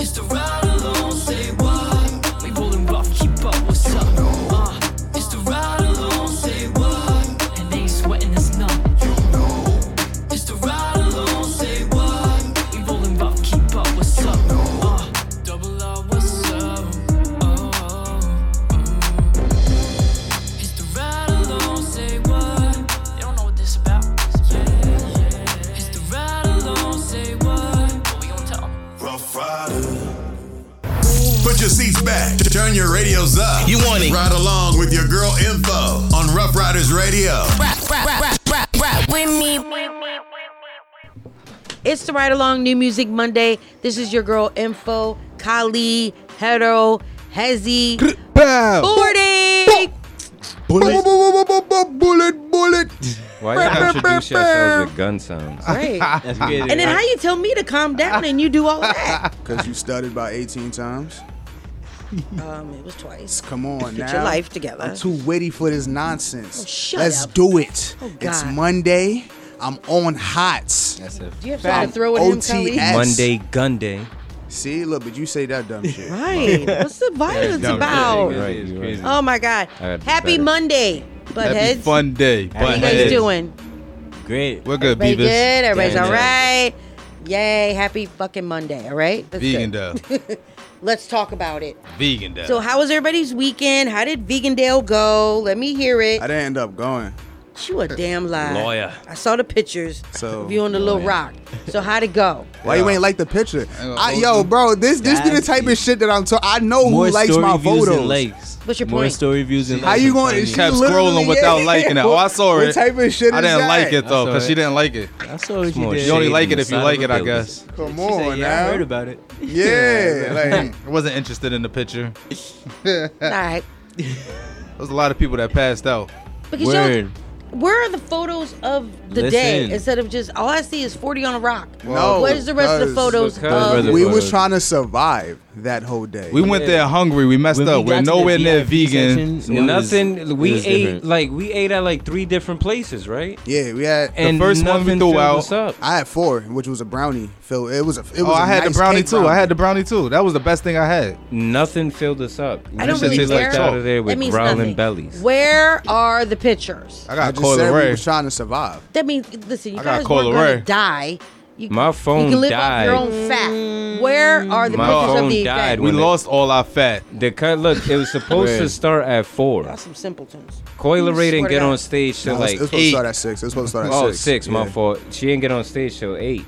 It's the ride up. You want it. Ride along with your girl info on Ruff Ryders Radio. It's the Ride Along New Music Monday. This is your girl Info, Kali, Hetero, Hezzy, Bow. 40. Bullet. Bullet. Bullet. Why you introduce yourselves with gun sounds? Right. That's good. And then how you tell me to calm down and you do all that? Because you studied about 18 times. Um, it was twice. Come on Get now. your life together. I'm too witty for this nonsense. Oh, shut Let's up. do it. Oh, it's Monday. I'm on hots. That's it. Do you have something to throw at him, OTS. Monday gun day. See, look, but you say that dumb shit. Right. What's the violence dumb. about? Right, you're. Oh my God. I gotta be Happy better. Monday, Happy buttheads. fun day. How you guys doing? Great. We're good, Everybody Beavis. good? Everybody's Damn all it. right? Yay. Happy fucking Monday, all right? That's Vegan good. day. Let's talk about it. Vegan day. So, how was everybody's weekend? How did Vegandale go? Let me hear it. I didn't end up going. You a damn lie. Lawyer. I saw the pictures So- of you on the little rock. So, how'd it go? Why you ain't like the picture? I, yo, bro, this this be the type of shit that I'm talking. I know More who likes story my views photos. and likes. What's your point? More point? story views and How you going? funny. She kept literally- scrolling without liking it. Oh, I saw What it. type of shit I didn't that? like it though, because it. she didn't like it. I saw what you did. You only like it if you like it, I guess. Come She said, on yeah, I now. heard about it. Yeah, like I wasn't interested in the picture. All right. There's a lot of people that passed out. Because Word. Y'all, where are the photos of the day instead of just all I see is 40 on a rock? No, Where's the rest of the because- photos because of the we photos. was trying to survive that whole day. We went there hungry. We messed When we up. We're to the nowhere near VIP vegan. section, it was- Nothing. it we was ate different. like we ate at like three different places, right? yeah, we had. And first one we nothing threw filled out- us up. I had four, which was a brownie. Phil, it was a. It was Oh, I I had the brownie too. I had the brownie too. That was the best thing I had. Nothing filled us up. I don't We really just left care. out of there that with means growling nothing. bellies. Where are the pictures? I I got just Coil said we Ray. was trying to survive. That means, listen, you I got guys Coil weren't gonna die. You, My phone you can live died. off your own fat. Where are the My pictures of the died event? We when it- lost all our fat. The cut. Look, it was supposed to start at four. Got some simpletons. Coi Leray didn't get on stage till No, it was- like it was supposed to start at six. It was supposed to start at Oh, six. six, my fault. She didn't get on stage till eight.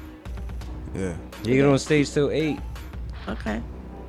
Yeah. You get on stage till eight. Okay.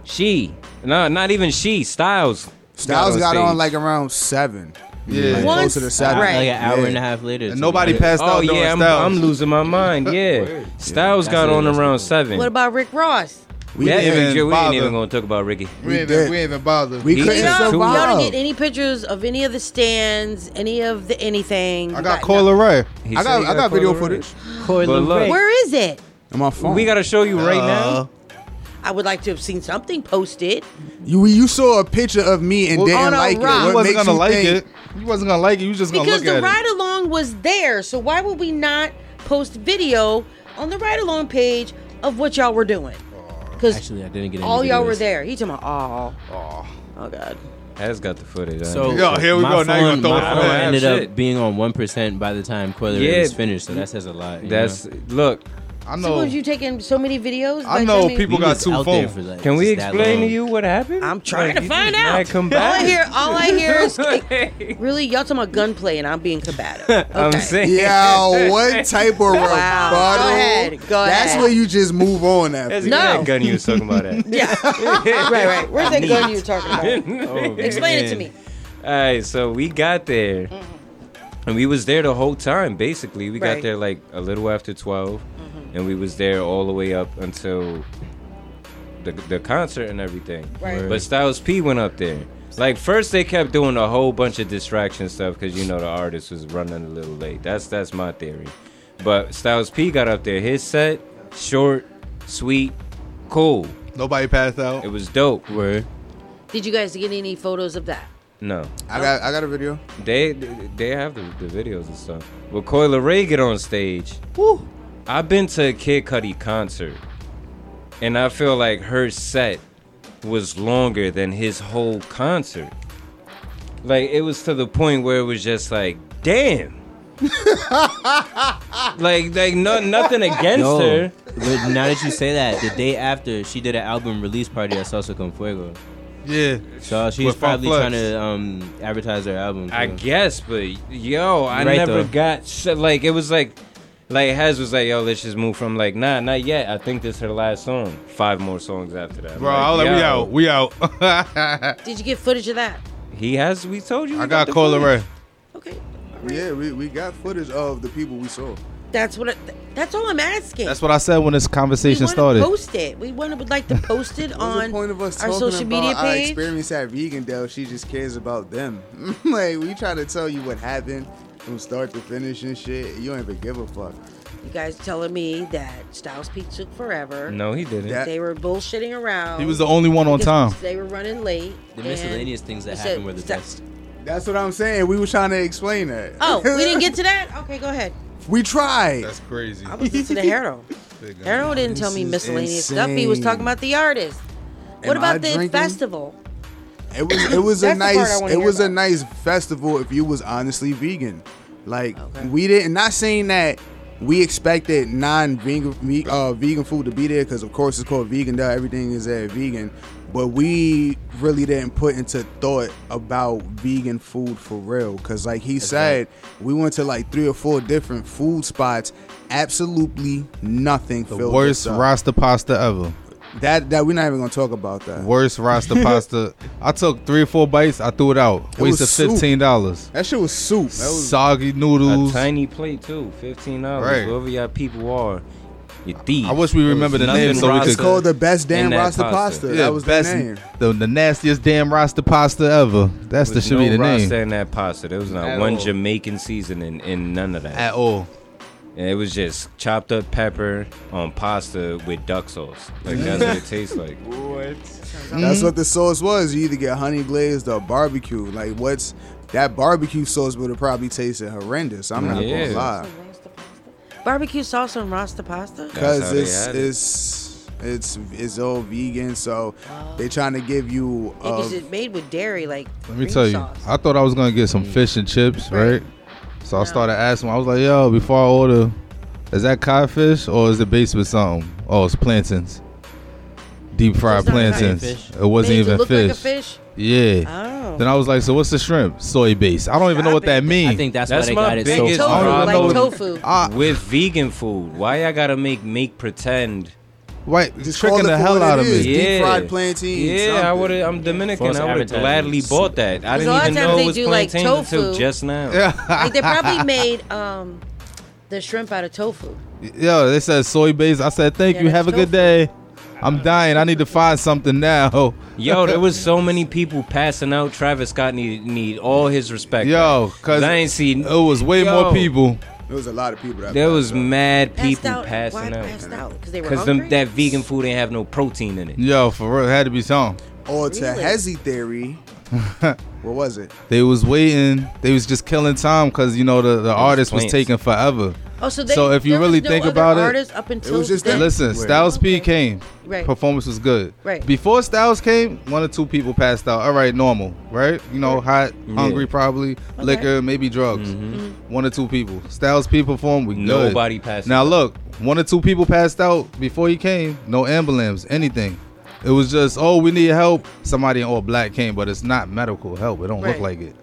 She, no, not even she. Styles. Styles got on stage. like around seven. Yeah. Like Once- closer to seven. Right. Like an hour Yeah. and a half later. And nobody passed Oh out during yeah, I'm, Styles. I'm losing my mind. Yeah, Styles That's got on around it. seven. What about Rick Ross? We that, didn't even we ain't even gonna talk about Ricky. We ain't did. even bothered. We He couldn't took Y'all, two y'all didn't get any pictures of any of the stands, any of the anything. I got no- Coi Leray. He I said got I got video Ray. footage Coil But look- Ray. Where is it? on my phone. We gotta show you right Uh, now. I would like to have seen something posted. You you saw a picture of me and Well, didn't like rock. it. You What wasn't gonna you like think- it. You wasn't gonna like it. You was just gonna Because look the ride along was there. So why would we not post video on the ride along page of what y'all were doing? Because Actually, I didn't get any all y'all were there. He talking about oh, oh god. Has got the footage. I So Yo, here we my go. Now you phone, gonna throw my phone there. ended Shit. up being on one percent by the time Coi Leray Yeah. was finished. So that says a lot. That's know? look. I So know. was you taking so many videos? I Like, know mean- people got was two phones. for, like, Can we explain to you what happened? I'm trying Like, to you find just out. mad All I combative. hear, all I hear is really y'all talking about gunplay, and I'm being combative. Okay. I'm saying. Yo, what type of Wow. rebuttal? Go ahead, go That's ahead. where you just move on after. That's No. that gun you was talking about. At. Yeah. right, right. Where's that gun you were talking about? Oh, oh, Explain it to man. me. All right, so we got there, mm-hmm. and we was there the whole time. Basically, we Right. got there like a little after 12 and we was there all the way up until the the concert and everything. Right. But Styles P went up there. Like first, they kept doing a whole bunch of distraction stuff because you know the artist was running a little late. That's that's my theory. But Styles P got up there. His set, short, sweet, cool. Nobody passed out. It was dope. Word. Did you guys get any photos of that? No. I got I got a video. They they have the, the videos and stuff. With Coi Leray get on stage. Woo. I've been to a Kid Cudi concert. and I feel like her set was longer than his whole concert. Like it was to the point where it was just like, damn. like like no nothing against Yo, her. but now that you say that, the day after she did an album release party at Salsa Con Fuego. Yeah. So she's With probably Flex. trying to um advertise her album. I guess, but yo, I Right, never though. got shit. Like it was like, like Hez was like, yo, let's just move from like, nah, not yet. I think this is her last song. Five more songs after that, I'm Bro, I was like, we out. We out. Did you get footage of that? He has. We told you. I we got the Cola. Ray. Okay. Yeah, we, we got footage of the people we saw. That's what. I, that's all I'm asking. That's what I said when this we conversation want to started. post it. We want to would like to post it What's on the point of us our talking social about media our page. experience at Vegandale? She just cares about them. like we try to tell you what happened from start to finish and shit. You don't even give a fuck. You guys telling me that Styles P took forever. No, he didn't. That- They were bullshitting around. He was the only one on time. They were running late. The and miscellaneous things that he said- happened were the Sta- best. That's what I'm saying. We were trying to explain that. Oh, we didn't get to that. Okay, go ahead. we tried. That's crazy. I was listening to Harold. Harold didn't tell me This is miscellaneous stuff. He was talking about the artist. What Am I about the drinking? festival? It was it was a That's the part I nice it hear was a nice festival if you was honestly vegan. Like Okay. we didn't not saying that we expected non-vegan ve- uh, vegan food to be there because of course it's called Vegandale. Everything is there vegan, but we really didn't put into thought about vegan food for real. Because like he said, we went to like three or four different food spots. Absolutely nothing. The filled worst. Rasta pasta ever. That that we're not even gonna talk about that. Worst Rasta pasta. I took three or four bites. I threw it out. It was Wasted soup. fifteen dollars. That shit was soup. That was Soggy A noodles. tiny plate too, fifteen dollars. Right. Whoever y'all people are, you thieves. I wish we There remember the name so we Rasta It's called the best damn in that Rasta pasta. pasta. Yeah, that was best, the name. The, the nastiest damn Rasta pasta ever. That's the There was should no be the Rasta name in that pasta. There was not At one all. Jamaican seasoning in none of that. at all. And it was just chopped up pepper on pasta with duck sauce. Like that's what it tastes like. What? That's what the sauce was. You either get honey glazed or barbecue. Like what's that barbecue sauce would have probably tasted horrendous. I'm not Yeah. gonna lie. Barbecue sauce on Rasta pasta? That's Cause how they it's had it. it's it's it's all vegan, so they're trying to give you Yeah, 'cause uh, it's made with dairy, like Let me cream tell you, sauce. I thought I was gonna get some fish and chips, Right. Right? So I started asking. I was like, "Yo, before I order, is that codfish or is it based with something? Oh, it's plantains, deep fried it's not plantains. fish. It wasn't Made to even look fish. like a fish? Yeah. Oh. Then I was like, "So what's the shrimp? Soy base? I don't even know what that it. means." I think that's, That's why they my got it so biggest tofu, I don't know. like know- tofu. Ah, With vegan food, why y'all gotta make make pretend? Wait, just tricking the hell out of is. me. Deep Yeah. fried plantain, Yeah, I would. I'm Dominican. False I would have gladly bought that. I didn't even know it was do, like, until just now. like they probably made um the shrimp out of tofu. Yo, they said soy base. I said, "Thank Yeah, you. Have a good day." I'm dying. I need to find something now. Yo, there was so many people passing out. Travis Scott need need all his respect. Yo, cause I ain't seen. it was way Yo. more people. There was a lot of people that There was passed out. mad Passed people out. passing Why out. passed out? Because they were Because that vegan food ain't have no protein in it. Yo, for real, it had to be something. Or to Really? Hezzy theory. what was it? They was waiting. They was just killing time because you know the, the artist was plants. taking forever. Oh, so, they, so if you really no think other about it, artists up until was just then? Listen, Right. Styles P Okay. came. Right. Performance was good. Right. Before Styles came, one or two people passed out. All right, normal, right? You know, hot, hungry, probably liquor, maybe drugs. Mm-hmm. Mm-hmm. One or two people. Styles P performed. We good. Nobody passed Now out. look, one or two people passed out before he came. No ambulance, anything. It was just, oh, we need help. Somebody in all black came, but it's not medical help. It don't look like it.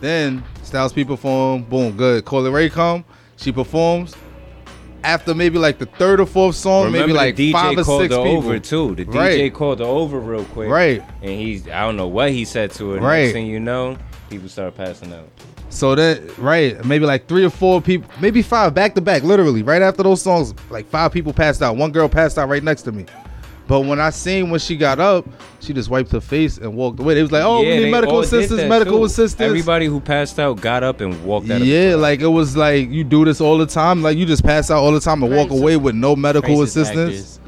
Then Styles P perform. Boom, good. Coi Leray come. She performs. After maybe like the third or fourth song, Remember maybe like DJ five or called six the people. over too. The Right. DJ called the over real quick. Right. And he's I don't know what he said to it. Right. Next thing you know, people start passing out. So that right, maybe like three or four people, maybe five back to back, literally right after those songs, like five people passed out. One girl passed out right next to me. But when I seen when she got up, she just wiped her face and walked away. They was like, "Oh, Yeah, we need medical all assistance, medical too. assistance." Everybody who passed out got up and walked out. of the yeah, like it was like you do this all the time. Like you just pass out all the time and walk away with no medical Racist assistance. actors.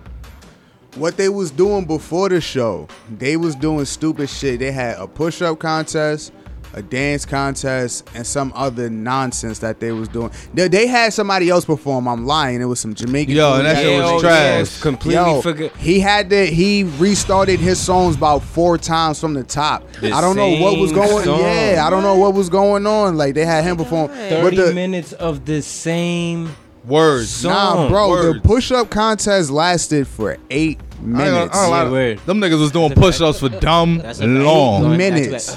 What they was doing before the show, they was doing stupid shit. They had a push-up contest, a dance contest, and some other nonsense that they was doing. They, they had somebody else perform. I'm lying. It was some Jamaican. Yo, and that that shit was was- trash. completely Yo, forget. he had to. He restarted his songs about four times from the top. The I don't know what was going. song. Yeah, I don't know what was going on. Like they had him perform, but Thirty the minutes of the same. Words. song. nah, bro, Words. the push up contest lasted for eight I ain't gonna- minutes. I ain't gonna lie. Yeah, word. Them niggas was doing push-ups for dumb That's a fact. long. Going back to Minutes.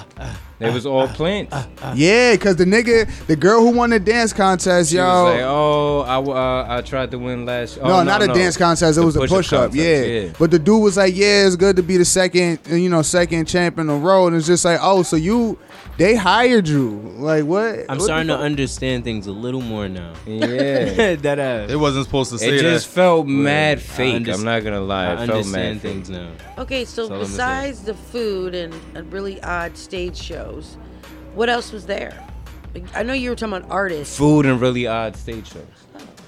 Uh, was all plants. Yeah, cause the nigga, the girl who won the dance contest, She yo. was like, oh, I, uh, I tried to win last. Oh, no, not a dance contest. It The was a push-up push up. contest, yeah. But the dude was like, "Yeah, it's good to be the second, you know, second champ in a row." And it's just like, "Oh, so you, they hired you? Like what?" I'm What starting to understand things a little more now. Yeah. that uh, They wasn't supposed to say It just that. felt mad I fake. underst- I'm not gonna lie. I It felt understand mad things fake. now. Okay, so That's all I'm besides the food and, and really odd stage shows, what else was there? Like, I know you were talking about artists. Food and really odd stage shows.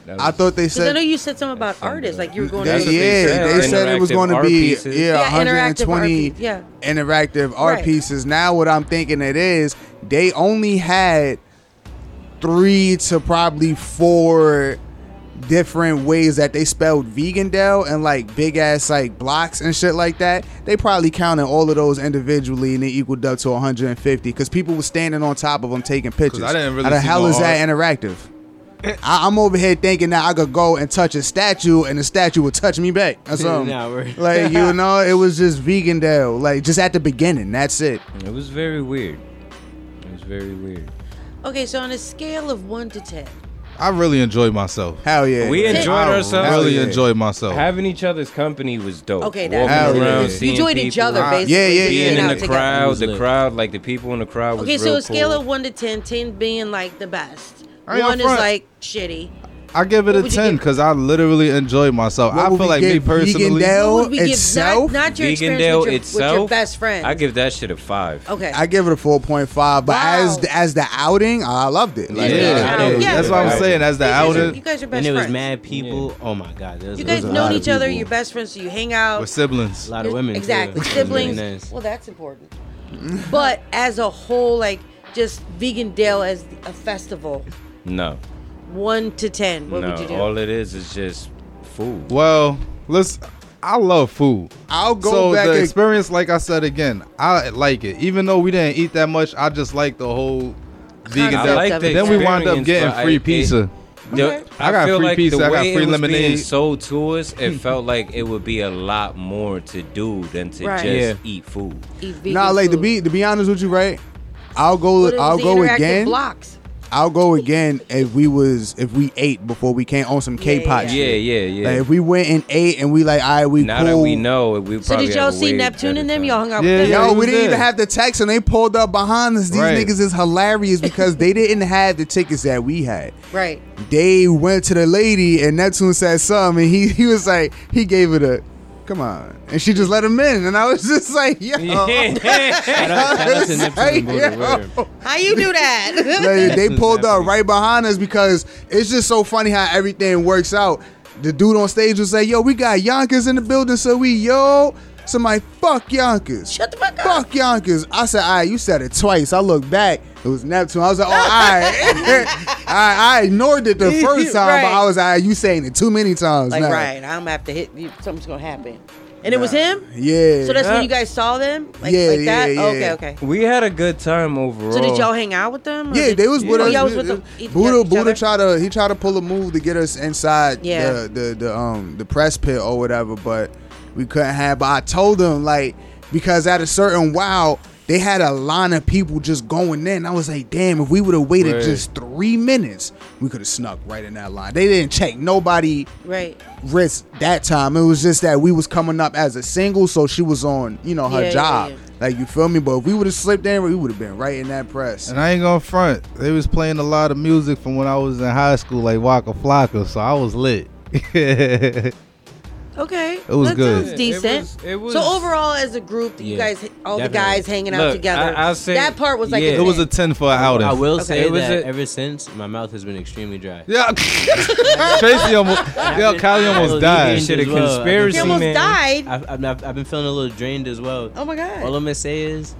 That I was- thought they Because I know you said something about artists, like you were going They, That's to. what they yeah, said, they said it was interactive going to art be pieces. yeah, Yeah, interactive art 120 piece- yeah. interactive art Right. pieces. Now what I'm thinking it is, they only had three to probably four different ways that they spelled Vegan Vegandale and like big ass like blocks and shit like that. They probably counted all of those individually and it equaled up to 150 because people were standing on top of them taking pictures. I didn't really How the see hell no is that interactive? I, I'm over here thinking that I could go and touch a statue and the statue would touch me back or something. Nah, we're- like you know, it was just vegan Vegandale. Like just at the beginning. That's it. It was very weird. It was very weird. Okay, so on a scale of one to ten, I really enjoyed myself. Hell yeah. We enjoyed I ourselves. Hell really yeah. enjoyed myself. Having each other's company was dope. Okay, Walking that's Hell around, yeah. seeing you joined each other basically. yeah, yeah, being yeah. Being in the together. crowd, was the crowd, like the people in the crowd was Okay, so real a scale cool. of one to 10, 10 being like the best. I One is like shitty. I give it What a 10 because I literally enjoyed myself. What I feel we like me give personally. Vegandale? What would we give? itself? Not, not your experience Vegandale with your, itself, with your best friend. I give that shit a five. Okay. I give it a 4.5, but Wow. as as the outing, I loved it. Like, Yeah, Yeah, yeah, yeah. that's what I'm saying. As the you, guys are, outing, you guys are best and it was friends. mad people. Oh my god, was, You guys was a know each other. people. You're best friends, so you hang out. with siblings. A lot of women. Exactly. It was really Siblings. nice. Well, that's important. but as a whole, like just Vegandale as a festival, No, one to ten, what no. would you do? All it is is just food. Well, let's. I love food. I'll go so back the and- experience, like I said again, I like it. Even though we didn't eat that much, I just like the whole vegan. Concept I like the then we wound up getting but I- free it- pizza. The- I got feel free like pizza, The I got way free it was being lemonade. sold to us, it felt like it would be a lot more to do than to Right. just Yeah. eat food. Eat Nah, like to be to be honest with you, right? I'll go. What is I'll go interactive again. Blocks. I'll go again if we was if we ate before we came on some K-pop Yeah, Yeah, shit. yeah, yeah. Like if we went and ate and we like, all right, we now cool. that we know, we So did y'all see Neptune better and them? Y'all hung out Yeah, with them? yeah. Yo, we didn't even have the text and they pulled up behind us. These Right. niggas is hilarious because they didn't have the tickets that we had. Right. They went to the lady and Neptune said something and he, he was like, he gave it a, come on. And she just let him in. And I was just like, yo. Shout out, shout out to Neptune Buddha, Yo. word. How you do that? Like, they pulled up right behind us because it's just so funny how everything works out. The dude on stage was like, "Yo, we got Yonkers in the building, so we yo." Somebody fuck Yonkers. Shut the fuck up. Fuck Yonkers. I said, all right, you said it twice. I looked back. It was Neptune. I was like, oh, all right. I, I ignored it the first time, Right. but I was like, you saying it too many times. like now. right, I'm gonna have to hit. You, something's gonna happen. And it was him. Yeah. So that's when you guys saw them, like, Yeah, like that. yeah, Okay, yeah. okay. We had a good time overall. So did y'all hang out with them? Yeah, they was with Oh, us. y'all was with them. Buddha, Buddha other? tried to he tried to pull a move to get us inside Yeah. the, the the um the press pit or whatever, but we couldn't have. But I told them like because at a certain wow they had a line of people just going in. I was like, damn, if we would have waited Word. just three minutes, we could have snuck right in that line. They didn't check nobody Right. risk that time. It was just that we was coming up as a single, so she was on, you know, her Yeah, yeah, job. yeah. Like you feel me? But if we would have slipped in, we would have been right in that press. And I ain't gonna front. They was playing a lot of music from when I was in high school, like Waka Flocka, so I was lit. it Okay. It was that good. Sounds It decent. was- it was- so overall, as a group, you Yeah, guys, all the guys hanging out Look, together. I- I'll say- that part was like yeah. a was a 10. 10 for an outing. I will say It was that a- ever since my mouth has been extremely dry. Yeah. Tracy almost, yo, Kylie almost died. you Shit, a as well. Conspiracy, He almost man. died. I've, I've, I've, I've been feeling a little drained as well. Oh my god. All I'm gonna say is,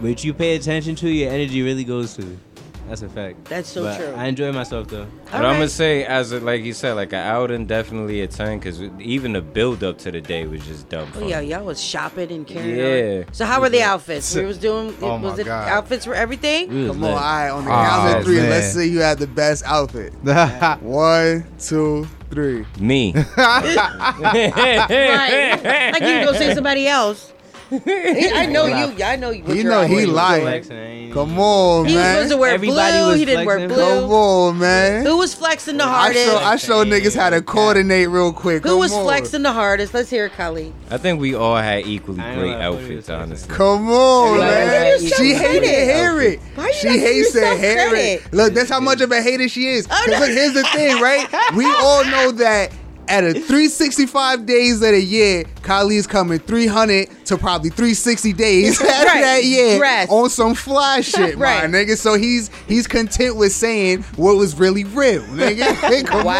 What you pay attention to, your energy really goes to. That's a fact. That's so But true. I enjoy myself though. But I'm gonna say, as a, like you said, like an outing, definitely a ten, because even the build up to the day was just dumb. Oh yeah, y'all was shopping and carrying Yeah. on. So how were the outfits? We was doing. Oh was my it God. outfits for everything? We was Come on, lit. all right, on the Oh, count of three, man. let's say you had the best outfit. One, two, three. Me. Right. Like you can go say somebody else. I know you. I know you. You know he was. lying. Flexing, I ain't- Come on, He was man. supposed to wear Everybody blue. was He didn't wear blue. Come on, man. Who was flexing the I hardest? show, I show niggas how to coordinate real quick. Who Come was on. flexing the hardest? Let's hear it, Khalid. I think we all had equally great outfits, Cody honestly. Come on, Everybody man. had She equal hated credit. hear it. Why you She not giving hates to yourself hear it. Look, that's how much of a hater she is. Oh, 'Cause Oh, no. look, here's the thing, right? We all know that at a 365 days of the year, Kylie's coming 300 to probably 360 days out of Right. that year Dress. on some fly shit, Right. my nigga. So he's he's content with saying what was really real, nigga. Come Wow.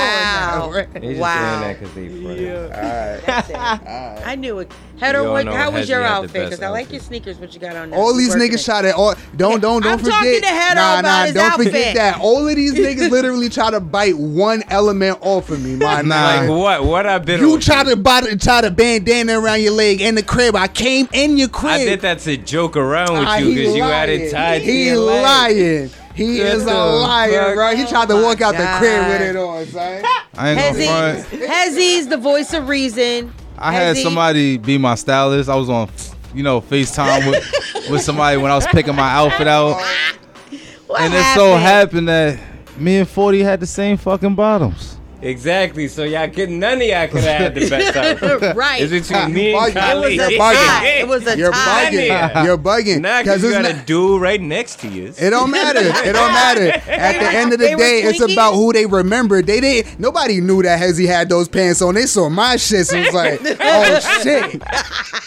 on, now, right? Just Wow. doing that because they friends. That's. I knew it. Heather, We what, how was your outfit? Because I like your sneakers. What you got on there? All these working niggas it. try to all don't don't don't I'm forget. talking to Heather nah, about nah, his don't outfit. forget that. All of these niggas literally try to bite one element off of me, my Nah. Like what? What I been? You on? try to bite, and try to bandana around your leg in the crib. I came in your crib. I did that to joke around with Ah, you because you had lying. it tied to He your leg. lying. He is a liar, fuck? bro. He tried to Oh walk my out the crib with it on, son. I ain't gonna front. Hezzy's the voice of reason. I had Hezzy- somebody be my stylist. I was on, you know, FaceTime with with somebody when I was picking my outfit out, What and it so happened that me and Forty had the same fucking bottoms. Exactly. So y'all could none of y'all could have had the best outfit. right. Is it between me and It was Kylie? a It was a bugging. tie. It was a You're tie. bugging. You're bugging. Nah, because you it's got a dude right next to you. It don't matter. It don't matter. At the end of the They day, it's about who they remember. They didn't. Nobody knew that Hezzy had those pants on. They saw my shit, so it was like, oh shit,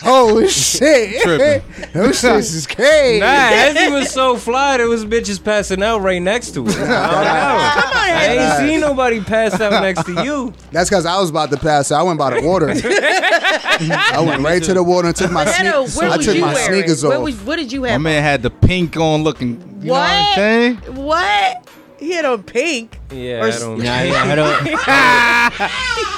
oh shit, Tripping. those shits is crazy. Nah, Hezzy was so fly, there was bitches passing out right next to it. I don't know. Come on, I ain't seen nobody pass out next to you. That's because I was about to pass. out. I went by the water. I went right to the water and took my Heather, sneakers. I took my sneakers Where off. was, what did you have? My have? man had the pink on, looking. You know what I'm What? saying? What? He had on pink. Yeah, Or I s- don't Nah, yeah, Hedo,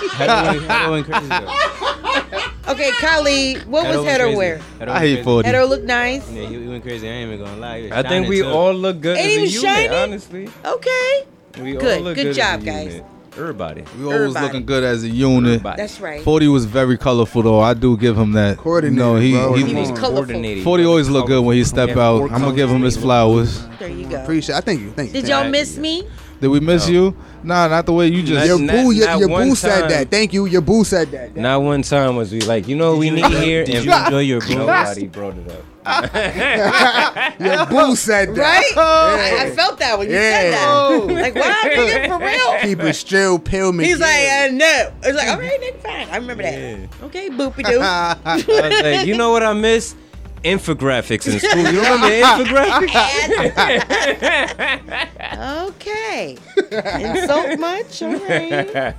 Hedo, went, Hedo went crazy though. Okay, Kylie, what Hedo was went Heather wear? Hedo I went hate crazy. Forty. Heather looked nice. Yeah, he, he went crazy. I ain't even gonna lie. He was I think shining, we too. all look good Ain't as a even unit, shining? honestly. Okay. We Good. all look Good good, job, as a guys. unit. Everybody. We always Everybody. looking good as a unit. Everybody. That's right. Forty was very colorful though. I do give him that. Coordinated, no, he, bro. he He was colorful. Coordinated. Forty always look good when he step Yeah, out. I'm gonna give him his flowers. There you go. Appreciate. I thank you. Thank you. Did y'all miss me? Did we miss you? Nah, not the way you just. Your Not- boo, your, not your one boo said that. Thank you. Your boo said that. Not one time was we like, you know we need here? Did And you enjoy your boo? Nobody brought it up. Your boo said that. Right? I, I felt that when you said that. Like, what? Nigga, for real? Keep it still, peel me. He's like, uh, no. It's like, all right, nigga, fine. I remember that. Okay, boopy doo. Like, you know what I miss? Infographics in school. You remember infographics? okay. Insult much? All right. I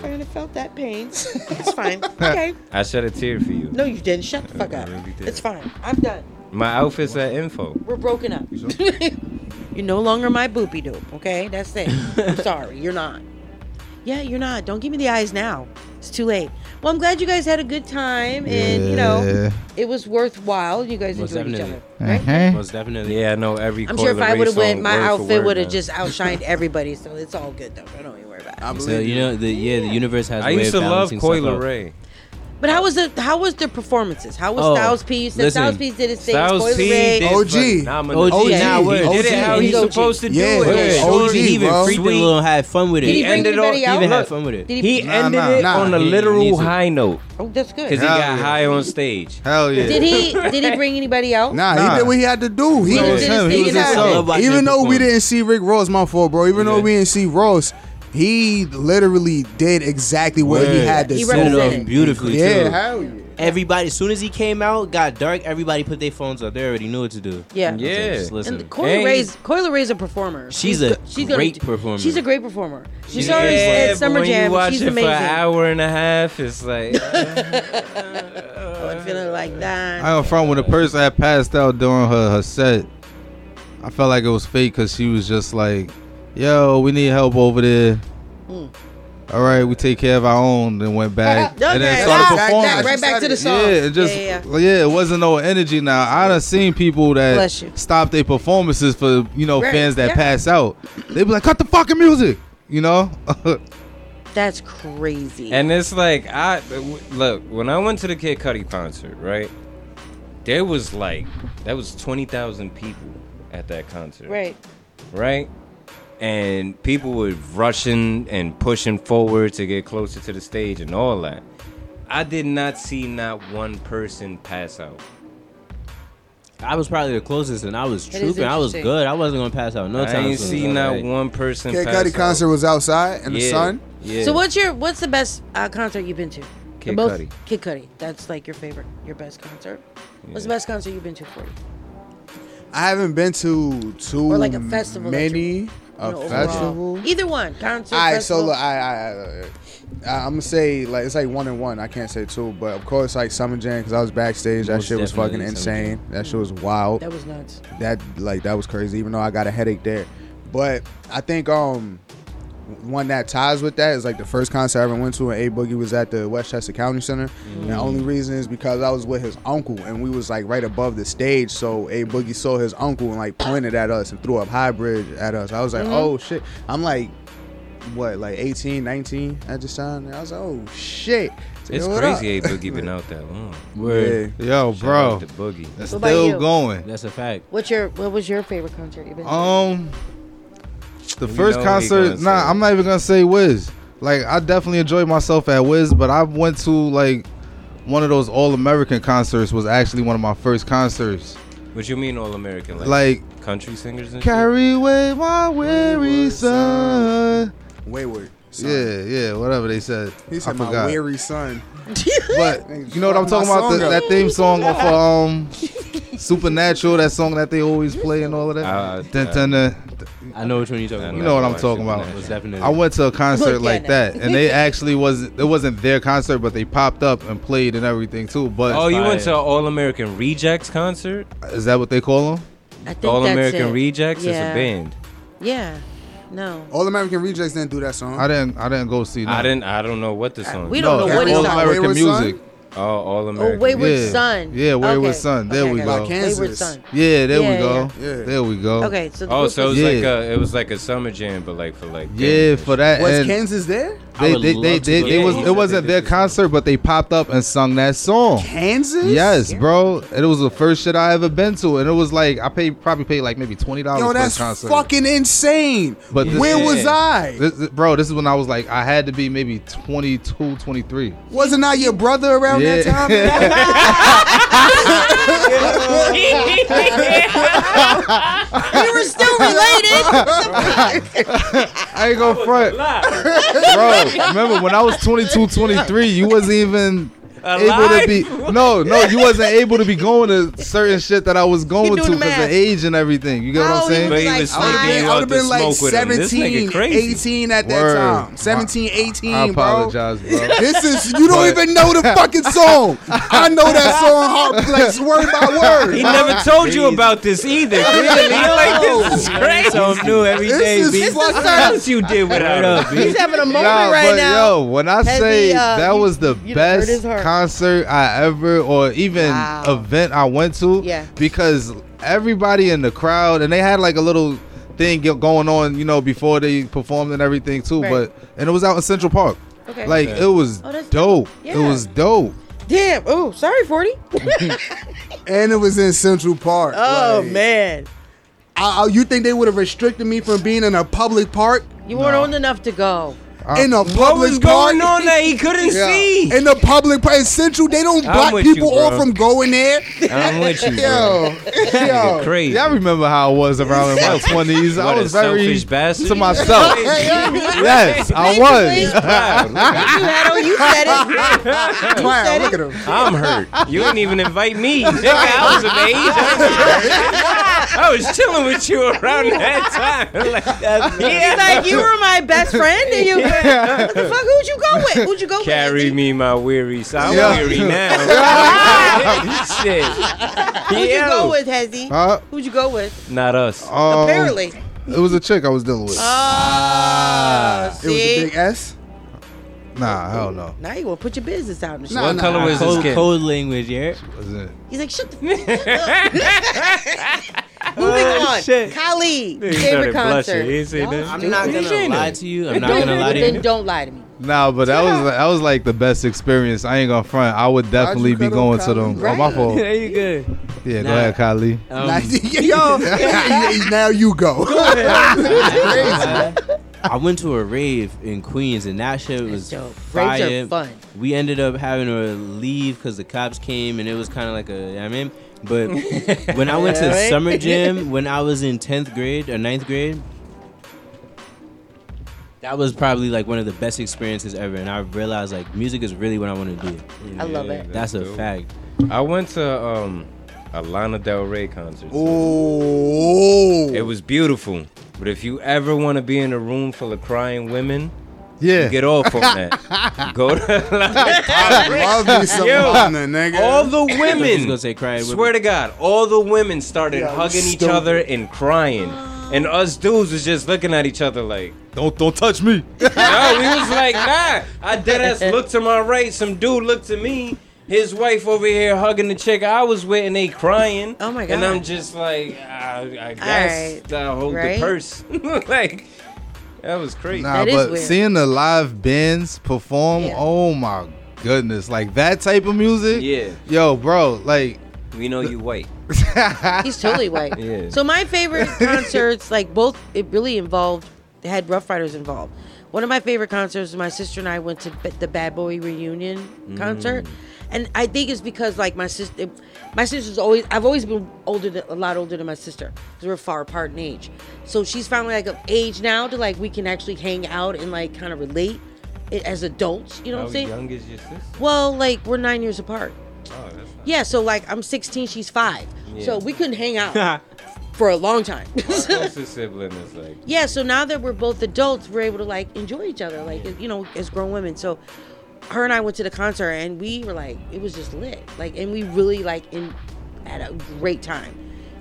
kind of felt that pain. It's fine. Okay. I shed a tear for you. No, you didn't. Shut the fuck up. Really. It's fine. I'm done. My outfit's at info. We're broken up. you're no longer my boopy doo. Okay, that's it. I'm sorry, you're not. Yeah, you're not. Don't give me the eyes now. It's too late. Well, I'm glad you guys had a good time, and you know, it was worthwhile. You guys Most enjoyed each other, right? Uh-huh. Most definitely. Yeah, I know every I'm sure if I would have went, my outfit would have just outshined everybody. So it's all good though. I Don't even worry about it. I believe So you know the yeah the universe has. I a way used of to love balancing stuff Coil out. Ray. But how was the how was the performances? How was Oh, Styles P? You said listen. Styles P did his thing. Styles Spoiler P Ray. did OG. phenomenal. OG, OG, nah. He did it how He's he's OG. supposed to do Yeah, it. yeah, Short, OG, He even bro. freaked a Sweet. little, had fun with it. Did he He bring ended anybody off- out? He even had fun with it. Did He Nah, ended nah, it nah. on a He- he literal needs to. high note Oh, that's good. because he Hell got yeah. high on stage. Hell yeah. Did he did he bring anybody out? Nah, Nah. he did what he had to do. He He No, did his him. He thing was and himself. everything. Love even though we perform. didn't see Rick Ross, my fault, bro. Even though we didn't see Ross, he literally did exactly what he had to He do. Set it off represented. beautifully Yeah, too. hell yeah. Everybody, as soon as he came out, got dark. Everybody put their phones up. They already knew what to do. Yeah. So Yeah. just listen. And Coily Hey. Ray's Coi Leray's a performer. She's a go- great do- performer. She's a great performer. We She's saw her great. at but Summer when Jam. you watch She's it amazing. for an hour and a half, it's like uh, Oh, I'm feeling like that. I am from when the person had passed out during her, her set. I felt like it was fake because she was just like, "Yo, we need help over there." Hmm. All right, we take care of our own. Then went back and then started that- performing. that- right back to the song. Yeah, it just yeah, yeah, yeah. it wasn't no energy. Now I done seen people that stop their performances for you know Right, fans that yeah. pass out. They be like, "Cut the fucking music," you know. That's crazy. And it's like I look when I went to the Kid Cudi concert, right? There was like that was twenty thousand people at that concert, right. right? And people were rushing and pushing forward to get closer to the stage and all that. I did not see not one person pass out. I was probably the closest, and I was It is trooping. I was good. I wasn't gonna pass out no I time. ain't soon. see not Like, one person. Kid pass Cudi out. concert was outside in the sun. Yeah. So what's your what's the best uh, concert you've been to? Kid The most- Cudi. Kid Cudi. That's like your favorite, your best concert. What's the best concert you've been to for you? I haven't been to too Or like a festival that many. you- A You know, overall. festival. Either one. Concert. All right, so look, I, I, I, I'm gonna say like it's like one and one. I can't say two, but of course like Summer Jam because I was backstage. That shit was fucking insane. That shit was wild. that was nuts. That like that was crazy. Even though I got a headache there, but I think um one that ties with that is like the first concert I ever went to when A Boogie was at the Westchester County Center. And the mm. only reason is because I was with his uncle and we was like right above the stage. So A Boogie saw his uncle and like pointed at us and threw up high bridge at us. I was like, mm-hmm. oh shit. I'm like, what, like 18, 19 at this time? And I was like, oh shit. So, It's yo, crazy A Boogie been out that long. Word. Yeah. Yo, Shout bro, out to Boogie. that's What still you? going. That's a fact. What's your what was your favorite concert you've been to? Um, The You first know what he concert. Nah, say. I'm not even gonna say Wiz. Like I definitely enjoyed myself at Wiz, but I went to like one of those all American concerts. Was actually one of my first concerts. What you mean all American? Like, Like country singers and shit? carry away my weary Wayward son. Wayward. Son. Yeah, yeah, whatever they said. He I said my forgot. weary son. But you know what I'm talking about? The, that theme song of um, Supernatural. That song that they always play and all of that. Uh, Dun, uh, dun, dun. I know which one you're talking about. You know what I'm talking about. man. Definitely. I went to a concert like that, and they actually wasn't. It wasn't their concert, but they popped up and played and everything too. But Oh, you went to an All American Rejects concert? is that what they call them? I think All that's American it. Rejects yeah. is a band. Yeah. No. All American Rejects didn't do that song. I didn't. I didn't go see. Them. I didn't. I don't know what the song. we don't no, know what he's All talking American Wayward Son? music. Oh, All Oh, American. Wayward Yeah. Son. Yeah, Wayward Okay. Son. There Okay, we go. Kansas. Wayward Son. Yeah, there Yeah, we go. yeah. Yeah. There we go. Okay, so the Oh, so it was- was Yeah. like a, it was like a summer jam, but like for like Yeah, for that. Was and Kansas there? I they, they, they, they, they was it wasn't their concert, but they popped up and sung that song. Kansas? Yes, bro. It was the first shit I ever been to, and it was like I paid probably paid like maybe twenty dollars Yo, for that's this concert. fucking insane. But this- Where was I? This, this- bro, this is when I was like, I had to be maybe 22, 23. Wasn't I your brother around that time? we were still related. I ain't gonna front. bro, remember when I was 22, 23, you wasn't even able to be no, no, you wasn't able to be going to certain shit that I was going to because of age and everything. You get what Oh, I'm saying? But he like was five. I you would have been like smoke with him. This 17, 18 at that Word. time. 17, 18, I bro. apologize, bro. This is you don't But- even know the fucking song. I know that song hard, like word by word. He never told you about this either. Clearly, like this is crazy. Something new every This day, is B. What else you did without up. He's having a moment Nah, right but now. yo, when I say he, uh, that was the you done hurt his best heart. Concert I ever, or even Wow. event I went to, Yeah. because everybody in the crowd, and they had like a little thing going on, you know, before they performed and everything too. Right. But and it was out in Central Park. Okay. Like it was Oh, that's dope. dope. It was dope. Damn. Oh, sorry, forty. And it was in Central Park. Oh Like, man, I, I- you think they would have restricted me from being in a public park? you weren't old enough to go. Uh, in a What public was park. going on that he couldn't see? In the public park, Central, they don't I'm block with you, people off from going there. I'm with you, bro. Yo, yo. Crazy. Yeah, I remember how I was around in my twenties. I What a was very selfish bastard. to myself. yes, I was. Proud. You had on, you said it. You Wow, said look it. at him. I'm hurt. You didn't even invite me. Nigga, I was of age. I was chilling with you around that time. Like, He's like, you were my best friend, and you. What the fuck? Who'd you go with? Who'd you go Carry with? Carry me, my weary. So I'm Yeah. weary now. Shit. Who'd you go with, Hezzy? Huh? Who'd you go with? Not us. Um, Apparently. it was a chick I was dealing with. Oh, It was a big S. nah, hell no. Now you want to put your business out in the Nah. What nah, color was his Code, skin? code language, yeah. Wasn't it? He's like, shut the fuck up. Moving on. shit. Kali, He favorite started blushing. concert. He ain't say that. I'm not gonna lie to you. I'm not gonna lie to you. then you. don't lie to me. Nah, but that was that was like the best experience. I ain't gonna front. I would definitely be cut going off to them. Kylie? Oh, my fault. there you good. Yeah, go Nah. ahead, Kylie. Um, Now, yo, now you go. I went to a rave in Queens, and that shit was dope. fire. Raves are fun. We ended up having to leave because the cops came, and it was kind of like a, I mean, but when I went to Alright. summer gym when I was in tenth grade or 9th grade, that was probably like one of the best experiences ever, and I realized like music is really what I want to do. I love it. That's a dope. fact. I went to um, a Lana Del Rey concert. Oh, It was beautiful. But if you ever want to be in a room full of crying women, Yeah. get off on that. Go to Lana Del Rey. love me some Yo, Lana, nigga. All the He's women, gonna say crying swear to God, all the women started Yeah, hugging each stupid. other and crying. And us dudes was just looking at each other like, Don't don't touch me. no, we was like, nah. I dead ass looked to my right, some dude looked to me, his wife over here hugging the chick I was with, and they crying. Oh my god. And God. I'm just like, ah, I guess right. I'll hold Right. the purse. like, that was crazy. Nah, That is but weird. seeing the live bands perform, Yeah. oh my goodness, like that type of music. Yeah, Yo, bro, like we know you white. He's totally white. Yeah. So my favorite concerts, like both, it really involved they had Ruff Ryders involved. One of my favorite concerts, my sister and I went to the Bad Boy reunion mm. concert, and I think it's because like my sister, my sister's always I've always been older, than, a lot older than my sister because we're far apart in age. So she's finally like of age now to like we can actually hang out and like kind of relate it as adults. You know How what I'm saying? young is your sister? Well, like we're nine years apart. Oh, that's not. Yeah, so like I'm 16, she's five. Yeah. So we couldn't hang out for a long time. My closest sibling is like, yeah, so now that we're both adults, we're able to like enjoy each other, like you know, as grown women. So her and I went to the concert, and we were like, it was just lit, like, and we really like in had a great time.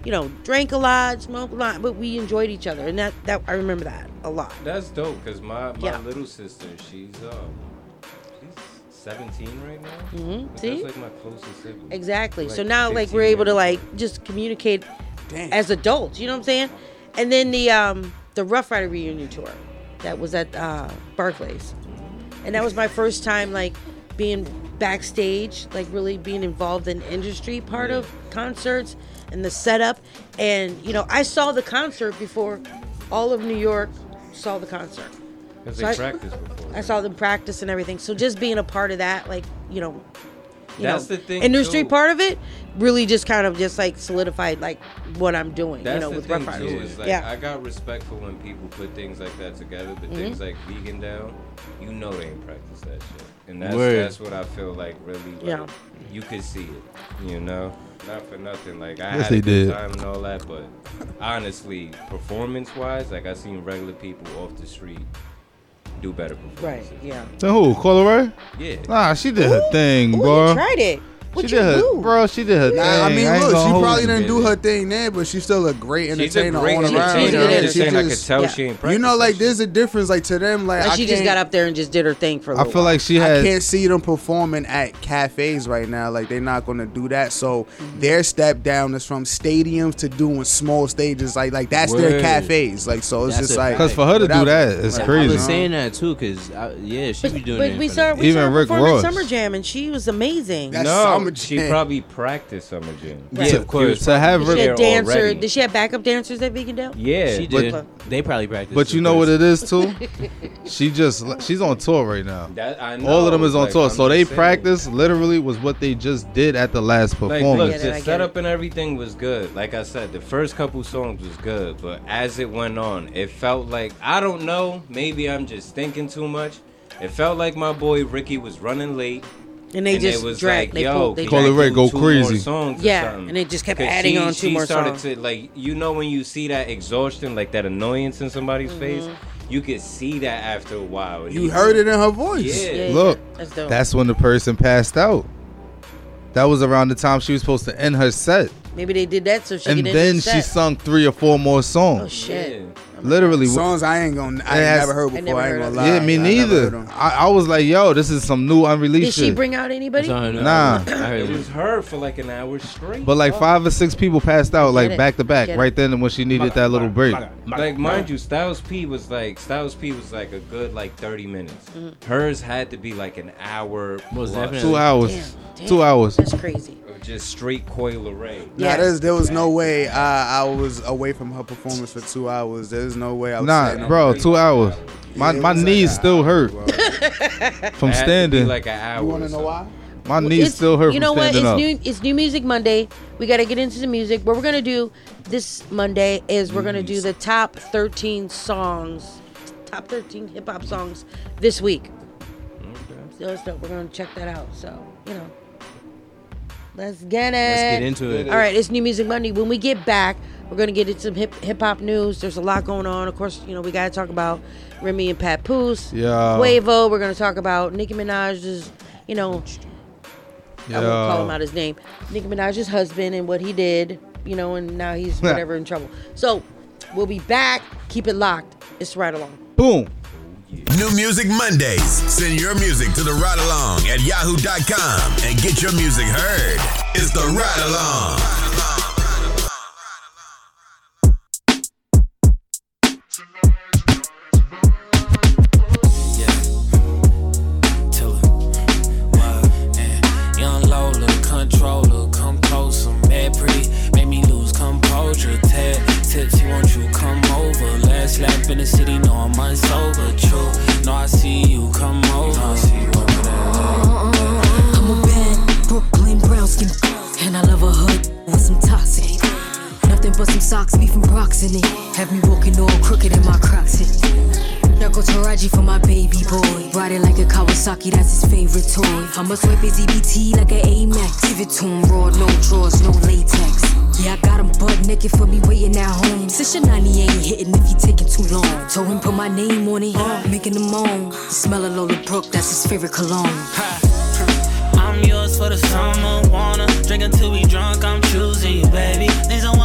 You know, drank a lot, smoked a lot, but we enjoyed each other, and that that I remember that a lot. that's dope. Cause my my Yeah. little sister, she's um, she's 17 right now. Mhm, But see? That's like my closest sibling. Exactly. so now, like, we're able to like just communicate Damn. as adults. You know what I'm saying? And then the um the Ruff Ryder reunion tour that was at uh, Barclays, and that was my first time like being backstage, like really being involved in industry part of concerts and the setup. And you know, I saw the concert before all of New York saw the concert. Cause So they I- practiced before. I saw them practice and everything. So just being a part of that, like you know, That's know, the thing, industry too. part of it, really just kind of just like solidified like what I'm doing. That's you know, the with thing Rough too. Riders. Is like yeah, I got respect for when people put things like that together, but Mm-hmm. things like vegan down, you know they ain't practice that shit, and that's Word. that's what I feel like really. Like, Yeah. You could see it, you know. Not for nothing, like I Yes, had they a good did. time and all that, but honestly, performance wise, like I seen regular people off the street do better right. Yeah. Then who? Coi Leray? Yeah. Nah, she did her thing, Ooh, bro. you tried it. What she you did her, do? bro. She did her Nah, thing. I mean, ain't look, she probably didn't do her thing there, but she's still a great She's a entertainer great all around. entertainer. She's just saying I could tell Yeah. she ain't You practiced know, that like shit. there's a difference. Like to them, like Like I she just can't- got up there and just did her thing for a I little feel while. like she I had. can't see them performing at cafes right now. Like they're not gonna do that. So Mm-hmm. their step down is from stadiums to doing small stages. Like like that's their Word. cafes. Like so it's That's just a like fact. Because for her to do whatever. that, it's Like, I crazy. was saying that too, cause I, yeah, she But, be doing but it. we for saw the- we Even her Rick perform at Ross. Summer Jam and she was amazing. That's No, Summer Summer She probably practiced Summer Jam. Yeah, of course. to have Did she have there dancer? already. Did she have backup dancers at Vegandale? Yeah, She But- did. they probably practiced. but you it know what it is too. She just she's on tour right now. That, I know. All of them is on Like, tour, I'm so they saying. practice literally was what they just did at the last Like, performance. look, Get the get setup and everything was good. Like I said, the first couple songs was good, but as it went on, it felt like I don't know. Maybe I'm just thinking too much. It felt like my boy Ricky was running late. And they and just was dragged. like, they yo, pulled. They can Call it dragged. Ray, go crazy. Songs Yeah, and they just kept adding she, on two she more started songs. to like, you know, when you see that exhaustion, like that annoyance in somebody's Mm-hmm. face, you could see that after a while. And You he- heard it in her voice. Yeah. Yeah, yeah, Look, that's dope. That's when the person passed out. That was around the time she was supposed to end her set, Maybe they did that so she and could end then the she sung three or four more songs. Oh shit! Yeah. Literally, Songs I ain't gonna. I It has- never heard I before. never I, ain't heard gonna lie. yeah, me I neither. them. I, I was like, yo, this is some new unreleased Did she shit. bring out anybody? That's all Nah. It it. was her for like an hour straight. But like five or six people passed out like back to back right then when she needed that little break. Like mind you, Styles P was like Styles P was like a good like thirty minutes. Mm-hmm. Hers had to be like an hour Most definitely. Two hours. Damn, damn. Two hours. That's crazy. Of just straight Coi Leray. Nah, Yeah. there's, there was no way I, I was away from her performance for two hours. There's no way I was. Nah, bro, on- two hours. My Yeah, my was like still hour, hurt bro. from It had to be standing. like an hour. You want to know why? My Well, knees it's- still hurt You from know what? It's up. new. It's New Music Monday. We got to get into the music. What we're gonna do this Monday is we're gonna do the top 13 songs, top 13 hip hop songs this week. Okay. So it's dope. We're gonna check that out. So you know, let's get it. Let's get into it. All right, it's New Music Monday. When we get back, we're gonna get into some hip hip hop news. There's a lot going on. Of course, you know we gotta talk about Remy and Papoose, Yeah. Quavo. We're gonna talk about Nicki Minaj's, you know, yeah. I won't call him out his name. Nicki Minaj's husband and what he did, you know, and now he's whatever in trouble. So we'll be back. Keep it locked. It's right along. Boom. New Music Mondays. Send your music to the ride along at yahoo.com and get your music heard. It's the ride along. But some socks, beef and rocks in it. Have me walking all crooked in my crocs. It. Now go Taraji for my baby boy. Ride it like a Kawasaki, that's his favorite toy. I'ma swipe his EBT like an Amex. Give it to him raw, no drawers, no latex. Yeah, I got him butt naked for me waiting at home. Since your 90 ain't hitting if he taking too long. Told him put my name on it, making him moan. The smell of Lola Brooke, that's his favorite cologne. I'm yours for the summer, wanna drink until we drunk. I'm choosing you, baby. Things I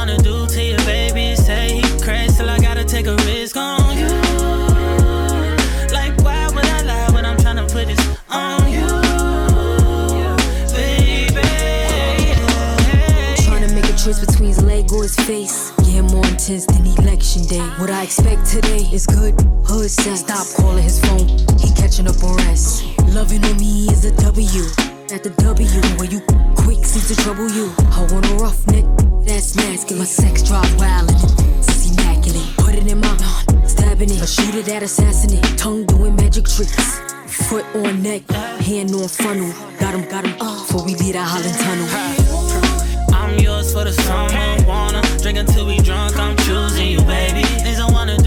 his face. Yeah, more intense than election day. What I expect today is good hood sex. Stop calling his phone, he catching up on rest. Loving on me is a W. At the W, where you quick seems to trouble you. I want a rough neck, that's masculine. My sex drive wild and it's immaculate. Put it in my stabbing it. I shoot it at assassinate. Tongue doing magic tricks. Foot on neck, hand on funnel. Got him, got him, uh, before we leave the Holland Tunnel. I'm yours for the summer, wanna drink until we drunk. I'm choosing you, baby. Things I wanna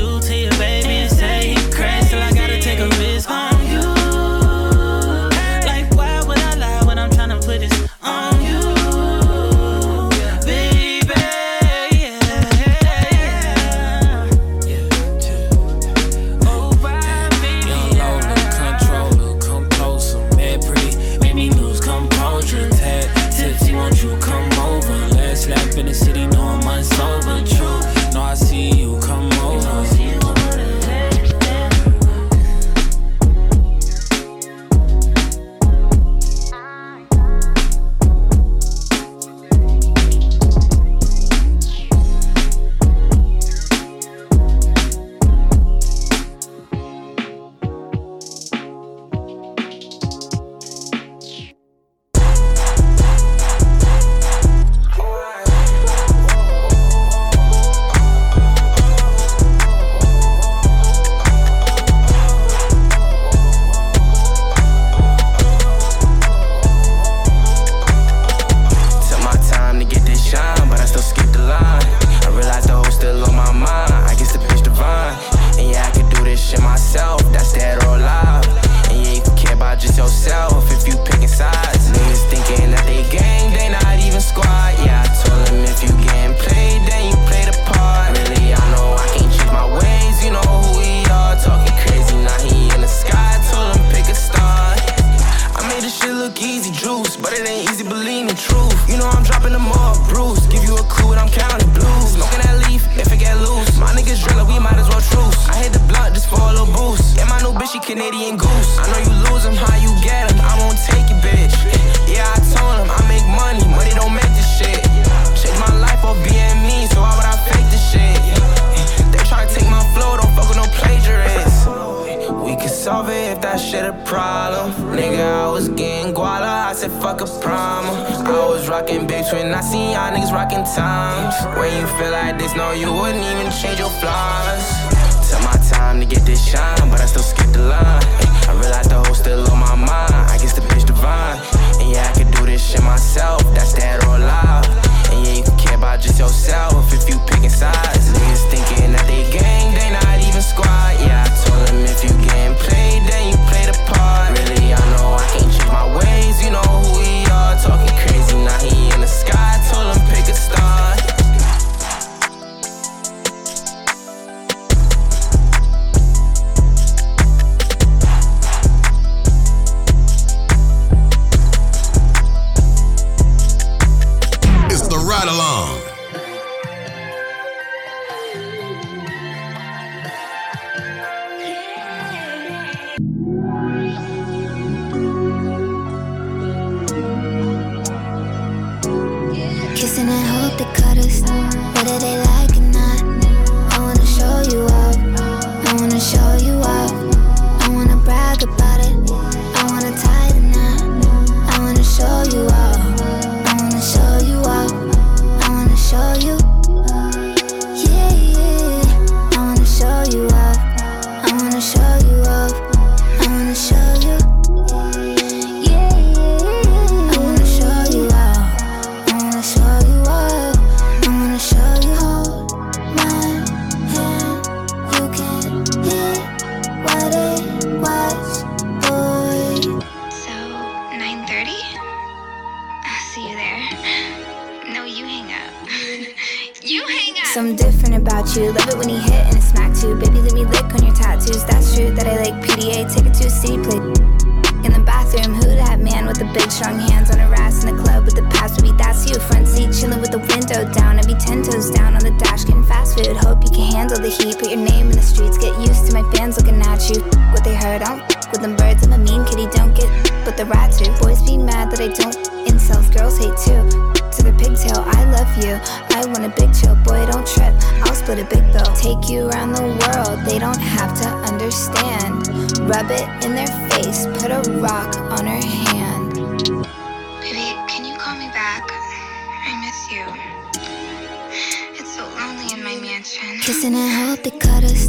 hope they cut us,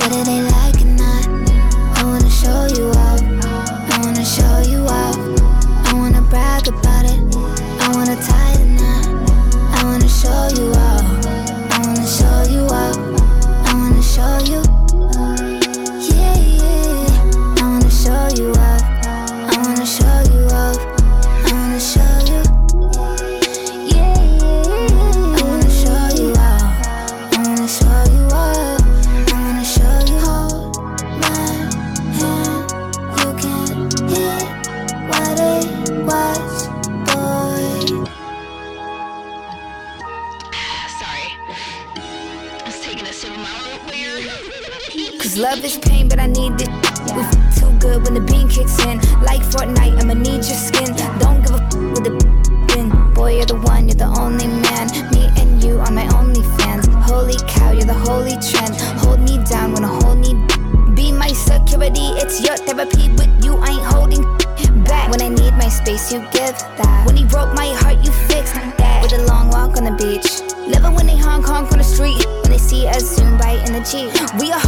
whether they like it or not. I wanna show you off, I wanna show you off. I wanna brag about it, I wanna tie the knot, I wanna show you off. when the bean kicks in. Like Fortnite, I'ma need your skin. Don't give a f with the bin. Boy, you're the one, you're the only man. Me and you are my only fans. Holy cow, you're the holy trend. Hold me down when I hold me. Be my security, it's your therapy. With you, I ain't holding back. When I need my space, you give that. When he broke my heart, you fixed that. With a long walk on the beach. Living when they Hong Kong on the street. When they see us zoom right in the Jeep. We are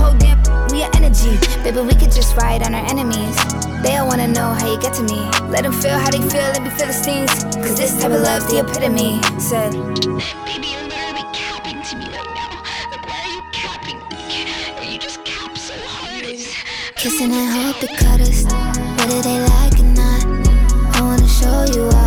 Maybe we could just ride on our enemies. They all wanna know how you get to me. Let them feel how they feel, let me feel the stings. Cause this type of love's the epitome. Said, Baby, you're literally capping to me right now. Like, why are you capping? Are You just cap so hard. Kissing and hope it cut us. Whether they like or not, I wanna show you all.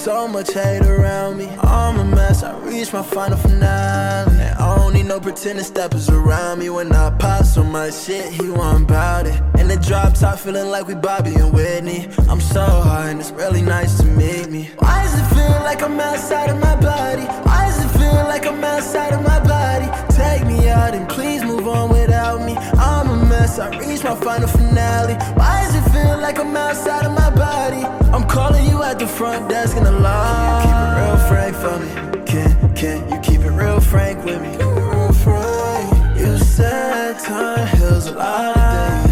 So much hate around me. I'm a mess, I reach my final finale. And I don't need no pretending steppers around me. When I pop so much shit, he want about it. And the drop top feeling like we Bobby and Whitney. I'm so high and it's really nice to meet me. Why does it feel like I'm outside of my body? Why does it feel like I'm outside of my body? Take me out and please move on without me. I'm a I reach my final finale. Why does it feel like I'm outside of my body? I'm calling you at the front desk in the lobby. Keep it real frank for me. Can, can you keep it real frank with me? Real frank. You said time heals a lot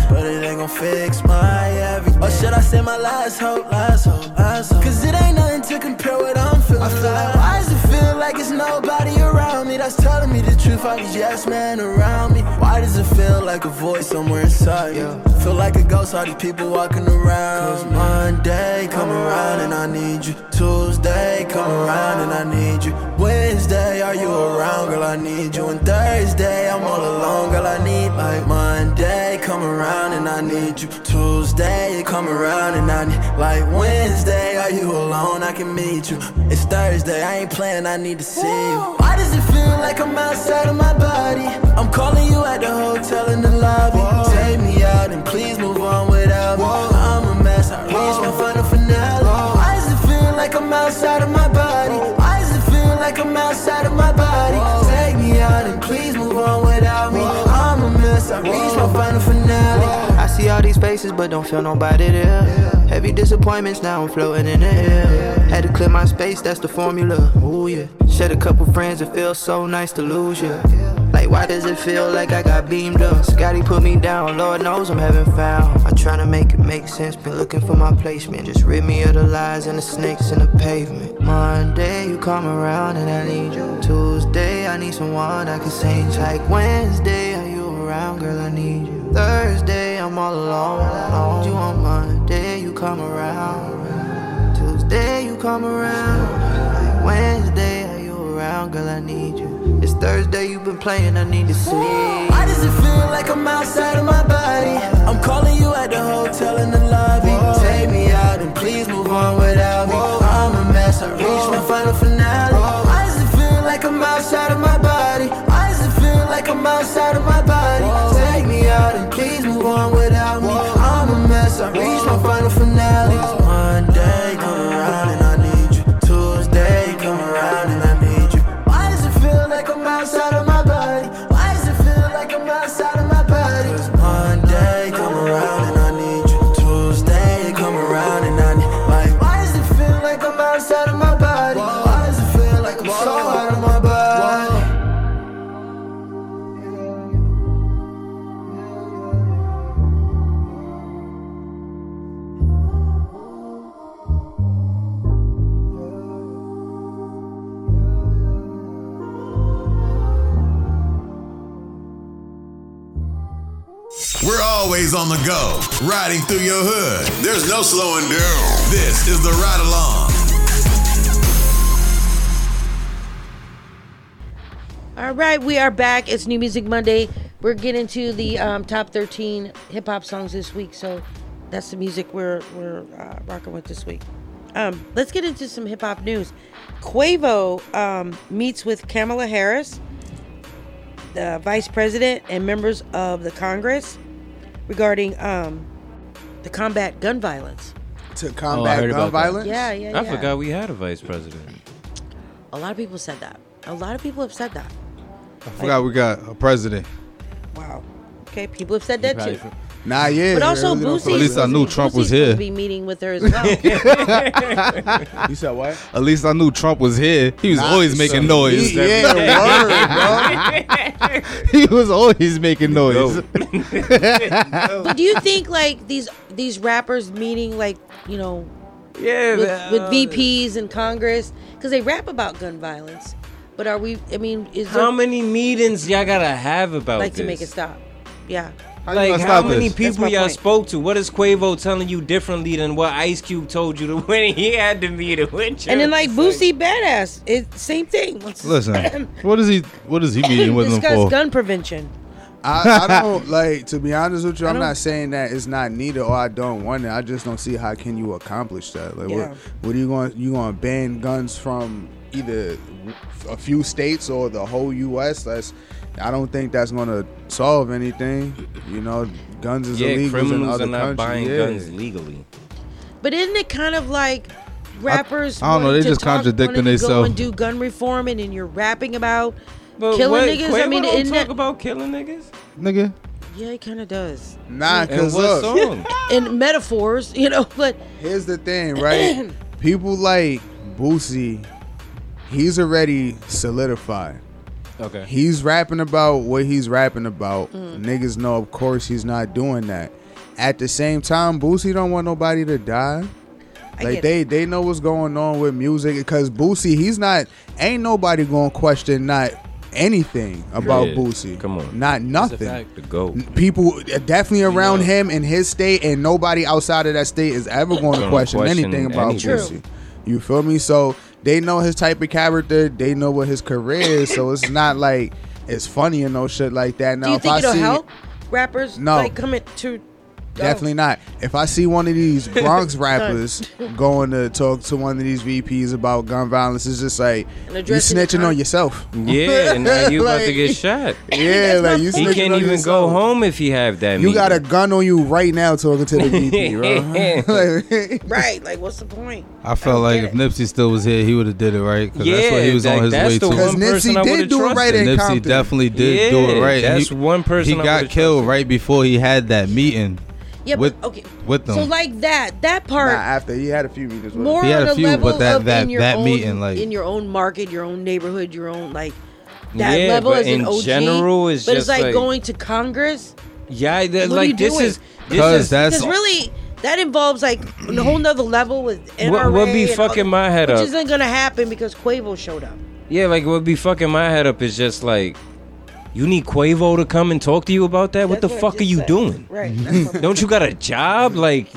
ain't gon' fix my everything. Or should I say my last hope, last hope, last hope? Cause it ain't nothing to compare what I'm feeling. I feel like, why does it feel like it's nobody around me that's telling me the truth? All these yes men around me. Why does it feel like a voice somewhere inside you? Feel like a ghost, all these people walking around. Cause Monday come around and I need you. Tuesday come around and I need you. Wednesday, are you around, girl? I need you. And Thursday, I'm all alone, girl. I need like Monday come around and I need you. Tuesday, you come around and I need like Wednesday, are you alone? I can meet you. It's Thursday, I ain't playing, I need to see you. Why does it feel like I'm outside of my body? I'm calling you at the hotel in the lobby. Take me out and please move on without me. I'm a mess, I reached my final finale. Why does it feel like I'm outside of my body? Why does it feel like I'm outside of my body? Take me out and please move on without me. I reached my final finale. I see all these faces, but don't feel nobody there. Heavy disappointments, now I'm floating in the air. Had to clear my space, that's the formula. Ooh, yeah. Shed a couple friends, it feels so nice to lose you. Like, why does it feel like I got beamed up? Scotty put me down, Lord knows I'm having found. I'm trying to make it make sense, been looking for my placement. Just rid me of the lies and the snakes in the pavement. Monday, you come around and I need you. Tuesday, I need someone I can change. Like Wednesday, around, girl? I need you. Thursday, I'm all alone. Need you on Monday, you come around. Tuesday, you come around. Wednesday, are you around, girl? I need you. It's Thursday, you've been playing, I need to see. Why does it feel like I'm outside of my body? I'm calling you at the hotel in the lobby. Take me out and please move on without me. I'm a mess, I reached my final finale. Why does it feel like I'm outside of my body? Why does it feel like I'm outside of my on without me. I'm a mess, I reached my final finale. We're always on the go, riding through your hood. There's no slowing down. This is the ride along. All right, we are back. It's New Music Monday. we're getting to the um, top 13 hip hop songs this week. So that's the music we're we're uh, rocking with this week. Um, let's get into some hip hop news. Quavo um, meets with Kamala Harris, the vice president, and members of the Congress regarding um, the combat gun violence. To Oh, I combat heard gun about that. violence. Yeah, yeah, I forgot we had a vice president. A lot of people said that. A lot of people have said that. I forgot we got a president. Wow. Okay, people have said that too. Nah, yeah. But also, really Boosie. feel At least I knew Trump was Boosie's supposed here. be meeting with her as well. You said what? At least I knew Trump was here. He was Nah, always making noise. He- yeah, word, he was always making noise. but do you think like these these rappers meeting like you know Yeah, with, uh, with VPs in Congress because they rap about gun violence, but are we? I mean, is there How many meetings y'all gotta have about like this? to make it stop? Yeah. You Like gonna how many this? People y'all point. spoke to? What is Quavo telling you differently than what Ice Cube told you to when he had to meeting with you? And then like It's Boosie Badazz, it's same thing. Let's Listen, what is he? What is he meeting with him for? gun prevention. I, I don't like to be honest with you. I I'm don't- not saying that it's not needed or I don't want it. I just don't see how can you accomplish that. Like, Yeah. what, what are you going? You going to ban guns from either a few states or the whole U.S. That's I don't think that's going to solve anything. You know, guns is yeah, illegal in criminals other are not countries. buying yeah. guns legally. But isn't it kind of like rappers? I don't know, they to just talk- contradicting themselves. Go and do gun reform, and then you're rapping about But killing what, niggas. Quavo I mean, don't isn't talk that? about killing niggas. Nigga, Yeah, he kind of does. Nah, And because what look, song? In metaphors, you know, but here's the thing, right? People like Boosie, he's already solidified. Okay. He's rapping about what he's rapping about. Mm. Niggas know, of course, he's not doing that. At the same time, Boosie don't want nobody to die. I Like get they they know what's going on with music because Boosie, he's not. Ain't nobody gonna question not anything about Yeah, Boosie. come on. not That's a nothing. fact. The GOAT. People definitely around know. him in his state, and nobody outside of that state is ever going to Gonna question, question anything about anything. Boosie. You feel me? So they know his type of character. They know what his career is. so it's not like it's funny and no shit like that. Now, do you if think I it'll see, help rappers No. like coming to? Definitely not. If I see one of these Bronx rappers going to talk to one of these VPs about gun violence, it's just like you addressing it snitching on yourself. Yeah, and now you about to get shot. Yeah, like you He can't even yourself. go home if he have that. You got a gun on you right now talking to the VP, bro. Like, Right, like what's the point? I felt like if Nipsey still was here, he would have did it right. Cause that's what he was like, on his way the to. Because one person Nipsey I did would've do it right in Nipsey Compton. definitely did do it right. that's he, one person He I got killed trusted. right before he had that meeting. Yeah, with but okay. with them. So like that, that nah, part after he had a few meetings with more He had on a few, level but that- of that- in your that own, meeting, like- in your own market, your own neighborhood, your own like that Yeah, level but as an in OG. general, is but just it's like, like- going to Congress. Yeah, that, like this is this Because that's Because really, that involves like a whole nother level with NRA. what, what be and fucking all- my head which up. Which isn't gonna happen because Quavo showed up. Yeah, like what be fucking my head up is just like, you need Quavo to come and talk to you about that. what the what fuck are you said. doing? Right. Don't you got a job? Like,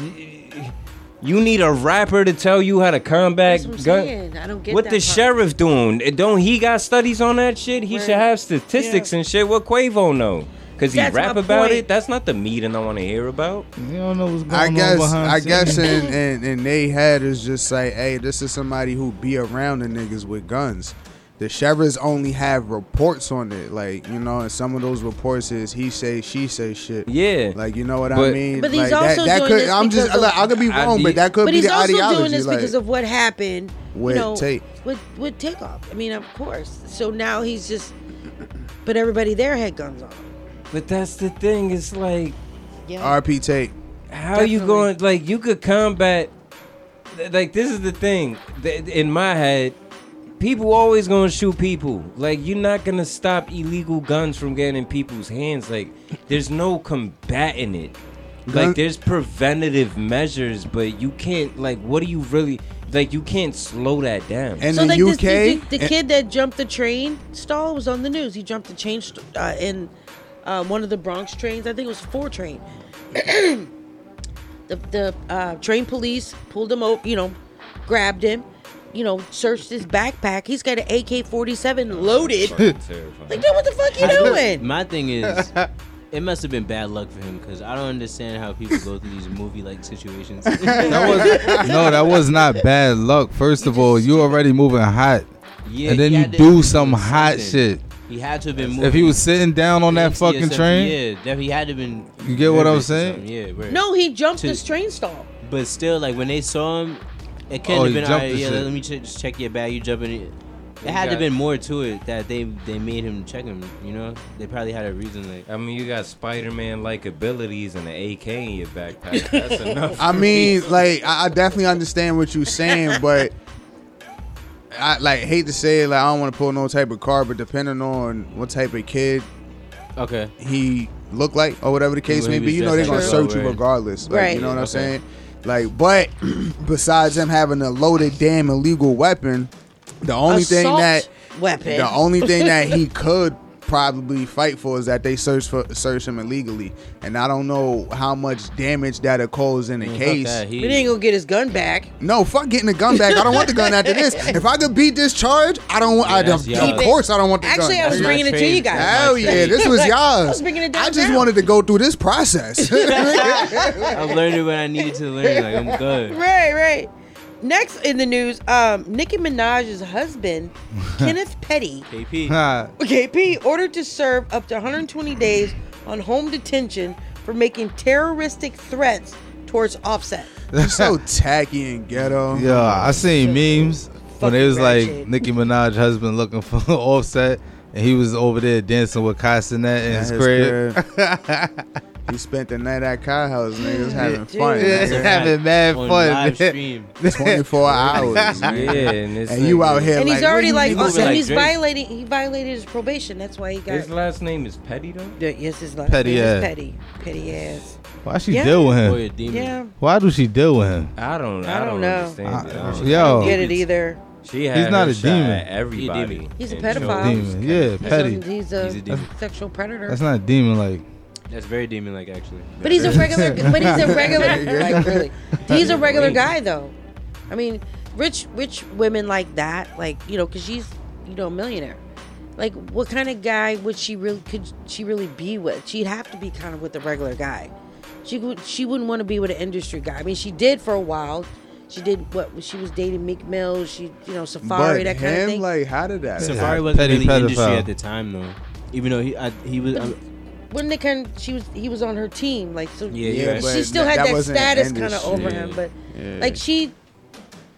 you need a rapper to tell you how to combat That's what I'm gun. saying. I don't get What that the part. sheriff doing? Eh, don't he got studies on that shit? He should have statistics and shit. What Quavo know? Cause he That's rap about point. it. That's not the meeting I want to hear about. you don't know what's going I on guess behind I scenes. guess in, in, in they had is just like, hey, this is somebody who be around the niggas with guns. The sheriffs only have reports on it, like you know, and some of those reports is he say she say shit. Yeah, Like you know what I mean? But he's like, that, also that doing could this I'm just because of- like, I could be wrong, be- but that could but be he's the also ideology. doing this like, because of what happened With you know, Tate. with with takeoff. I mean, of course. So now he's just, but everybody there had guns on. but that's the thing. It's like, Yeah. RP Tate. how you going? Like, you could combat. Like, this is the thing. In my head, people always gonna shoot people. Like, you're not gonna stop illegal guns from getting in people's hands. Like, there's no combating it. Like, there's preventative measures, but you can't. Like, what do you really? Like, you can't slow that down. And so the like UK, this, the, the and- kid that jumped the train stall was on the news. He jumped the train st- uh, in uh, one of the Bronx trains. I think it was four train. the the uh, train police pulled him over. You know, grabbed him, you know, searched his backpack. He's got an AK-47 loaded. Fucking terrifying. Like, dude, what the fuck you doing? My thing is, it must have been bad luck for him because I don't understand how people go through these movie-like situations. That was no, that was not bad luck. First of all, you already moving hot, Yeah, and then you do do some hot something. shit. He had to have been. If he was sitting down on that fucking train, yeah, def- he had to have been. You get what I'm saying? Yeah, right. No, he jumped To- this train stall. But still, like when they saw him, it couldn't Oh, have been. Alright, yeah, shit. let me ch- just check your bag. You jumping it. It had to have been more to it that they they made him check him. You know, they probably had a reason. Like I mean, you got Spider-Man like abilities and an AK in your backpack. That's enough. I mean, like I, I definitely understand what you're saying, but I like hate to say it, like I don't want to pull no type of card, but depending on what type of kid okay, he looked like or whatever the case may be, you know they're gonna search you regardless. Like, Right. You know what I'm saying? Like, but besides him having a loaded damn illegal weapon, the only thing that weapon. the only thing that he could probably fight for is that they search for search him illegally, and I don't know how much damage that'll cause in the Man, case. that, he- But he ain't gonna get his gun back. No, fuck getting the gun back. I don't want the gun after this. If I could beat this charge, I don't want. I, that's of course, I don't want the Actually, gun. I was That's bringing it to you guys. Hell yeah, this was Like, I was bringing it I just downtown. wanted to go through this process. I learned what I needed to learn. Like I'm good. Right, right. Next in the news, um, Nicki Minaj's husband, Kenneth Petty, KP. KP, ordered to serve up to 120 days on home detention for making terroristic threats towards Offset. They're so tacky and ghetto. Yeah, I seen memes when it Fucking was like ratchet. Nicki Minaj husband looking for Offset, and he was over there dancing with Kai Cenat in At his his crib. He spent the night at Kai House, niggas having fun. Yeah, nigga. having mad on fun. live stream. 24 hours. yeah, and, this And you nigga- out here And he's already like, you moving and like he's Drake? violating, he violated his probation. That's why he got. His last name is Petty though. Yeah, yes, his last Petty name ass. is Petty. Petty ass. Why she Yeah. deal with him? A demon. Yeah, Why do she deal with him? I don't. I I, don't don't, know. understand it. I don't- yo. get it either. She had not her a shot demon. at Everybody. He's a pedophile. Demon. Yeah, He's petty. a, he's a, He's a demon. sexual predator. That's not a demon. Like That's very demon-like, actually. But he's a regular. but he's a regular. like really, he's a regular guy though. I mean, rich rich women like that, like you know, because she's you know a millionaire. Like, what kind of guy would she really could she really be with? She'd have to be kind of with a regular guy. She would she wouldn't want to be with an industry guy. I mean, she did for a while. She did what she was dating Meek Mill. She you know Safaree But that kind him, of thing. like, how did that? Safaree happen? wasn't Petty really industry at the time, though. Even though he I, he was. But- when they kind she was he was on her team like so Yeah, Yeah, yeah, but she still that- had that that, status kind of over Yeah. him but Yeah. like she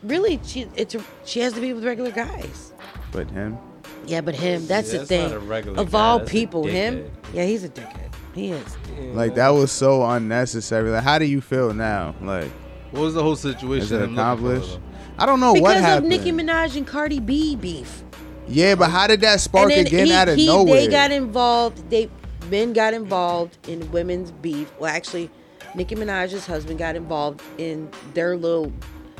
really she it's a, she has to be with regular guys But him. yeah but him that's the that's thing not a regular of guy, all people him yeah he's a dickhead he is Like that was so unnecessary. Like, how do you feel now? Like, what was the whole situation? is it him looking for her, accomplished? I don't know what happened because of happened. Nicki Minaj and Cardi B beef yeah, but how did that spark and again he, out of he, nowhere? they got involved they men got involved in women's beef. Well actually Nicki Minaj's husband got involved in their little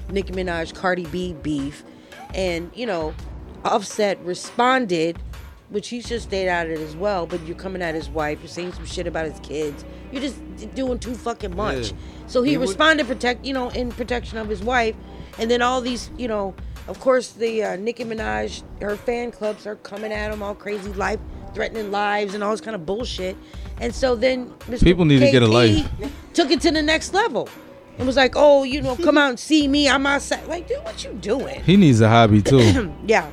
Nicki Minaj Cardi B beef. And you know Offset responded which he should stayed out of it as well but you're coming at his wife you're saying some shit about his kids. You're just doing too fucking much. Yeah. so he, He would- responded protect you know in protection of his wife. And then all these you know of course the uh, Nicki Minaj her fan clubs are coming at him all crazy life threatening lives and all this kind of bullshit and so then Mr. People need to get a KP life. took it to the next level and was like oh you know come out and see me I'm outside like dude what you doing He needs a hobby too. yeah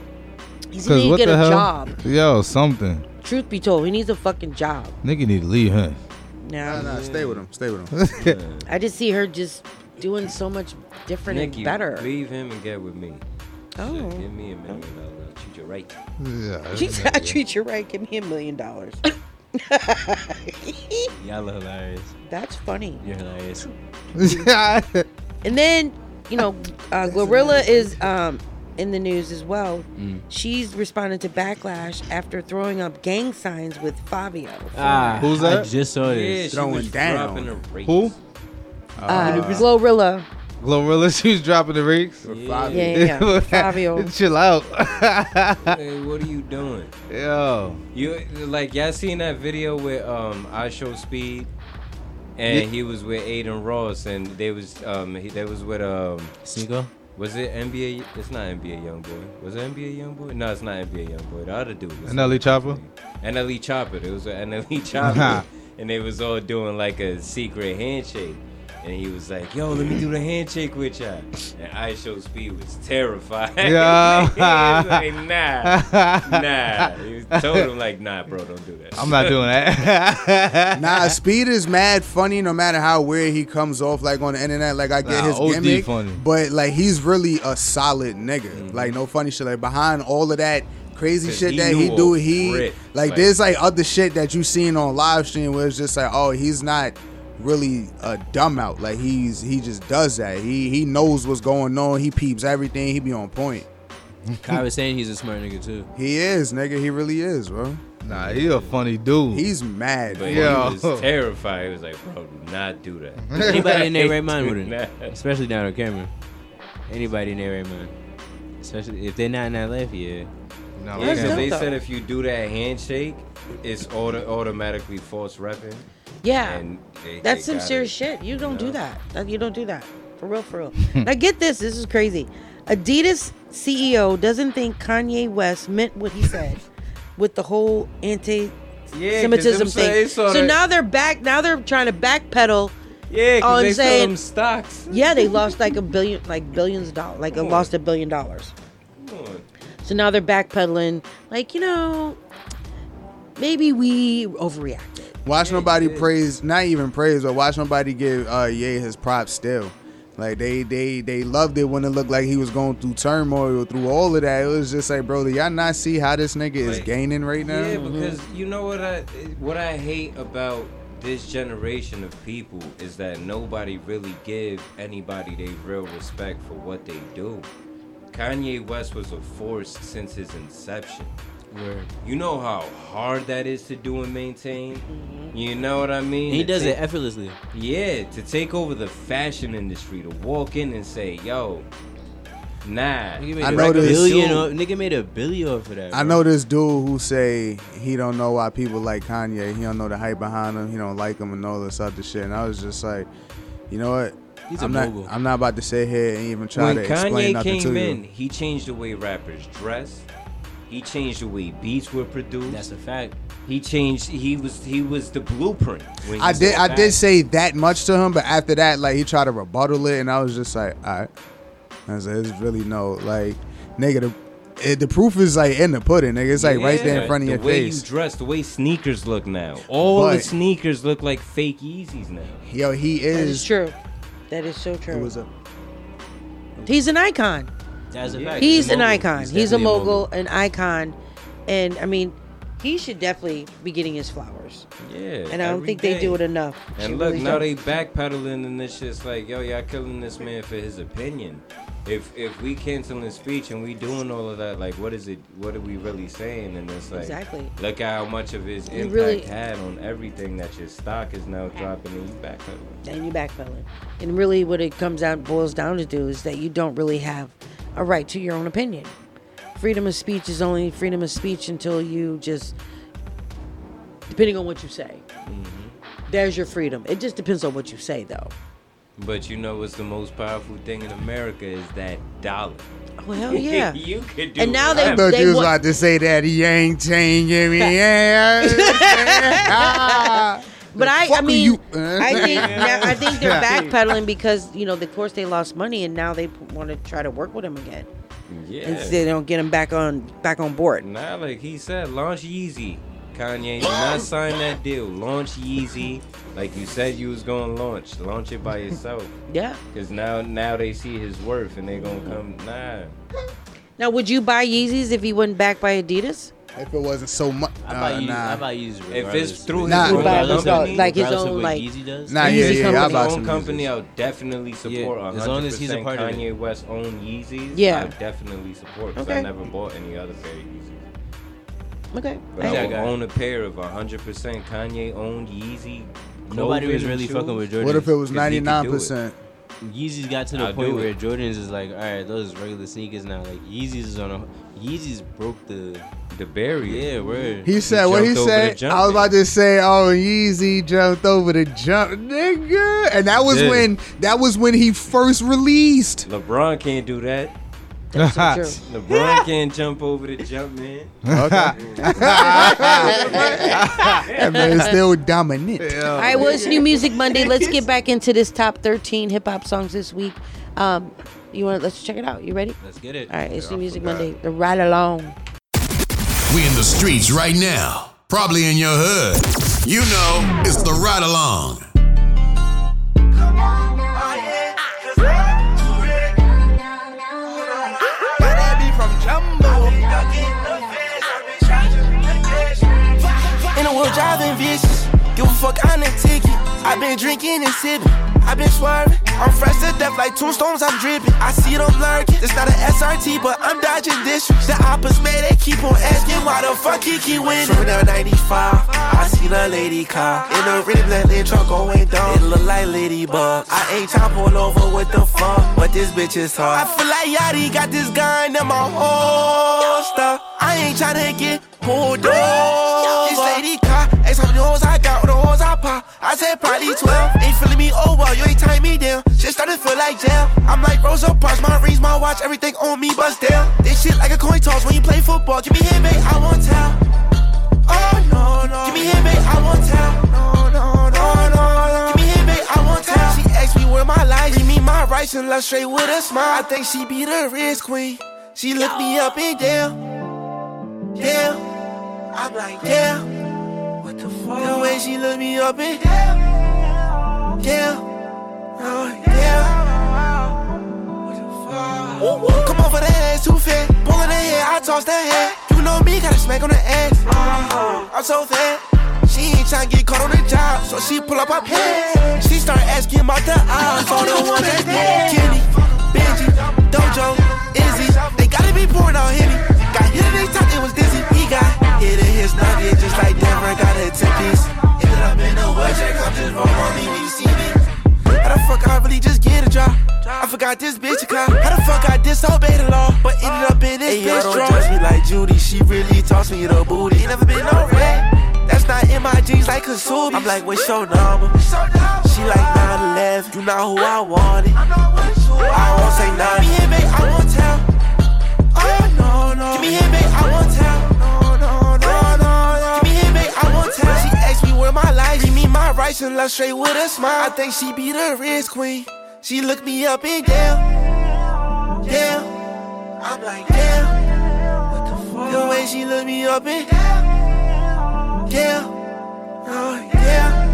he's Cause need to get the a hell? job Yo, something. truth be told he needs a fucking job Nigga need to leave him. now Nah, nah, stay with him. Stay with him. I just see her just doing so much different Nicki, and better. leave him and get with me. Oh. Give me a million oh. dollars. I'll treat you right. Yeah. She said, I treat you right. Give me a million dollars. Y'all are hilarious. That's funny. You're hilarious. And then, you know, uh, Glorilla is um, in the news as well. Mm. She's responded to backlash after throwing up gang signs with Fabio. Ah, Who's that? I that? just saw Yeah, this. she Throwing down. dropping the rates. Who? Uh, Glorilla. Glorilla, she was dropping the rakes. Yeah, yeah, yeah. Fabio. Chill out. Hey, what are you doing? Yo. You like y'all seen that video with um IShowSpeed, and Yeah. he was with Adin Ross, and they was um he, they was with um Cinco? Was it NBA? It's not NBA YoungBoy. Was it NBA YoungBoy? No, it's not NBA YoungBoy. The other dude. was NLE Choppa? NLE Choppa. It was an NLE Choppa, and they was all doing like a secret handshake. And he was like, "Yo, let me do the handshake with ya." And IShowSpeed was terrified. Yeah. he was like, "Nah, nah." He told him like, "Nah, bro, don't do that." I'm not doing that. nah, Speed is mad funny no matter how weird he comes off like on the internet. Like I get Nah, his OD gimmick, funny. but like he's really a solid nigga. Like no funny shit. Like behind all of that crazy Mm-hmm. 'Cause shit he that he do, he like Like- there's like other shit that you seen on live stream where it's just like oh he's not really a dumb out. Like he's he just does that. He he knows what's going on. He peeps everything. He be on point. Kai was saying he's a smart nigga too. He is nigga. He really is, bro. Nah, he a funny dude. He's mad. But Yo. he was terrified. He was like, "Bro, do not do that." Anybody in their right mind wouldn't, not. especially down on camera. Anybody in their right mind, especially if they're not in that life, yeah. No, Yeah, they said if you do that handshake, it's auto- automatically false repping. Yeah. They- That's they some serious it. shit. You don't do know? that. That- You don't do that. For real, for real. now get this. This is crazy. Adidas CEO doesn't think Kanye West meant what he said with the whole anti Semitism say- thing. So now they're back. Now they're trying to backpedal. Yeah, 'cause on they sell saying them stocks. Yeah, they lost like a billion, like billions of dollars. Like lost a billion dollars. So now they're backpedaling. Like you know, maybe we overreacted. Watch nobody praise, not even praise, but watch nobody give uh Ye his props still. Like they they they loved it when it looked like he was going through turmoil through all of that. It was just like, bro, do y'all not see how this nigga is Like, gaining right now? Yeah, because you know what I what I hate about this generation of people is that nobody really give anybody they real respect for what they do. Kanye West was a force since his inception. Word. You know how hard that is to do and maintain. Mm-hmm. You know what I mean? He To does it effortlessly. Yeah, to take over the fashion industry, to walk in and say, "Yo, nah." I made know this billion. dude- off- Nigga made a billion off of that. I bro. know this dude who say he don't know why people like Kanye. He don't know the hype behind him. He don't like him and all this other shit. And I was just like, you know what? He's a I'm not. mogul. I'm not about to sit here and even try when to explain Kanye nothing came to in, you. he changed the way rappers dress. He changed the way beats were produced. That's a fact. He changed. He was. He was the blueprint. When I did. I back. did say that much to him, but after that, like he tried to rebuttal it, and I was just like, all right. I was like, there's really no like, nigga. The, it, the proof is like in the pudding, nigga. It's like right there in front of the your way face. you dress, the way sneakers look now. All the sneakers look like fake Yeezys now. Yo, he That is is. true. That is so true. It was a. He's an icon. That's a fact. He's a an icon. He's, a definitely mogul, an icon, and I mean, he should definitely be getting his flowers. Yeah. And I don't every think they day. do it enough. And She look, really now don't. they backpedaling, and it's just like, yo, y'all killing this man for his opinion. If if we canceling speech and we doing all of that, like, what is it? What are we really saying? And it's like, Exactly. Look at how much of his You impact really- had on everything that your stock is now dropping, and you backpedaling. and you backpedaling. And really, what it comes out boils down to do is that you don't really have a right to your own opinion. Freedom of speech is only freedom of speech until you just, depending on what you say. Mm-hmm. There's your freedom. It just depends on what you say, though. But you know what's the most powerful thing in America is that dollar. Oh hell yeah! you could do. And now they- I thought they you was wa- about to say that he ain't changing me. Yeah. But I, I mean, you- I think now, I think they're backpedaling because you know, of course, they lost money, and now they want to try to work with him again. Yeah. And they don't get him back on back on board. Nah, like he said, launch Yeezy. Kanye, do not sign that deal. Launch Yeezy, like you said you was gonna launch. Launch it by yourself. Yeah. Cause now, now they see his worth and they're gonna come. Nah. Now, would you buy Yeezys if he wasn't backed by Adidas? If it wasn't so much, I buy uh, Yeezys- nah. I buy Yeezys If it's through Nah. his Would own buy company, like his own, like- Yeezy does. Nah, yeah, Yeezy yeah, company. I his buy own some company, I'll definitely support. Yeah, 100% as long as he's a part of. Kanye West own Yeezys. Yeah. I definitely support. Cause Okay. I never bought any other pair of Yeezys. Okay. But He's I that would guy. own a pair of 100% Kanye owned Yeezy. Nobody was really shoes. fucking with Jordan. What if it was 'Cause he could do ninety nine percent? Yeezys got to the I'll point where. Jordans is like, all right, those is regular sneakers now. Like Yeezys is on a Yeezys broke the the barrier. Yeah, word. He said what he jumped over the said. jump I was about to say, "Oh, Yeezy jumped over the jump, nigga," and that was Yeah. when that was when he first released. LeBron can't do that. That's so true. LeBron can't jump over the jump, man. that man is still dominant. All right, well, it's New Music Monday. Let's get back into this top 13 hip hop songs this week. Um, you want? To let's check it out. You ready? Let's get it. All right, it's New Music Monday. The ride along. We in the streets right now, probably in your hood. You know, it's the ride along. In the world driving vicious. Give a fuck on the ticket. i been drinking and sipping. I been swerving. I'm fresh to death like tombstones, I'm dripping. I see them lurking. It's not an SRT, but I'm dodging districts. The opposite, man, they keep on asking why the fuck he keep winning. From down 95, I seen a lady car. In a red Bentley truck going down. It look like Ladybug. I ain't tryna pull over with the fuck, but this bitch is hard. I feel like Yachty got this gun in my holster. I ain't tryna get pulled over. This lady car, many hoes I got, or the hoes I said probably 12. Ain't feeling me oh over, you ain't tying me down. Shit started feel like jail. I'm like Rosa Parks, my rings, my watch, everything on me bust down. This shit like a coin toss when you play football. Give me hit, babe, I want tell. Oh no, no. Give me hit, babe, I want tell. No, no, no, no, no. Give me hit, babe, I want tell. She asked me where my life, read me my rights and left straight with a smile. I think she be the wrist queen. She looked me up and down. Damn. I'm like, damn. The fuck? The way she looked me up and down. Oh, damn. What the fuck? Woo, woo. Come over the ass too fat. Pulling the hair, I toss that hair. You know me, got a smack on the ass. Uh-huh. I'm so fat. She ain't tryna get caught on the job, so she pull up her pants. She start asking about the odds on the one that's dead. Kenny, Benji, Dojo, Izzy. They gotta be pouring out Henny. Got hit and they thought it was dizzy. He got hit in his nugget just like Denver got a 10 piece. Ended up in the wheelchair, come just roll on me you see me. How the fuck I really just get a job? I forgot this bitch a cop. How the fuck I disobeyed the law, but ended up in this Hey, bitch draw? don't me like Judy, she really tossed me the booty. Ain't never been no red. That's not in my jeans like Kasubi. I'm like, what's your number? She like 911. You know who I wanted. I won't say nothing. Give me hit, babe, I won't tell. Give me hit, babe, I won't tell. No no no no no. Give me hit, babe, I won't. She asked me where my life. Read me my rights and left straight with a smile. I think she be the wrist queen. She looked me up and down. Damn. I'm like, damn. What the fuck? The way she looked me up and down. Yeah. Oh, yeah.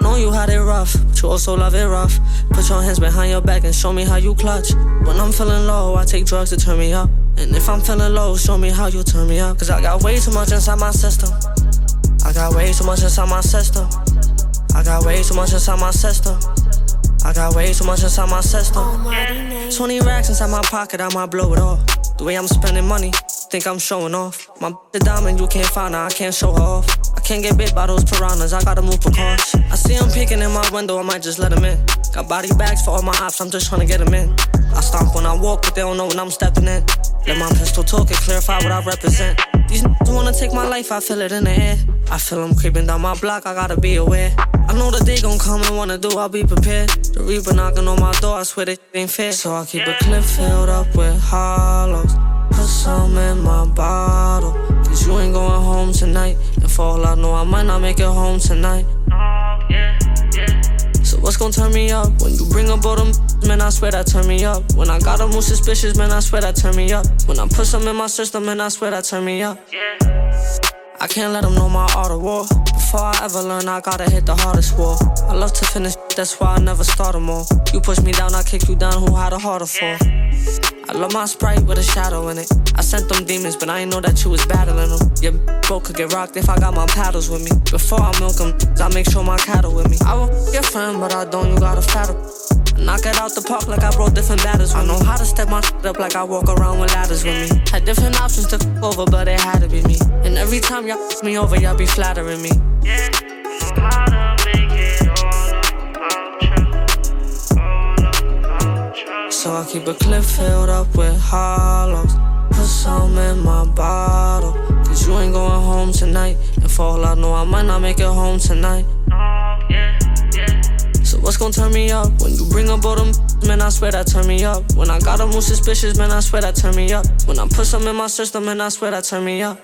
Know you had it rough, but you also love it rough. Put your hands behind your back and show me how you clutch. When I'm feeling low, I take drugs to turn me up. And if I'm feeling low, show me how you turn me up. Cause I got way too much inside my system. I got way too much inside my system. I got way too much inside my system. I got way too much inside my system. 20 racks inside my pocket, I might blow it all. The way I'm spending money, think I'm showing off. My the diamond you can't find, her, I can't show her off. I can't get bit by those piranhas, I gotta move precaution. I see them peeking in my window, I might just let them in. Got body bags for all my ops, I'm just trying to get them in. I stomp when I walk, but they don't know when I'm stepping in. Let my pistol talk and clarify what I represent. These niggas wanna take my life, I feel it in the air. I feel them creeping down my block, I gotta be aware. I know that they gon' come and wanna do, I'll be prepared. The Reaper knocking on my door, I swear that ain't fair. So I keep a clip filled up with hollows. Put some in my bottle. Cause you ain't going home tonight. And for all I know, I might not make it home tonight. What's gon' turn me up? When you bring up all them, man, I swear that turn me up. When I gotta move suspicious, man, I swear that turn me up. When I put some in my system, man, I swear that turn me up. I can't let them know my art of war. Before I ever learn, I gotta hit the hardest war. I love to finish, that's why I never start them all. You push me down, I kick you down, who had a harder fall? I love my sprite with a shadow in it. I sent them demons, but I ain't know that you was battling them. Your bro could get rocked if I got my paddles with me. Before I milk them, I make sure my cattle with me. I will your friend, but I don't, you gotta fatter. Knock it out the park like I brought different batters. I know how to step my shit up like I walk around with ladders with me. Had different options to f over, but it had to be me. And every time y'all f me over, y'all be flattering me. So I keep a clip filled up with hollows. Put some in my bottle. Cause you ain't going home tonight. And for all I know, I might not make it home tonight. So what's gonna turn me up? When you bring up all them, man, I swear that turn me up. When I gotta move suspicious, man, I swear that turn me up. When I put some in my system, man, I swear that turn me up.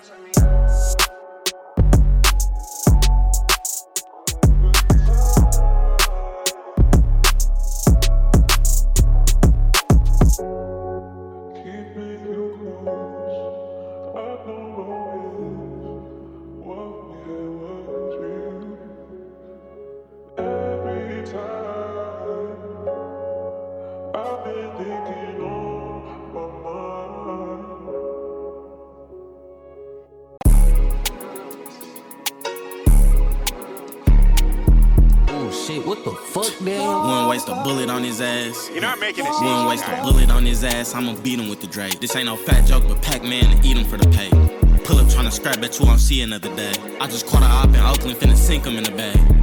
His ass. You're not making this Wouldn't waste a bullet on his ass. I'ma beat him with the Drake. This ain't no fat joke, but Pac Man to eat him for the pay. Pull up tryna scrap, bet you won't see another day. I just caught a op in Oakland, finna sink him in the bag.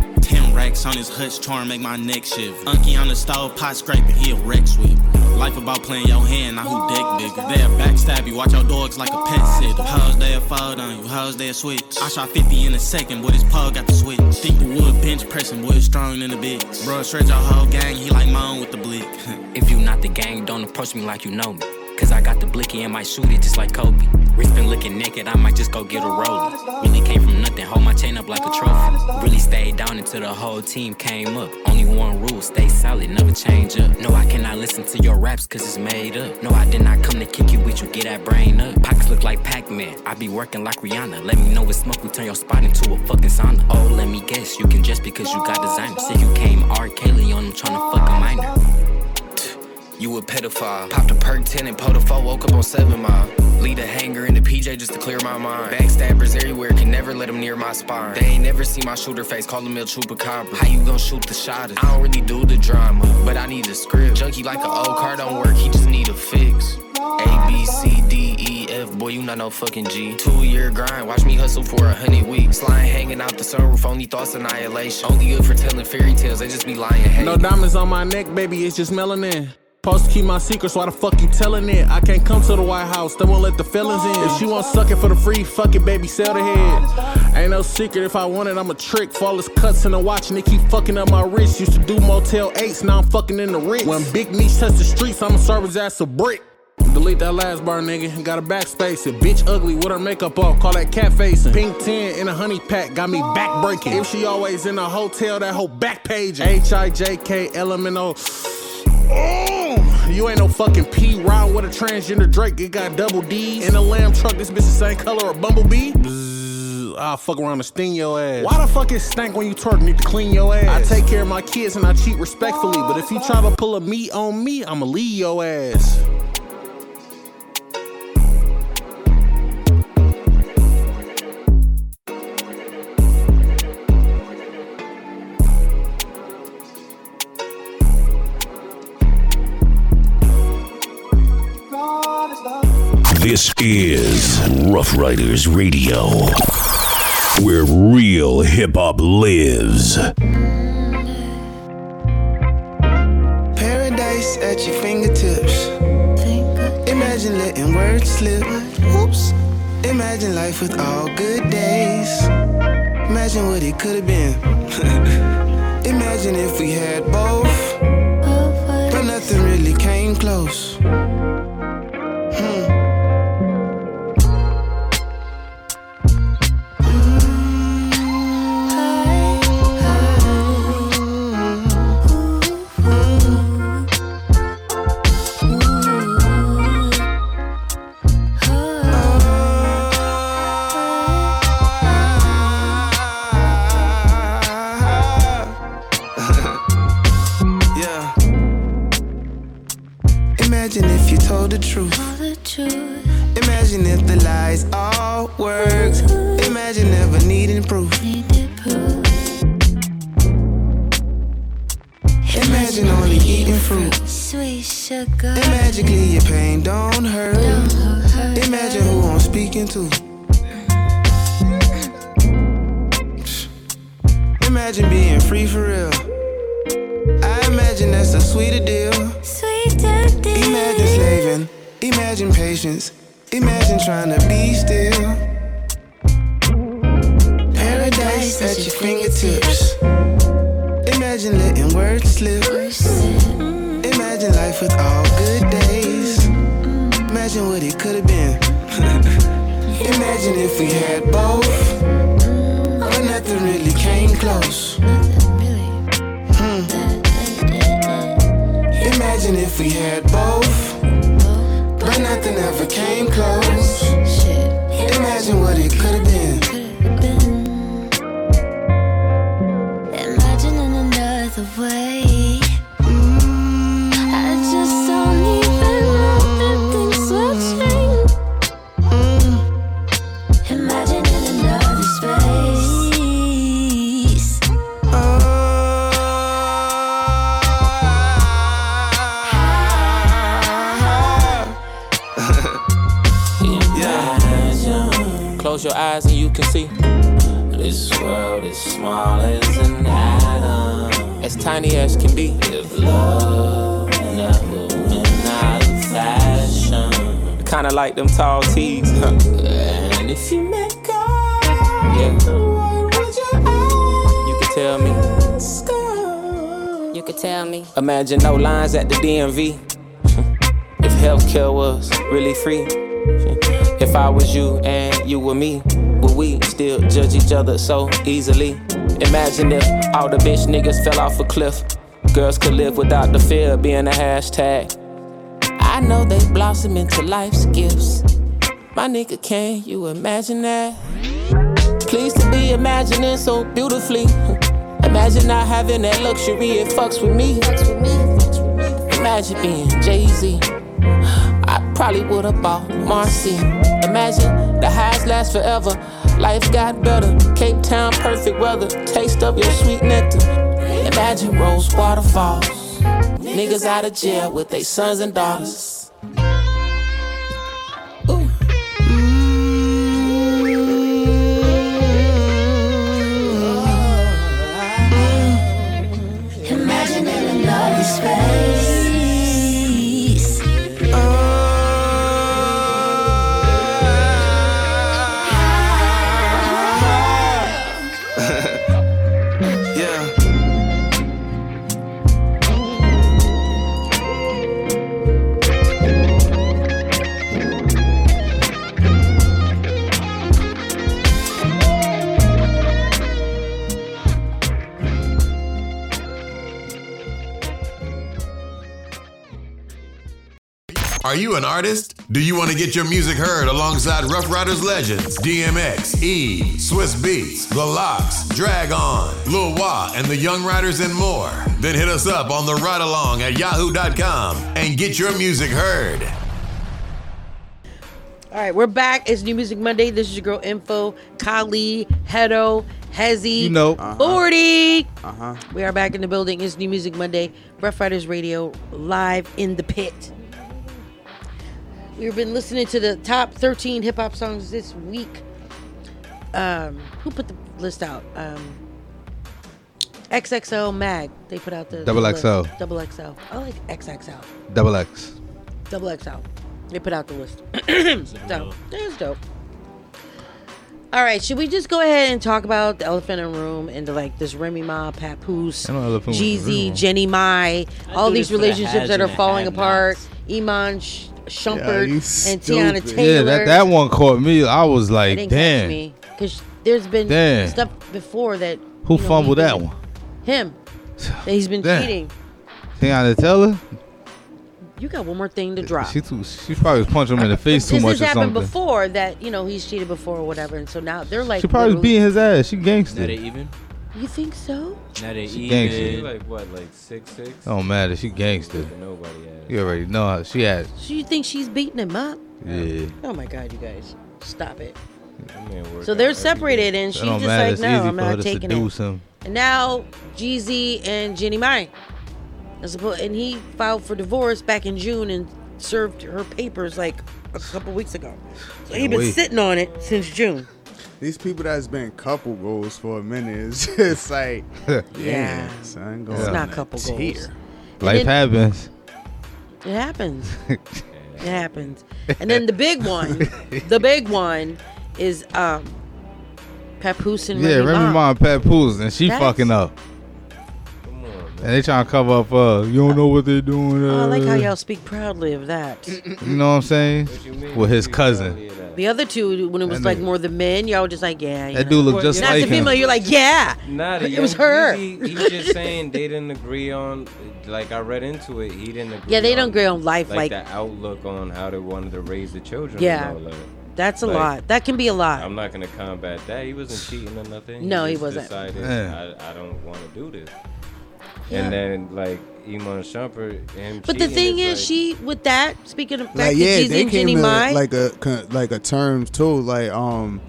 Racks on his hutch, trying to make my neck shiver. Unky on the stove, pot scraping, he a wreck sweep. Life about playing your hand, not who dick bigger. They'll backstab you, watch your dogs like a pet sitter. Hoes they'll fold on you, hoes they'll switch. I shot 50 in a second, boy, this pug got the switch. Think the wood bench pressing, boy, strong in the big. Bro, stretch your whole gang, he like mine with the blick. If you not the gang, don't approach me like you know me. Cause I got the blicky and might shoot it just like Kobe. Been looking naked, I might just go get a rollie. Really came from nothing, hold my chain up like a trophy. Really stayed down until the whole team came up. Only one rule, stay solid, never change up. No, I cannot listen to your raps cause it's made up. No, I did not come to kick you with you, get that brain up. Pockets look like Pac-Man, I be working like Rihanna. Let me know it's smoke, we turn your spot into a fucking sauna. Oh, let me guess, you can just because you got designer. Say you came R. Kelly on tryna fuck a minor. You a pedophile. Popped a perk 10 and pulled a four, woke up on 7 mile. Lead a hanger in the PJ just to clear my mind. Backstabbers everywhere, can never let them near my spine. They ain't never see my shooter face, call him El Chupacabra. How you gon' shoot the shot? I don't really do the drama, but I need a script. Junkie like an old car don't work, he just need a fix. A, B, C, D, E, F, boy, you not no fucking G. Two year grind, watch me hustle for a hundred weeks. Slime hanging out the sunroof, only thoughts annihilation. Only good for telling fairy tales, they just be lying. No diamonds on my neck, baby, it's just melanin. Supposed to keep my secrets, why the fuck you telling it? I can't come to the White House, they won't let the felons in. If she want suck it for the free, fuck it, baby, sell the head. Ain't no secret, if I want it, I'm a trick. Flawless cuts in the watch, and they keep fucking up my wrist. Used to do Motel 8s, now I'm fucking in the Ritz. When Big Niche touch the streets, I'ma serve his ass a brick. Delete that last bar, nigga. Got a backspace it. Bitch ugly with her makeup off. Call that cat facing. Pink 10 in a honey pack. Got me back breaking. If she always in a hotel, that whole back page. H I J K L M N O. Oh, you ain't no fucking P round with a transgender Drake. It got double D in a lamb truck. This bitch the same color a Bumblebee. I'll fuck around and sting your ass. Why the fuck it stank when you twerk? Need to clean your ass. I take care of my kids and I cheat respectfully. But if you try to pull a me on me, I'ma leave your ass. This is Ruff Ryders Radio, where real hip hop lives. Paradise at your fingertips. Imagine letting words slip. Oops. Imagine life with all good days. Imagine what it could have been. Imagine if we had both. But nothing really came close. The truth. Imagine if the lies all worked. Imagine never needing proof. Imagine only eating fruit. Sweet sugar. And magically your pain don't hurt. Imagine who I'm speaking to. Imagine being free for real. I imagine that's a sweeter deal. Imagine patience. Imagine trying to be still. Paradise at your fingertips. Imagine letting words slip. Imagine life with all good days. Imagine what it could have been. Imagine if we had both. But nothing really came close. Hmm. Imagine if we had both. Nothing ever came close. Imagine what it could have been. Eyes and you can see. This world is small as an atom. As tiny as can be. If love never went out of fashion. Kinda like them tall tees. and if you make up, yeah. You can tell me. You could tell me. Imagine no lines at the DMV. If healthcare was really free. If I was you and you were me, would we still judge each other so easily? Imagine if all the bitch niggas fell off a cliff. Girls could live without the fear of being a hashtag. I know they blossom into life's gifts. My nigga, can you imagine that? Pleased to be imagining so beautifully. Imagine not having that luxury, it fucks with me. Imagine being Jay Z. Probably would've bought Marcy. Imagine the highs last forever. Life got better. Cape Town, perfect weather. Taste of your sweet nectar. Imagine rose waterfalls. Niggas out of jail with their sons and daughters. An artist? Do you want to get your music heard alongside Ruff Ryders legends DMX, E, Swizz Beatz, The Lox, Drag On, Lil Wah, and the Young Riders and more? Then hit us up on the ride along at yahoo.com and get your music heard. All right, we're back. It's New Music Monday. This is your girl Info, Kali, Hedo, Hezzy, You know. Forty. Uh huh. We are back in the building. It's New Music Monday. Ruff Ryders Radio live in the pit. We've been listening to the top 13 hip hop songs this week. Um, who put the list out? Um, XXL Mag. They put out the Double the. XL. Double XL. I like XXL. Double X. Double XL. They put out the list. so that's dope. All right, should we just go ahead and talk about the elephant in the room and the like this Remy Ma, Papoose, I know elephant was in the Jeezy, room. Jeannie Mai, all these this for the relationships that are falling apart. Iman Sh- Yeah, Shumpert you and Teyana. Taylor. Yeah, that, that one caught me. I was It like, didn't damn. me because there's been Damn. stuff before that. Who you know, fumbled that one? Him. That he's been Damn. cheating. Teyana Taylor? You got one more thing to drop. She too, she probably was punching him in the face too this much has or happened something. before that you know he's cheated before or whatever, and so now they're like. She probably was literally- beating his ass. She gangster. Not even. You think so? Not a She even. gangster. Like what, like six six? Oh, don't matter. She gangster. Nobody has. You already know how she has. So you think she's beating him up? Yeah. Oh my God, you guys, stop it. That man work So they're separated, and she's just matter. like, It's no, I'm for her not to taking it. him. And now Jeezy and Jeannie Mai, and he filed for divorce back in June and served her papers like a couple weeks ago. So he's been Wait. sitting on it since June. These people that's been couple goals for a minute it's, just like, yeah, Yeah. son, It's not a couple tear. goals. Life then- happens. It happens. it happens. And then the big one, the big one is um Papoose and Yeah, Remy Remy Ma. Ma and Pat and she That's- fucking up. And they trying to cover up uh you don't know what they're doing. Oh, I like how uh, y'all speak proudly of that. You know what I'm saying? With his cousin. The other two, when it was That like nigga- more the men, y'all were just like, yeah. you That know. dude look just Not like the female, you're like, yeah. Nah, the it was young her. Jeezy, he's just saying they didn't agree on. Like I read into it, he didn't agree. Yeah, they on, don't agree on life, like- the outlook on how they wanted to raise the children. Yeah. and all that. That's a Like, lot. That can be a lot. I'm not gonna combat that. He wasn't cheating or nothing. No, he just wasn't. Decided Yeah. I, I don't want to do this. Yeah. And then like Iman Shumpert, him. But the thing is, like, she with that. Speaking of back Like to yeah, Jeezy they and came Jenny to Mai, like a con- like a terms too. Like um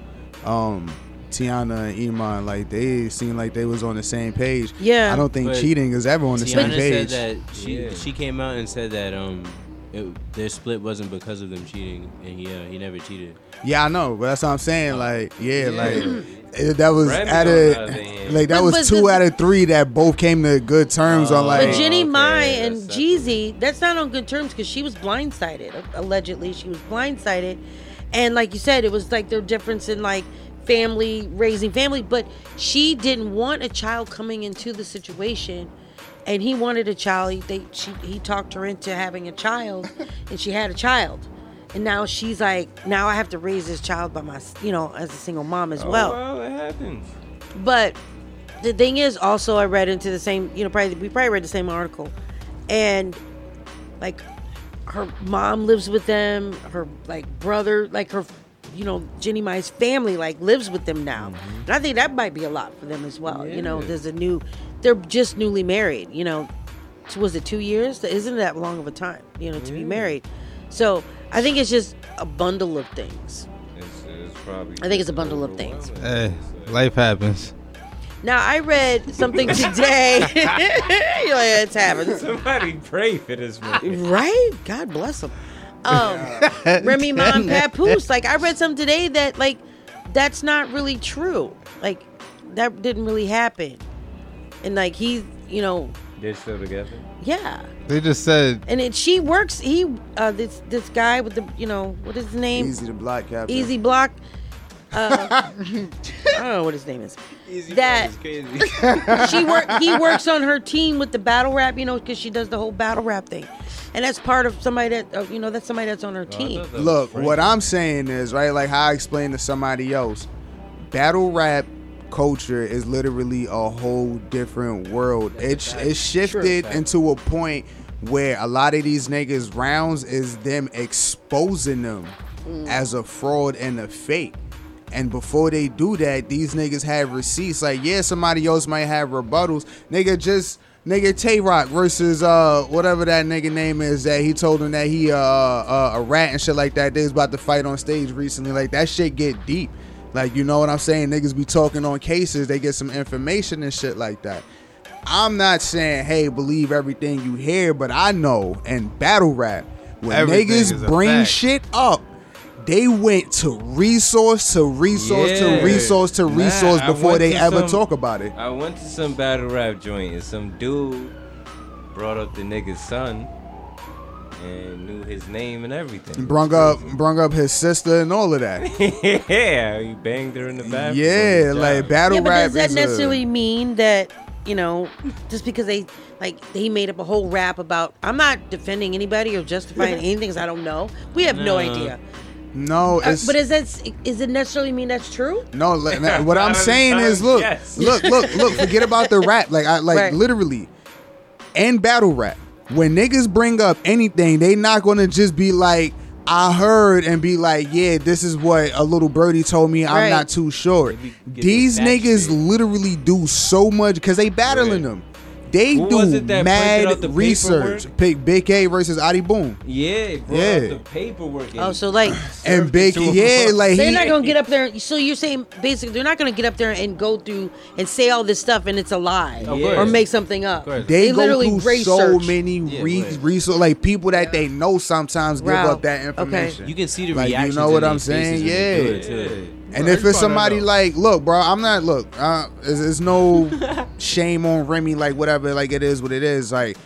um Teyana and Iman, like they seemed like they was on the same page. Yeah. I don't think But cheating is ever on the same page. said that she she came out and said that um it, their split wasn't because of them cheating, and he uh, he never cheated. Yeah, I know, but that's what I'm saying. Like, yeah, Yeah. like eh, that was Remy out on of the other hand. like that But- was but two the- out of three that both came to good terms on like. but Jeannie Mai and Jeezy, that's not on good terms because she was blindsided. Allegedly, she was blindsided, and like you said, it was like their difference in like family raising family. But she didn't want a child coming into the situation, and he wanted a child. He, they, she, he talked her into having a child, and she had a child. And now she's like, now I have to raise this child by my, you know, as a single mom as Oh, well. well, it happens. But the thing is, also, I read into the same, you know, probably we probably read the same article, and like her mom lives with them, her like brother, like her, you know, Jeannie Mai's family like lives with them now, mm-hmm. and I think that might be a lot for them as well. You know, there's a new, they're just newly married. You know, was it two years? Isn't that long of a time? You know, to be married. So I think it's just a bundle of things. It's, it's probably. I think it's a bundle of things. Hey, life happens. Now I read something today. You're like, it's happening. Somebody pray for this man. Right? God bless him. Um, Remy Ma and Papoose. Like I read something today that like that's not really true. Like that didn't really happen. And like he, you know, They're still together. yeah. They just said And it, she works. He, uh, this this guy with the, you know, what is his name? Easy to block, Captain. Easy Block. Uh, I don't know what his name is. that she work. He works on her team with the battle rap, you know, because she does the whole battle rap thing, and that's part of somebody that uh, you know that's somebody that's on her team. Look, what I'm saying is right, like how I explained to somebody else, battle rap culture is literally a whole different world. It's it's shifted into a point where a lot of these niggas rounds is them exposing them as a fraud and a fake. And before they do that, these niggas have receipts. Like, yeah, somebody else might have rebuttals. Nigga, just nigga Tay Rock versus uh whatever that nigga name is that he told him that he uh, uh a rat and shit like that. They was about to fight on stage recently. Like that shit get deep. Like you know what I'm saying? Niggas be talking on cases. They get some information and shit like that. I'm not saying hey believe everything you hear, but I know in battle rap when Everything niggas bring fact. shit up they went to resource to resource Yeah. to resource to resource I before they ever some- talk about it. I went to some battle rap joint and some dude brought up the nigga's son and knew his name and everything. Brung up, brung up his sister and all of that. yeah, he banged her in the bathroom. Yeah, like battle yeah, but rap does that is necessarily a, mean that you know just because they like they made up a whole rap about? I'm not defending anybody or justifying anything because I don't know. We have no, No. idea. no. Uh, but is that is it necessarily mean that's true? No, like, man, what I'm saying is, look, Yes. look, look, look. Forget about the rap. Like, I like Right. literally, and battle rap. When niggas bring up anything, they not gonna just be like, "I heard," and be like, "Yeah, this is what a little birdie told me." I'm Right. not too sure. These niggas literally do so much because they battling them. They Who was it do that mad out the research. paperwork? Pick Big K versus Adi Boom. Yeah, bro. Yeah. The paperwork. Oh, so like, And Big to yeah, like they're he, not gonna get up there. So you're saying basically they're not gonna get up there and go through and say all this stuff and it's a lie Of or make something up. they, go literally through research. so many re- right. resource like people that they know sometimes give Wow. up that Okay. information. You can see the Like, you know what I'm saying? faces when they do Yeah. It, too. And Bro, if it's somebody like, look, bro, I'm not. Look, uh, it's, it's no shame on Remy, like whatever, like it is what it is, like.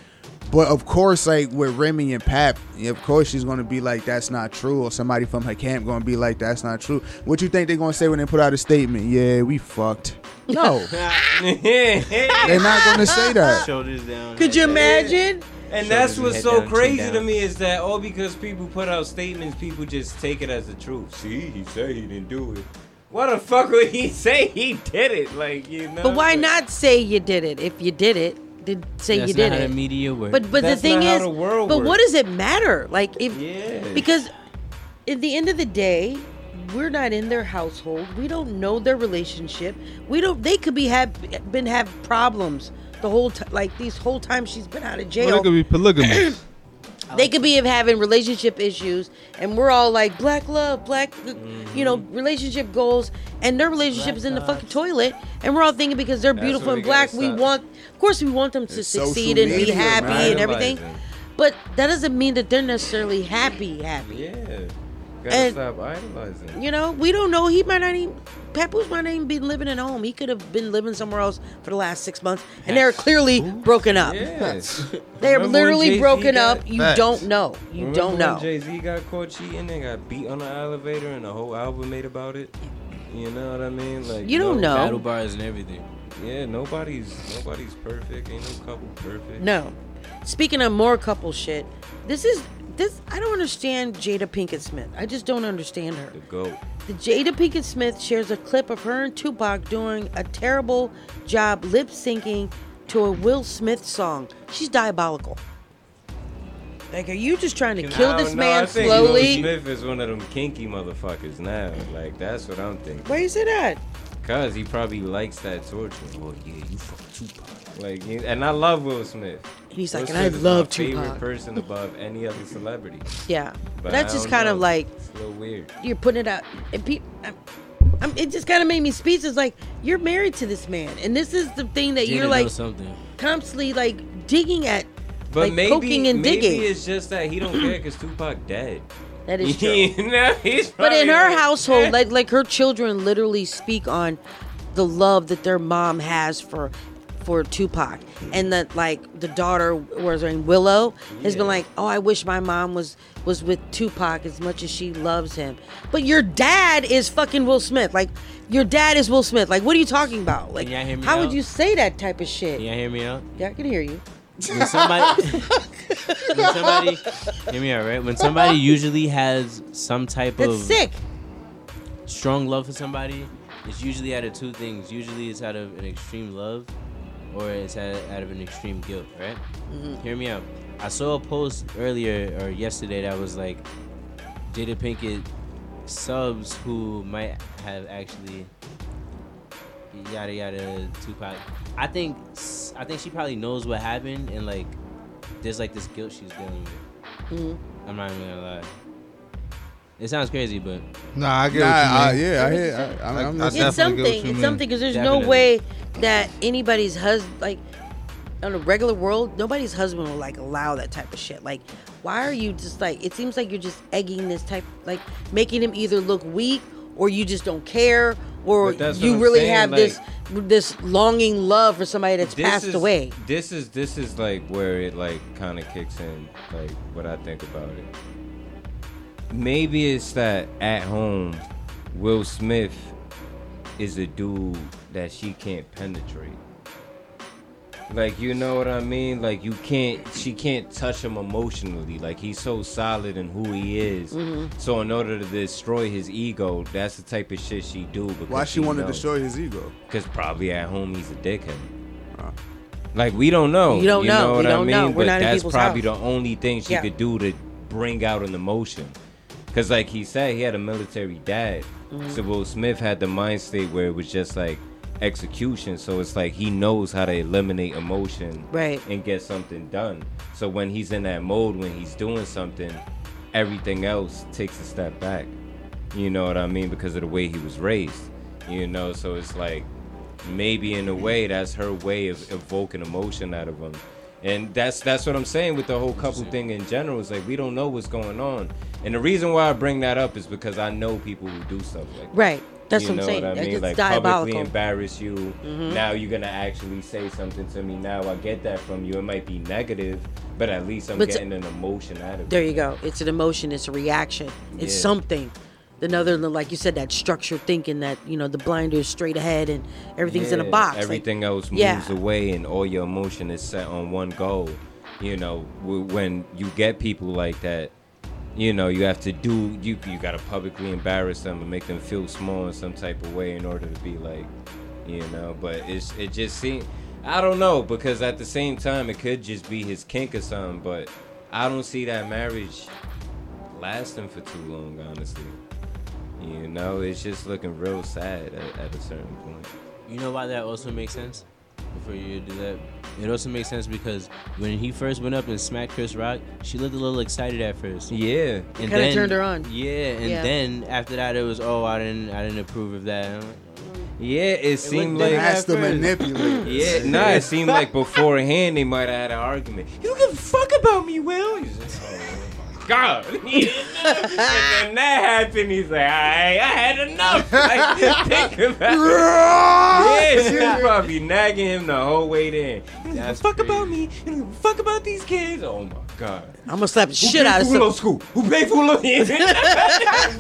But of course, like with Remy and Pap, of course she's gonna be like, that's not true, or somebody from her camp gonna be like, that's not true. What you think they're gonna say when they put out a statement? Yeah, we fucked. No, they're not gonna say that. Shoulders down. Could you imagine? And that's what's so down, crazy to me is that all because people put out statements, people just take it as the truth. See, he said he didn't do it. What the fuck would he say he did it? Like you know. But why like- not say you did it if you did it? Did say you did not how it? the media works. But but That's the thing not how is, the world but what does it matter? Like if Yeah. because at the end of the day, we're not in their household. We don't know their relationship. We don't. They could be have been have problems the whole time. Like these whole time she's been out of Well, jail. it could be polygamous. they could be having relationship issues, and we're all like black love, black, you know, Mm-hmm. relationship goals, and their relationship is in the fucking toilet, and we're all thinking because they're That's beautiful and black, we want, of course, we want them to It's succeed and be happy man. and everything, but that doesn't mean that they're necessarily happy, happy. Yeah. Gotta And- stop idolizing. You know, we don't know. He might not even. Papoose might not even be living at home. He could have been living somewhere else for the last six months, and they're clearly broken up. Yes. They're Remember literally Jay-Z broken got- up. You Facts. don't know. You don't know. Jay Z got caught cheating and got beat on the elevator, and the whole album made about it. You know what I mean? Like You don't know. Battle bars and everything. Yeah, nobody's nobody's perfect. Ain't no couple perfect. No. Speaking of more couple shit, this is this. I don't understand Jada Pinkett Smith. I just don't understand her. The goat. The Jada Pinkett Smith shares a clip of her and Tupac doing a terrible job lip syncing to a Will Smith song. She's diabolical. Like, are you just trying to kill this know, I man think Will? Smith is one of them kinky motherfuckers now. Like that's what I'm thinking. Why you say that? Cause he probably likes that torture. Well, yeah, you fuck Tupac. Like, you- and I love Will Smith. He's Will like, and I Smith is love my favorite Tupac. person above any other celebrity. Yeah, But but that's just don't kind of like It's a little weird. you're putting it out. And people, I'm, it just kind of made me speechless. Like you're married to this man, and this is the thing that Jada you're like something. constantly like digging at, But like maybe, poking and maybe digging. it's just that he don't care because Tupac dead. That is true. You know, he's But in her like- household, like like her children literally speak on the love that their mom has for for Tupac, and that like the daughter was her name Willow has been like, oh, I wish my mom was was with Tupac as much as she loves him. But your dad is fucking Will Smith. Like your dad is Will Smith. Like what are you talking about? Like Can y'all hear me how would you say that type of shit? Can y'all hear me out? Yeah, I can hear you. When somebody, when somebody, hear me out, right? When somebody usually has some type That's of sick. strong love for somebody, it's usually out of two things. Usually it's out of an extreme love, or it's out, out of an extreme guilt, right? Mhm. Hear me out. I saw a post earlier or yesterday that was like Jada Pinkett subs who might have actually yada yada Tupac. I think I think she probably knows what happened and like there's like this guilt she's dealing with. Mhm. I'm not even gonna lie. It sounds crazy, but Nah, I get Nah, what you mean. I- yeah, I hear- I- I'm- I'm listening. it's something. It's something because there's no way that anybody's husband, like, on a regular world, nobody's husband will like allow that type of shit. Like, why are you just like? It seems like you're just egging this type, like, making him either look weak or you just don't care or you really saying, have this this longing love for somebody that's passed is- away. This is this is like where it like kind of kicks in, like what I think about it. Maybe it's that at home, Will Smith is a dude that she can't penetrate. Like you know what I mean? Like you can't, she can't touch him emotionally. Like he's so solid in who he is. Mhm. So in order to destroy his ego, that's the type of shit she do. Because Why she want to knows. destroy his ego? Because probably at home he's a dickhead. Like we don't know. You don't know. what We I don't mean? know. We're but not in that's probably house. the only thing she Yeah. could do to bring out an emotion. Because like he said, he had a military dad. Mhm. So Will Smith had the mind state where it was just like execution. So it's like he knows how to eliminate emotion Right. and get something done. So when he's in that mode, when he's doing something, everything else takes a step back. You know what I mean? Because of the way he was raised. You know, so it's like maybe in a way that's her way of evoking emotion out of him. And that's that's what I'm saying with the whole couple thing in general. It's like we don't know what's going on. And the reason why I bring that up is because I know people who do stuff like that. Right. That's you what I'm saying. What I mean? it's like diabolical. publicly embarrass you. Mhm. Now you're gonna actually say something to me. Now I get that from you. It might be negative, but at least I'm But getting an emotion out of it. There you go. It's an emotion. It's a reaction. It's Yeah. something. Another, like you said, that structured thinking that you know the blinders straight ahead and everything's in a Yeah, box. like- Everything else moves yeah. away, and all your emotion is set on one goal. You know, when you get people like that, you know, you have to do you you gotta publicly embarrass them and make them feel small in some type of way in order to be like, you know. But it's it just seems I don't know because at the same time it could just be his kink or something. But I don't see that marriage lasting for too long, honestly. You know, it's just looking real sad at, at a certain point. You know why that also makes sense? Before you do that, it also makes sense because when he first went up and smacked Chris Rock, she looked a little excited at first. Yeah, and Kinda then turned her on. Yeah, and Yeah. then after that, it was oh I didn't I didn't approve of that. I'm like, Yeah, it seemed looked like different Has to at first. manipulate. Yeah, nah, it seemed like beforehand they might have had an argument. You don't give a fuck about me, Will. He's just, oh my god. and then that happened. He's like, I, I had enough. Like, think about it. Yeah, she was probably nagging him the whole way there. You don't give a fuck about me. You don't fuck about these kids. Oh my god. I'm gonna slap the Who shit paid out of for Willow some. School? Who paid for Willow?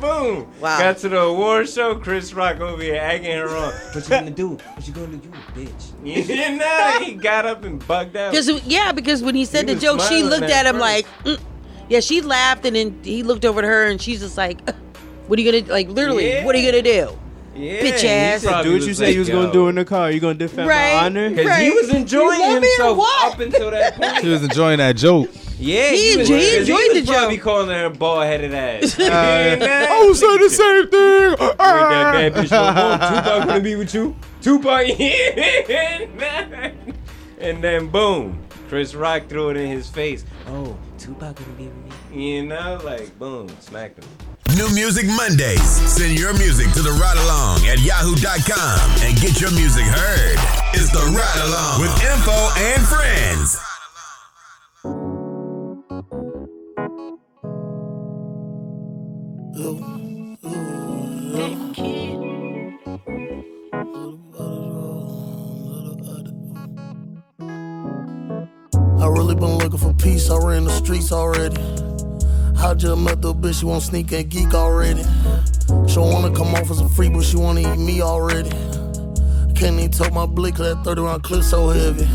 Boom. Wow. Got to the award show. Chris Rock over here egging her on. What you gonna do? What you gonna do? You a bitch. You know, he got up and bugged out. Because yeah, because when he said He the was joke, she smiling looked at at him first. like, mm. Yeah, she laughed, and then he looked over to her, and she's just like, "What are you gonna like? Literally, what are you gonna do, Yeah, bitch ass?" probably do what you say like, you was gonna do in the car. You gonna defend Right, my honor? Because Right. he was enjoying You love me or himself up until that point. She was enjoying that joke. Yeah, He was, enjoyed- he 'cause enjoyed he the was probably joke. calling her a bald headed ass. Uh, I was saying the same thing. that bad bitch no more. Tupac gonna be with you. Tupac, and then boom, Chris Rock threw it in his face. Oh, Tupac gonna be with me. You know, like boom, smacked him. New Music Mondays. Send your music to the ride along at yahoo.com and get your music heard. It's the ride along with info and friends. I really been looking for peace. I ran the streets already. I just met the bitch, she want sneak and geek already. She wanna come off as a freak, but she wanna eat me already. Can't even talk my blick, cause that 30 round clip so heavy.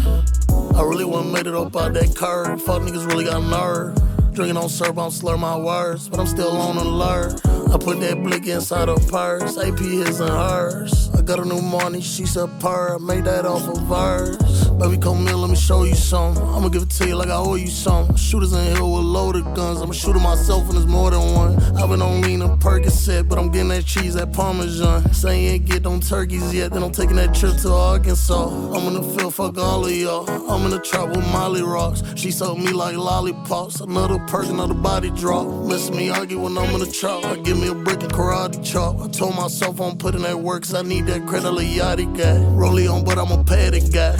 I really wanna made it up out that curve. Fuck niggas really got nerve. Drinking on syrup, I'm slur my words, but I'm still on alert. I put that blick inside her purse, AP his and hers. I got a new money, she's a purr, I made that off of verse. Baby, come here, let me show you something. I'ma give it to you like I owe you something. Shooters in here with loaded guns, I'ma shoot myself and there's more than one. I've been on lean and Percocet, but I'm getting that cheese, that Parmesan. Say you ain't get them turkeys yet, then I'm taking that trip to Arkansas. I'm in the field, fuck all of y'all. I'm in the trap with Molly Rocks. She sold me like lollipops. Another perk, another body drop. Miss me argue when I'm in the trap. I give me a brick and karate chop. I told myself I'm putting that work, cause I need that credit Yachty guy. Rollie on, but I'm a paddock guy.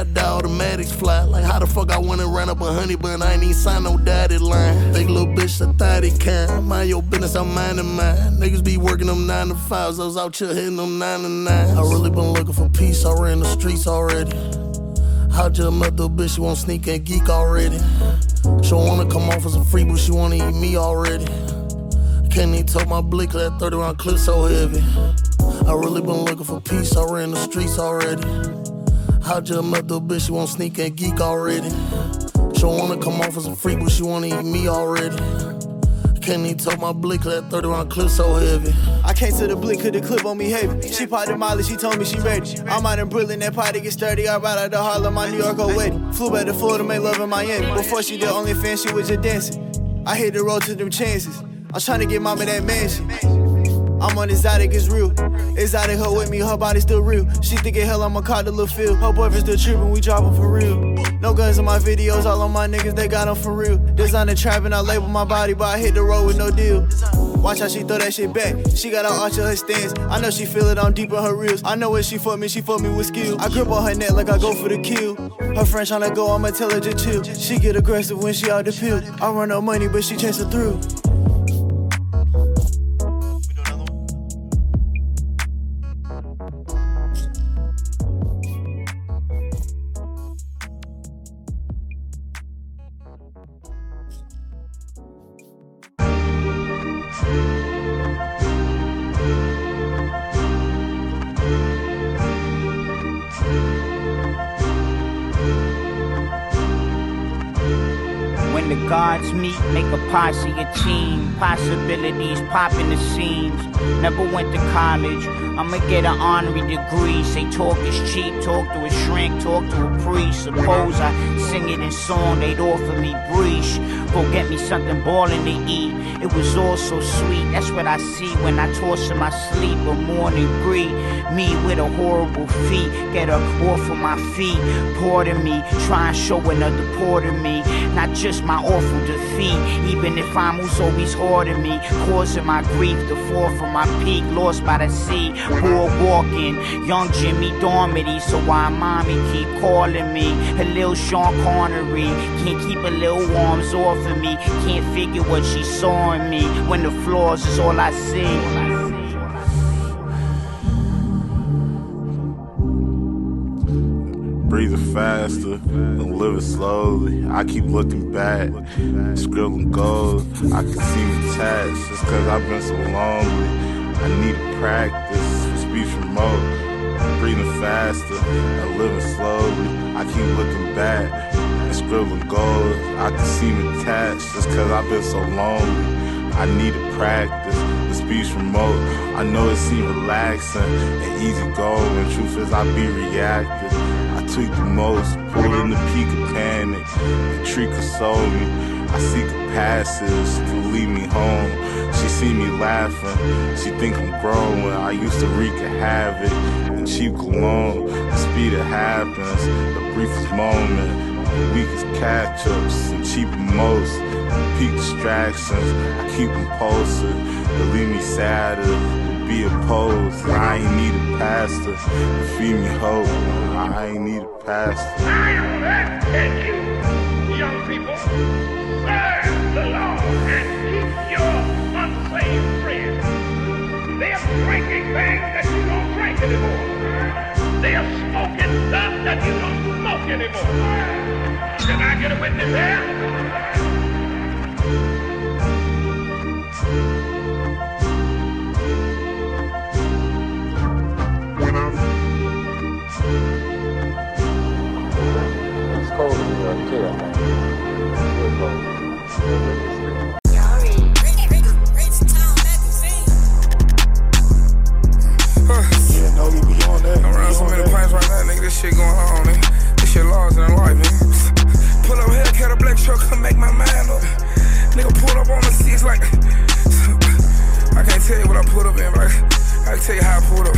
I die, automatics fly. Like how the fuck I went and ran up a honey, bun? I ain't even signed no dotted line. Big little bitch, I thought it can. Mind your business, I'm minding mine. Niggas be working them nine to fives, I was out here hitting them nine to nine. I really been looking for peace, I ran the streets already. I just met the bitch, she want sneak and geek already. She wanna come off as a freak, but she wanna eat me already. Can't even talk my blick, that 30 round clip so heavy. I really been looking for peace, I ran the streets already. Just met the bitch, she want sneak and geek already. She wanna come off as a freak, but she wanna eat me already. Can't even talk my blick, that 30 round clip so heavy. I came to the blick, cause the clip on me heavy. She popped Molly, she told me she ready. I'm out in Brooklyn, that party get sturdy. I ride out to Harlem, my New York wedding. Flew back to Florida, made love in Miami. Before she did only fan, she was just dancing. I hit the road to them chances. I'm trying to get mama that mansion. I'm on exotic, it's real. Exotic, her with me, her body still real. She thinking hell, I'ma call the little feel. Her boyfriend still tripping, we dropping for real. No guns in my videos, all on my niggas, they got them for real. Designer trapping, I label my body, but I hit the road with no deal. Watch how she throw that shit back. She got an arch of her stance. I know she feel it on deep in her reels. I know when she fuck me, she fuck me with skill. I grip on her neck like I go for the kill. Her friend tryna go, I'ma tell her to chill. She get aggressive when she out the pill. I run up money, but she chase chasing through. Make a posse, a team. Possibilities popping the seams. Never went to college. I'ma get an honorary degree. Say talk is cheap. Talk to a shrink. Talk to a priest. Suppose I sing it in song, they'd offer me breach. Go get me something ballin' to eat. It was all so sweet. That's what I see when I toss in my sleep. A morning greet me with a horrible feat. Get her off of my feet. Pardon me. Try and show another part of me. Not just my awful defeat. Even if I'm who's always hard me. Causing my grief to fall from my peak. Lost by the sea. Board walking. Young Jimmy Dormity. So why mommy keep calling me? A little Sean Connery. Can't keep a little warms off of me. Can't figure what she saw in me. When the flaws is all I see. breathing faster and living slowly. I keep looking back, scribbling goals. I can see the tats just cause I've been so lonely. I need to practice for speech remote. Breathing faster and living slowly. I keep looking back scribbling goals. I can seem attached just cause I've been so lonely. I need to practice the speech remote. I know it seems relaxing and easy going. Truth is, I be reactive. I tweak the most, pull in the peak of panic. The tree console me. I seek a passage to lead me home. She see me laughing. She think I'm growing. I used to wreak a havoc and cheap cologne. The speed it happens, the briefest moment, weakest catch-ups and cheap most. Peak distractions, I keep them posted. They leave me sadder, to be opposed. I ain't need a pastor to feed me hope. I ain't need a pastor. I Thank you, young people. Serve the Lord and keep your unsaved friends. They are drinking things that you don't drink anymore. They are smoking stuff that you don't smoke anymore. Can I get a witness here? It's cold in New York too, I think. Real cold. Pints right now, nigga. This shit going on, nigga. This shit larger than life, nigga. Pull up Hellcat, a black truck, come make my mind up. Nigga pull up on the seats like. I can't tell you what I put up in, but I, I can tell you how I pulled up.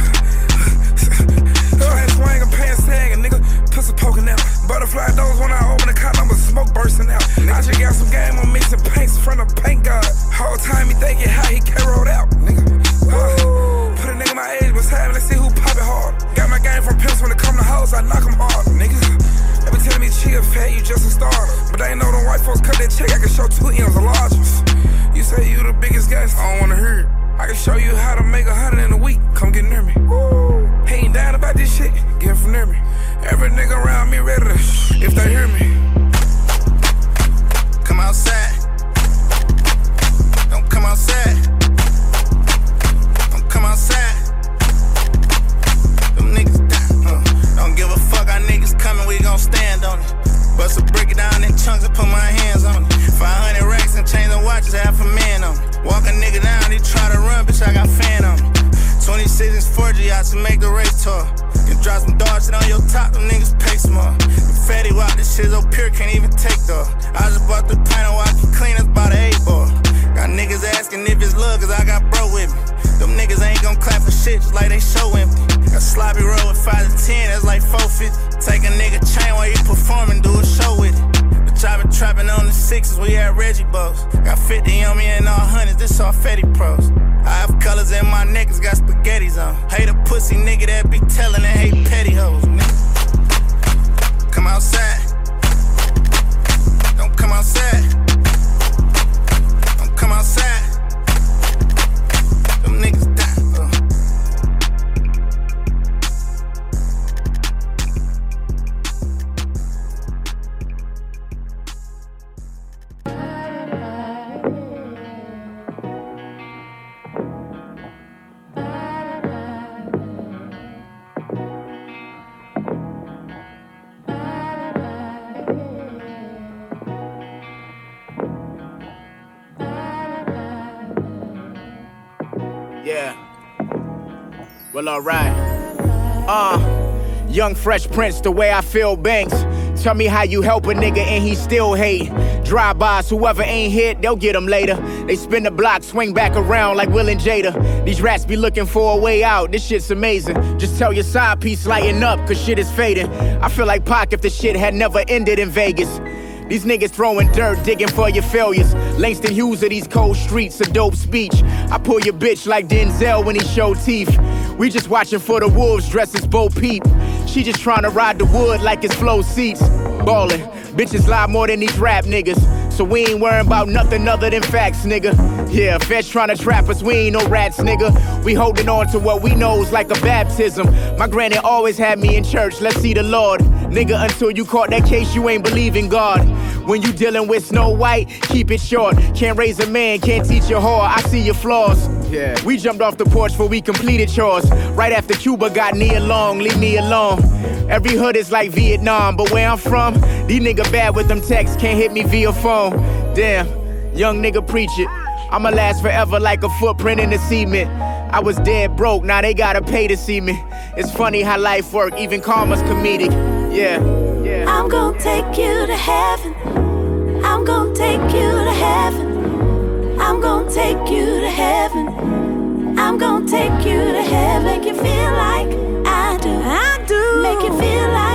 Swing, swinging, pants sagging, nigga. Pistol poking out. Butterfly doors when I open the car, number smoke bursting out. I just got some game on mixing paints in front of paint god. Whole time he thinking how he rolled out, nigga. Uh, put a nigga my age was having, let's see who pop it hard. Game from pimps when it come to hoes, I knock 'em hard, nigga. They be telling me chill, fat, you just a starter. But they ain't know them white folks cut that check, I can show two M's of largest. You say you the biggest gangster, I don't wanna hear it. I can show you how to make a hundred in a week. Come get near me. He ain't down about this shit. Get from near me. Every nigga around me ready to if they hear me. Come outside. Don't come outside. On it. Bust a break it down in chunks and put my hands on it. 500 racks and chains and watches, half a man on me. Walk a nigga down, he try to run, bitch, I got fan on me. 26 inch 4G out to make the race tour. Can drop some dog shit on your top, them niggas pay small. Fatty walk, this shit so pure, can't even take though. I just bought the pint of walk clean, that's by the eight ball. Got niggas asking if it's love, cause I got bro with me. Them niggas ain't gon' clap for shit just like they show empty. A sloppy roll with 5 to 10, that's like 450. Take a nigga chain while you performing, do a show with it. Bitch, I been trapping on the sixes, we had Reggie Bows. Got 50 on me and all hundreds, this all Fetty pros. I have colors in my necklace, got spaghettis on. Hate a pussy nigga that be telling and hate petty hoes, nigga. Come outside. Don't come outside. Well, alright. Uh, young fresh prince, the way I feel banks. Tell me how you help a nigga and he still hate. Drive-bys, whoever ain't hit, they'll get him later. They spin the block, swing back around like Will and Jada. These rats be looking for a way out, this shit's amazing. Just tell your side piece lighten up, cause shit is fading. I feel like Pac if the shit had never ended in Vegas. These niggas throwing dirt, digging for your failures. Langston Hughes of these cold streets, a dope speech. I pull your bitch like Denzel when he show teeth. We just watching for the wolves dressed as Bo Peep. She just trying to ride the wood like it's flow seats. Ballin', bitches lie more than these rap niggas. So we ain't worrying about nothing other than facts, nigga. Yeah, feds trying to trap us, we ain't no rats, nigga. We holding on to what we know's like a baptism. My granny always had me in church, let's see the Lord. Nigga, until you caught that case, you ain't believe in God. When you dealing with Snow White, keep it short. Can't raise a man, can't teach a whore. I see your flaws. Yeah. We jumped off the porch for we completed chores. Right after Cuba got knee along, leave me alone. Every hood is like Vietnam, but where I'm from, these nigga bad with them texts, can't hit me via phone. Damn, young nigga preach it. I'ma last forever like a footprint in the cement. I was dead broke, now they gotta pay to see me. It's funny how life work, even karma's comedic. Yeah, yeah. I'm gonna take you to heaven. I'm gonna take you to heaven. I'm gonna take you to heaven. I'm gonna take you to heaven. Make you feel like I do. I do. Make you feel like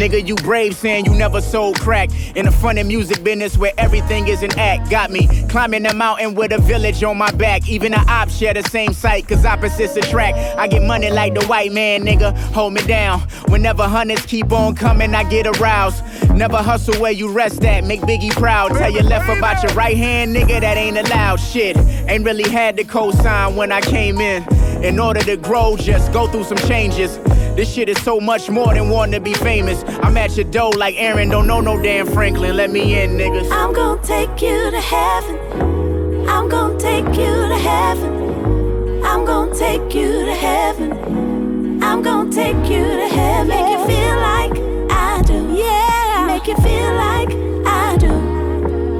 nigga, you brave saying you never sold crack. In the funny music business where everything is an act. Got me climbing the mountain with a village on my back. Even the ops share the same site, cause opposites attract. I get money like the white man, nigga. Hold me down. Whenever hundreds keep on coming, I get aroused. Never hustle where you rest at. Make Biggie proud. Tell your left about your right hand, nigga, that ain't allowed. Shit, ain't really had the cosign when I came in. In order to grow, just go through some changes. This shit is so much more than wanting to be famous. I'm at your door like Aaron, don't know no damn Franklin. Let me in, niggas. I'm gonna take you to heaven. I'm gonna take you to heaven. I'm gonna take you to heaven. I'm gonna take you to heaven. Make you feel like I do. Yeah. Make you feel like I do.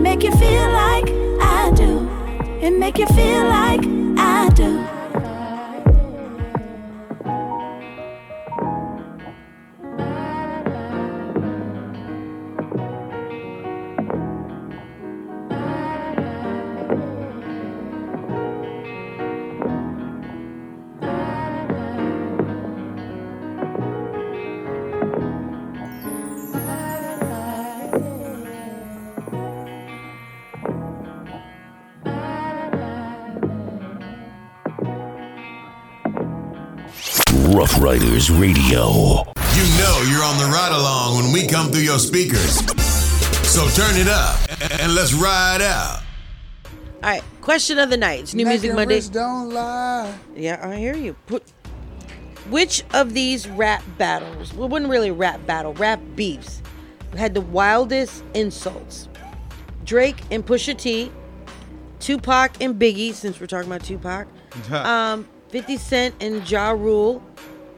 Make you feel like I do. And make you feel like I do. Riders Radio. You know you're on the ride along when we come through your speakers. So turn it up and let's ride out. All right, question of the night. It's New Music Monday. Don't lie. Yeah, I hear you. Put which of these rap battles? Well, it wasn't really a rap battle. Rap beefs had the wildest insults. Drake and Pusha T, Tupac and Biggie. Since we're talking about Tupac, um, 50 Cent and Ja Rule,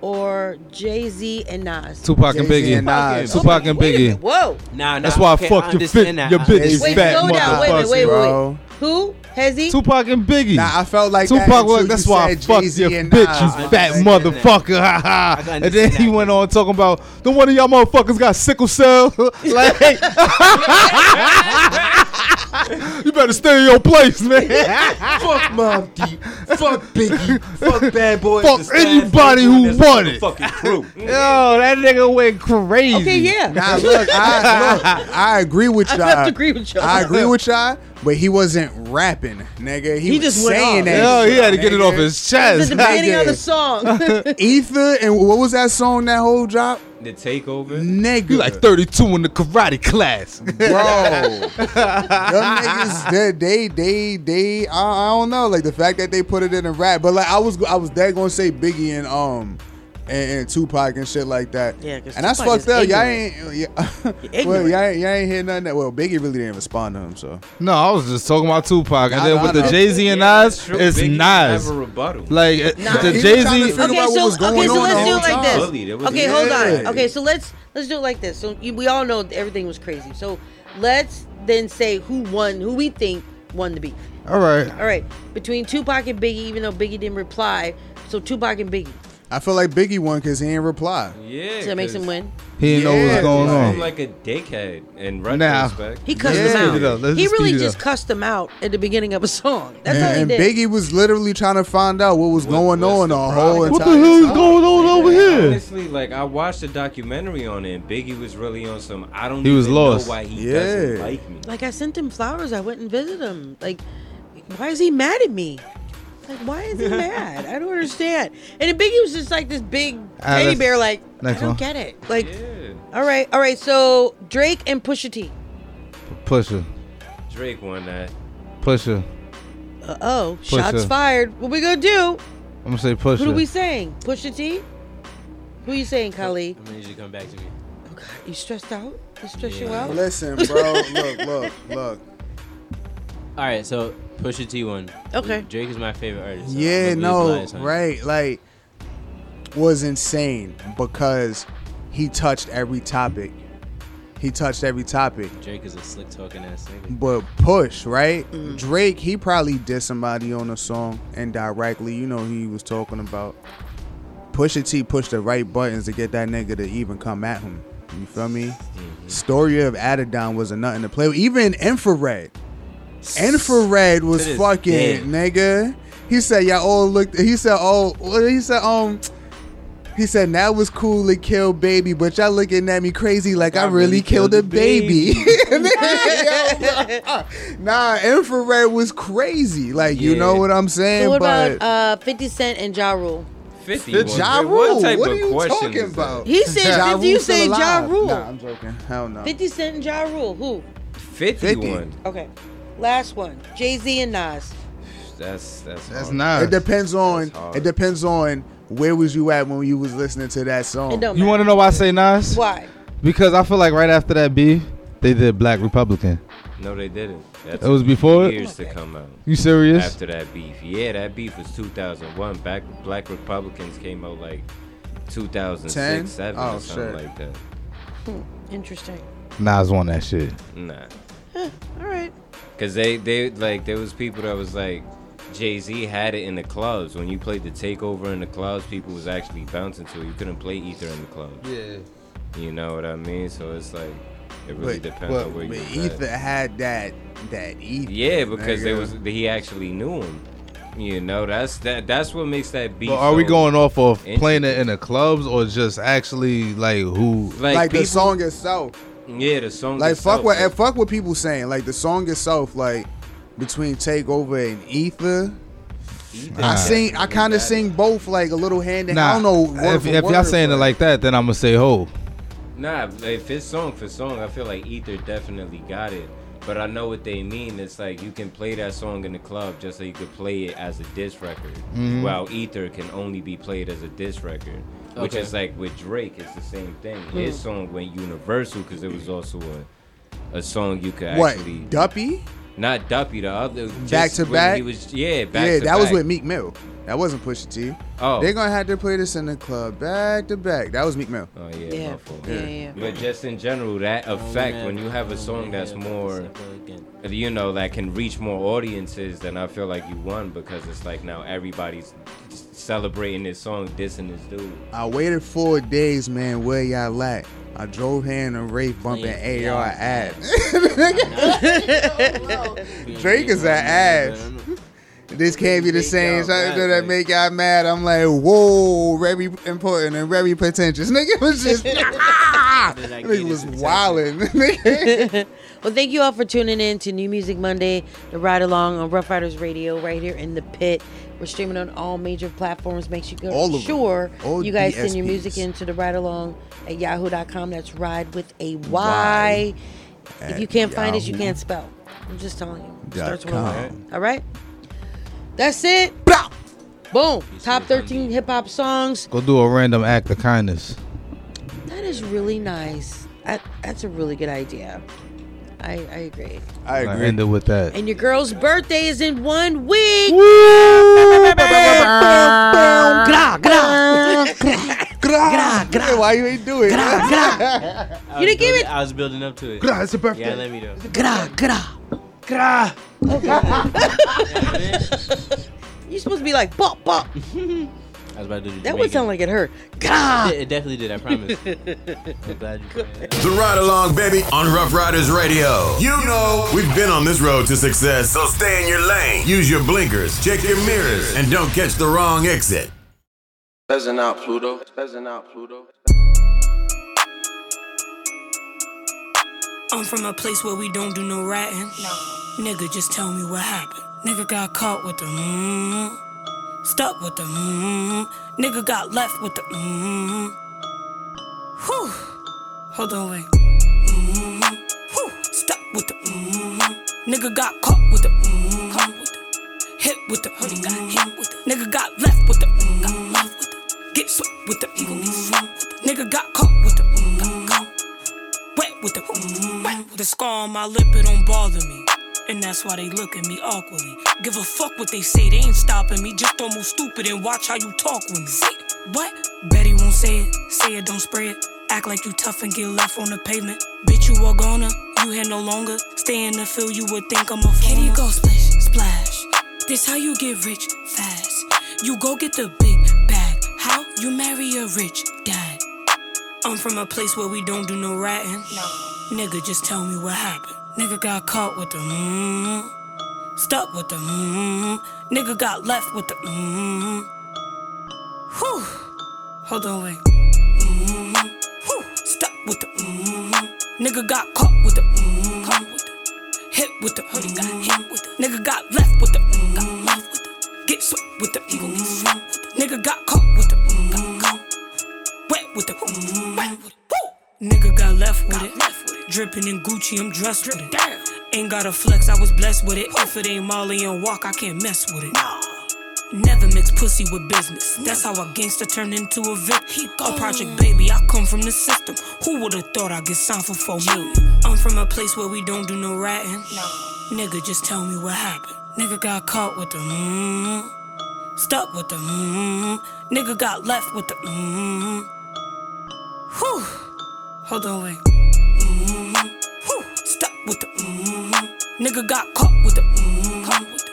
or Jay Z and Nas. Tupac and Jay-Z Biggie. and Nas. Tupac and Wait a Biggie. minute, Whoa. Nah, nah. That's why okay, I fuck your fit, understand that. your I bitch understand Wait, fat slow down. Wait, wait, motherfucker. wait, wait, bro. Who? Has he? Tupac and Biggie. Nah, I felt like that Tupac was until like, "That's why I said fucked Jay-Z your and bitch, Nas. you fat understand motherfucker." Ha ha. And then he went on talking about the one of y'all motherfuckers got sickle cell. like, you better stay in your place, man. Fuck Mom Deep. Fuck Biggie. Fuck Bad Boy. Fuck anybody who that's won it. Fucking crew. Yo, that nigga went crazy. Okay, yeah. Nah, look, I, look, I agree with y'all. have to agree with y'all. I agree with y'all, but he wasn't rapping, nigga. He, He was just saying off. that. Yo, he had to get it off his chest. The beginning of the song. Ether and what was that song? That whole drop, The takeover. nigga. You like 32 in the karate class. bro. Them niggas, they, they, they, they I, I don't know, like the fact that they put it in a rap, but like I was, I was dead gonna say Biggie and um. And, and Tupac and shit like that. Yeah, 'cause and that's Tupac fucked is up. Y'all ignorant. ain't, yeah, well, y'all ain't, y'all ain't hear nothing. That, well, Biggie really didn't respond to him, so No, I was just talking about Tupac, and I- then I with the. Jay Z and Yeah, Nas, that's it's Biggie Nas. Never rebuttal. Like Nah, the Jay Z. okay, so okay, so let's do it like time. this. Bullied. Okay, hold Yeah. on. Okay, so let's let's do it like this. So you, we all know everything was crazy. So let's then say who won, who we think won the beef. All right. All right, between Tupac and Biggie, even though Biggie didn't reply, so Tupac and Biggie. I feel like Biggie won because he didn't reply. Yeah. So that makes him win. He didn't know what was going like- I'm on. like a dickhead in Now. retrospect. He cussed Yeah. him out. Speed it up. Let's he just really speed it just up. cussed him out at the beginning of a song. That's all he and, and did. Biggie was literally trying to find out what was What- going what's on the the whole problem? What the hell is song. going on over here? Honestly, like I watched a documentary on it, and Biggie was really on some. I don't. He was even lost. Know why he Yeah. doesn't like me? Like I sent him flowers. I went and visited him. Like, why is he mad at me? Like, why is he mad? I don't understand. And then Biggie was just like this big Ah, teddy let's- bear. Like, I next don't one. get it. Like, Yeah. all right, all right. So Drake and Pusha T. Pusher, Drake won that. Pusher. Uh oh, shots Pusha. fired. What we gonna do? I'm gonna say Pusher. Who are we saying? Pusha T. Who are you saying, Khalid? I'm gonna need you to come back to me. Oh God, you stressed out? You stress you Yeah. out? Listen, bro. look, look, look. All right, so Pusha T one. Okay. Drake is my favorite artist. so Yeah, gonna be his no, bias, right. Like, was insane because he touched every topic. He touched every topic. Drake is a slick talking ass nigga. But push, right? Mm. Drake, he probably did somebody on a song indirectly. You know who he was talking about. Pusha T pushed the right buttons to get that nigga to even come at him. You feel me? Mm-hmm. Story of Adidon was a nothing to play with. Even Infrared. Infrared was fucking day. nigga. He said y'all all looked. He said oh, what he said um. He said that was cool to kill baby, but y'all looking at me crazy like I, really, killed, a baby. nah, infrared was crazy. Like you know what I'm saying? So what but about uh, 50 Cent and Ja Rule? Fifty. the won. Ja What Rule. type What are you talking about? He said Ja 50, you Rule say still Ja alive. Rule. Nah, I'm joking. Hell no. 50 Cent and Ja Rule. Who? 50, 50. won. Okay. Last one. Jay Z and Nas. That's that's That's hard. nice. It depends on. It depends on where was you at when you was listening to that song. It don't You matter. want to know why I say Nas? Why? Because I feel like right after that beef, they did Black Republican. No, they didn't. That's It was before it? years to come out. You serious? After that beef, yeah, that beef was 2001. Back Black Republicans came out like 2006, 10? seven, Oh, or something shit. like that. Hmm. Interesting. Nas won that shit. Nah, All right. Cause they they like there was people that was like. Jay Z had it in the clubs. When you played the takeover in the clubs, people was actually bouncing to it. You couldn't play Ether in the clubs. Yeah. You know what I mean? So it's like it really But, depends but, on where but you. was Ether at. had that that ether. Yeah, because nigga. there was he actually knew him. You know, that's that that's what makes that beat. But are we going off of playing it in the clubs or just actually like who? like, like, the song itself. Yeah, the song. Like itself, fuck what like- fuck what people saying. Like the song itself, like between Takeover and Ether. Ether I sing. I kind of sing both like a little hand in. Nah, I don't know. Word if, for if y'all word, saying it like that, then I'm gonna say ho. Nah, if it's song for song, I feel like Ether definitely got it. But I know what they mean. It's like you can play that song in the club just so you could play it as a diss record. Mhm. While Ether can only be played as a diss record. Which Okay. is like with Drake, it's the same thing. His Hmm. song went universal because it was also a, a song you could what actually. Duppy? not Duppy, the other. back to back. He was yeah, back yeah, that was with Meek Mill. That wasn't Pusha T. Oh. they're gonna have to play this in the club back to back. That was Meek Mill. Oh yeah, Yeah, my fault. yeah, yeah. But just in general, that oh, effect when you have a song oh, that's more, you know, that can reach more audiences, then I feel like you won because it's like now everybody's celebrating this song, dissing this dude. I waited four days, man. Where y'all at? I drove here in a Wraith oh, bumping Yeah, AR yeah. ads. Drake is an ass. This can't be the same So something that make y'all mad. I'm like, whoa, very important and very pretentious. Nigga was just, ah! nigga was wilding. well, thank you all for tuning in to New Music Monday, the ride along on Rough Riders Radio, right here in the pit. We're streaming on all major platforms. Make sure, All sure you guys send your music into the ride along at yahoo.com. That's ride with a Y. If you can't find us, you can't spell. I'm just telling you. Starts with a Y. All right? That's it. Boom. Top 13 hip hop songs. Go do a random act of kindness. That is really nice. That, that's a really good idea. I, I agree. I I end it with that. And your girl's birthday is in one week. Gra, gra. Gra, gra. Why you ain't do it? Gra, gra. You didn't give it. I was building up to it. Gra, it's your birthday. Yeah, let me know. Gra, gra. Gra. You're supposed to be like pop pop. I was about to do That would sound like it hurt. It, it definitely did. I promise. I'm glad you said that. The Ride Along, baby, on Rough Riders Radio. You know, we've been on this road to success, so stay in your lane. Use your blinkers, check your mirrors, and don't catch the wrong exit. Buzzing out, Pluto. Buzzing out, Pluto. I'm from a place where we don't do no ratting. Nigga, just tell me what happened. Nigga got caught with the mmm. Stuck with the mmm. Nigga got left with the mmm. Whew. Hold on, wait. Mm, whew. Stuck with the mmm. Nigga got caught with the mmm. Caught with the hit with the mm, got hit with the nigga got left with the mm, got left with the get swept with the mm, nigga got caught with the mm, caught wet with the mm, wet with the scar on my lip it don't bother me and that's why they look at me awkwardly give a fuck what they say they ain't stopping me just don't move stupid and watch how you talk with me say what Betty won't say it say it don't spray it act like you tough and get left on the pavement bitch you are gonna you here no longer stay in the field you would think I'm a fool. kitty go splish splash this how you get rich fast. You go get the big bag. How you marry a rich dad? I'm from a place where we don't do no ratting. Nigga, just tell me what happened. Nigga got caught with the mmm. Stuck with the mmm. Nigga got left with the mmm. Whew. Hold on, wait. Mm, whew. Stuck with the mmm. Nigga got caught with the mmm. Caught with the hit with the mm, got hit with the nigga got left with the mm, got left with the get swept with the mm, get swept with the nigga got caught with the mm, caught wet with the mm, wet with the nigga got left with it left with it dripping in Gucci I'm dressed with it damn ain't got a flex I was blessed with it if it ain't Molly and walk I can't mess with it nah Never mix pussy with business. That's how a gangster turned into a vic. A project baby, I come from the system. Who would've thought I'd get signed for four million? I'm from a place where we don't do no ratting. Nigga, just tell me what happened. Nigga got caught with the mmm. Stuck with the mmm. Nigga got left with the mmm. Whew. Hold on, wait. Mm, whew. Stuck with the mmm. Nigga got caught with the mmm. Caught with the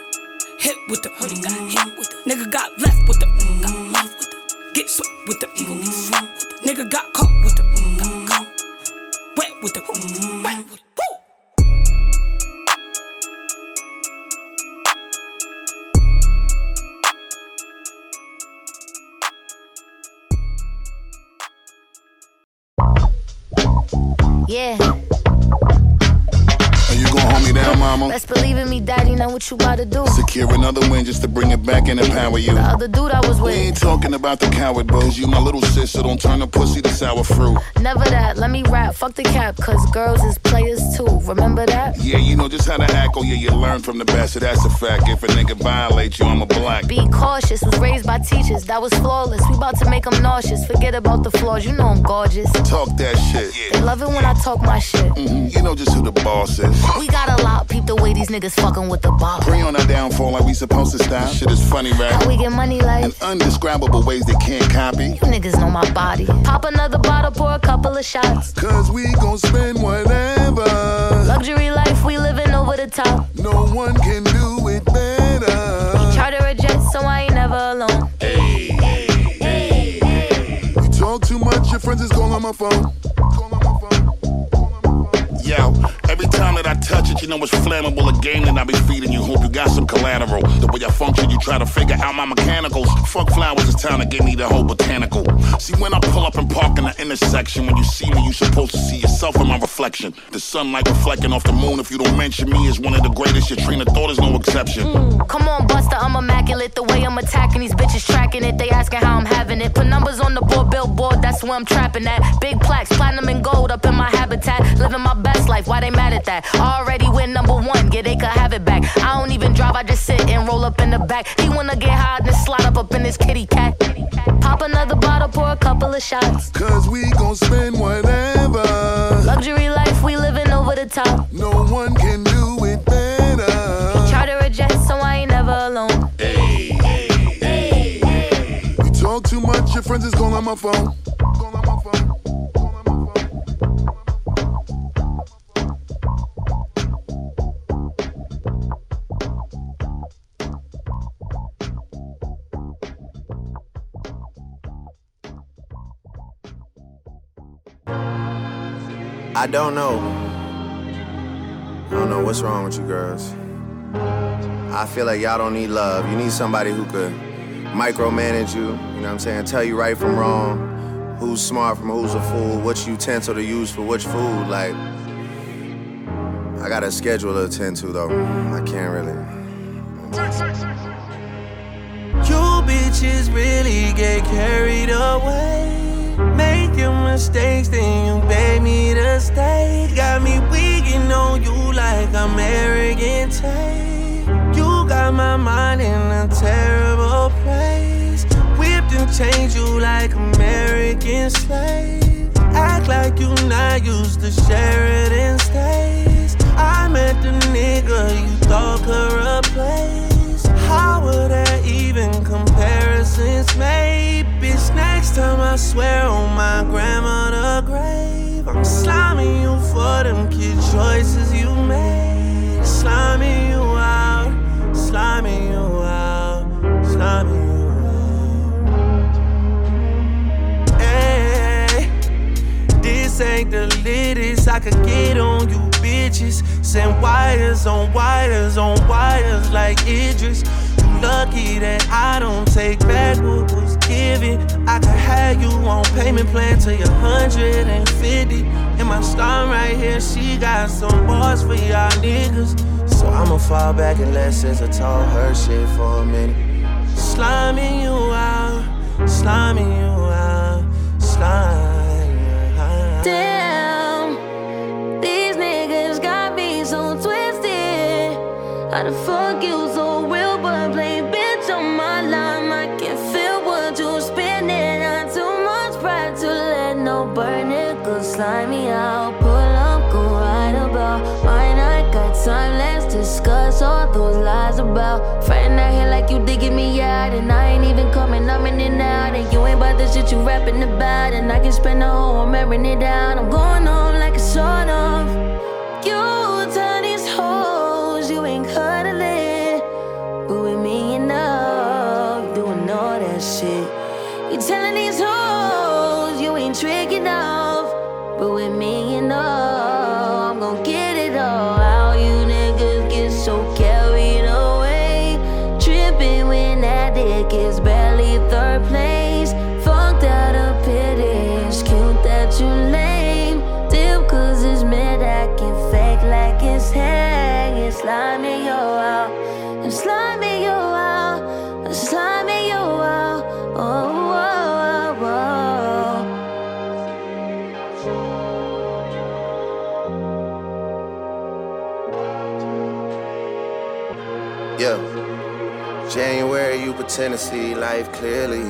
hit with the mm, got hit with the nigga got left with the mm, got left with the get swept with the mm, get swept with the nigga got caught with the mm, got caught wet with the mm, wet with the woo. Yeah. Mama? Best believe in me, daddy. Know what you about to do. Secure another win just to bring it back and empower you. The other dude I was with. We ain't talking about the coward bros. You my little sis, so don't turn the pussy to sour fruit. Never that. Let me rap. Fuck the cap, cause girls is players too. Remember that? Yeah, you know just how to act. Oh yeah, you learn from the best. So that's a fact. If a nigga violate you, I'm a black. Be cautious. Was raised by teachers. That was flawless. We about to make them nauseous. Forget about the flaws. You know I'm gorgeous. Talk that shit. They love it when I talk my shit. Mhm, You know just who the boss is. We got a lot, peep the way these niggas fucking with the ball. Pray on our downfall like we supposed to stop. Shit is funny, right? How we get money like In undescribable ways they can't copy. you niggas know my body. Pop another bottle, pour a couple of shots. Cause we gon' spend whatever. Luxury life, we living over the top. No one can do it better. Charter a jet, so I ain't never alone. You talk too much, your friends is calling on my phone. Yo, every time that I touch it, you know it's flammable. A game that I be feeding you. Hope you got some collateral. The way I function, you try to figure out my mechanicals. Fuck flowers, it's time to give me the whole botanical. See, when I pull up and park in the intersection, when you see me, you supposed to see yourself in my reflection. The sunlight reflecting off the moon. If you don't mention me as one of the greatest, your train of thought is no exception. Mm, come on, Buster, I'm immaculate. The way I'm attacking these bitches, tracking it. They asking how I'm having it. Put numbers on the board, billboard, that's where I'm trapping at. Big plaques, platinum and gold up in my habitat. Living my best life, why they mad at that? Already win number one, yeah, they could have it back. I don't even drive, I just sit and roll up in the back. He wanna get high, then slide up up in his kitty cat. Pop another bottle, pour a couple of shots. Cause we gon' spend whatever. Luxury life, we living over the top. No one can do it better. Charter a jet, so I ain't never alone. Hey, hey, hey, hey. You talk too much, your friends is calling on my phone. I don't know. I don't know what's wrong with you girls. I feel like y'all don't need love. You need somebody who could micromanage you, you know what I'm saying? Tell you right from wrong, who's smart from who's a fool, which utensil to use for which food. Like, I got a schedule to attend to though. I can't really. You bitches really get carried away. Making mistakes, then you beg me to stay. Got me weaking on you like I'm arrogant. Tate. You got my mind in a terrible place. Whipped and changed you like American slave. Act like you not used to Sheridan stays. I met the nigga you thought could replace. How would that even comparisons made? Bitch, next time I swear on my grandmother grave, I'm sliming you for them kid choices you made. Sliming you out, sliming you out, sliming you out. Hey, this ain't the latest I could get on you bitches. Send wires on wires on wires like Idris. You lucky that I don't take back what was given. I could have you on payment plan till you're 150. And my star right here, she got some bars for y'all niggas. So I'ma fall back and let SZA talk her shit for a minute. Sliming you out, sliming you out, out. Damn, How the fuck you so real, but play bitch on my line? I can feel what you spinning. Not too much pride to let no burn it. Go slime me out, pull up, go right about. Mine, I got time, let's discuss all those lies about. Friend out here like you digging me out, and I ain't even coming, I'm in and out. And you ain't about the shit you rapping about, and I can spend the whole I'm airing it down. I'm going home like a sort of. You me you January, you pretend to see life clearly,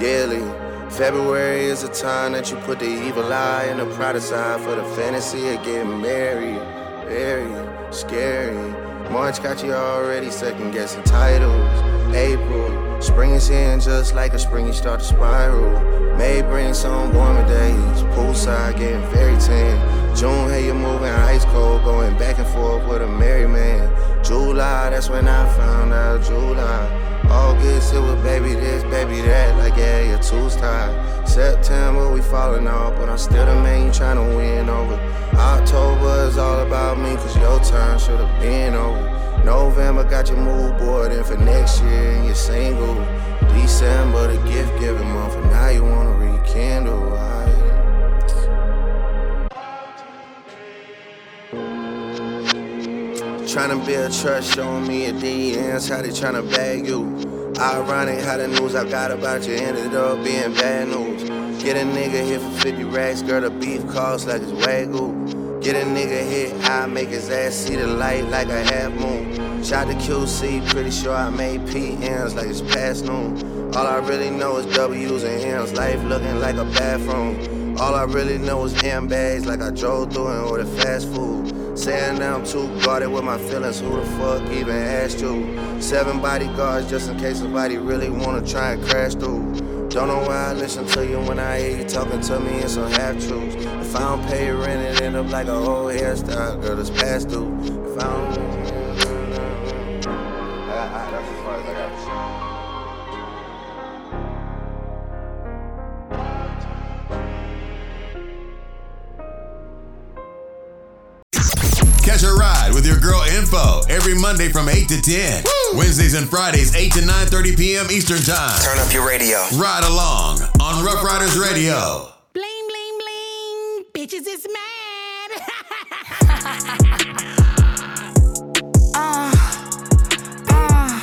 yearly. February is a time that you put the evil eye and the pride aside for the fantasy of getting married. Married. scary. March got you already second guessing titles. April, spring is here and just like a spring, you start to spiral. May bring some warmer days. Poolside getting very tan. June, hey, you're moving ice cold, going back and forth with a merry man. July, that's when I found out July. August, it was baby this, baby that, like yeah, your tools tied. September, we falling off, but I'm still the man you tryna win over. October is all about me, cause your time should've been over. November got your mood board in for next year and you're single. December, the gift giving month, and now you wanna rekindle. Tryna build trust, showing me your DMs, how they tryna bag you. Ironic how the news I got about you ended up being bad news. Get a nigga hit for 50 racks, girl, the beef costs like it's wagyu. Get a nigga hit, I make his ass see the light like a half moon. Shot to QC, pretty sure I made PMs like it's past noon. All I really know is W's and M's, life looking like a bathroom. All I really know is M bags like I drove through and ordered fast food. Saying I'm too guarded with my feelings, who the fuck even asked you? Seven bodyguards just in case somebody really wanna try and crash through. Don't know why I listen to you when I hear you talking to me in some half truths. If I don't pay rent, it end up like a old hairstyle, girl, it's past due. If I don't. Every Monday from 8 to 10. Wednesdays and Fridays, 8 to 9.30 p.m. Eastern Time. Turn up your radio. Ride along on Rough Riders Radio. Bling, bling, bling. Bitches is mad. uh, uh,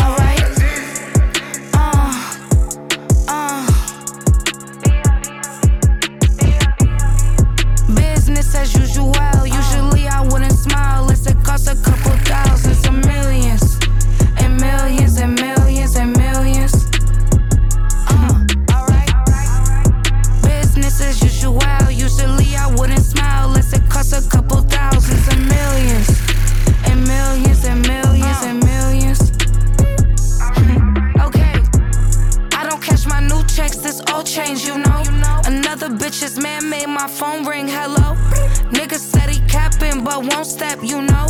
alright. Uh, uh. Business as usual. Usually I wouldn't smile cost a couple thousands and millions. And millions and millions and millions. okay. I don't catch my new checks, this old change, you know. Another bitch's man made my phone ring, hello. Nigga said he capping, but won't step, you know.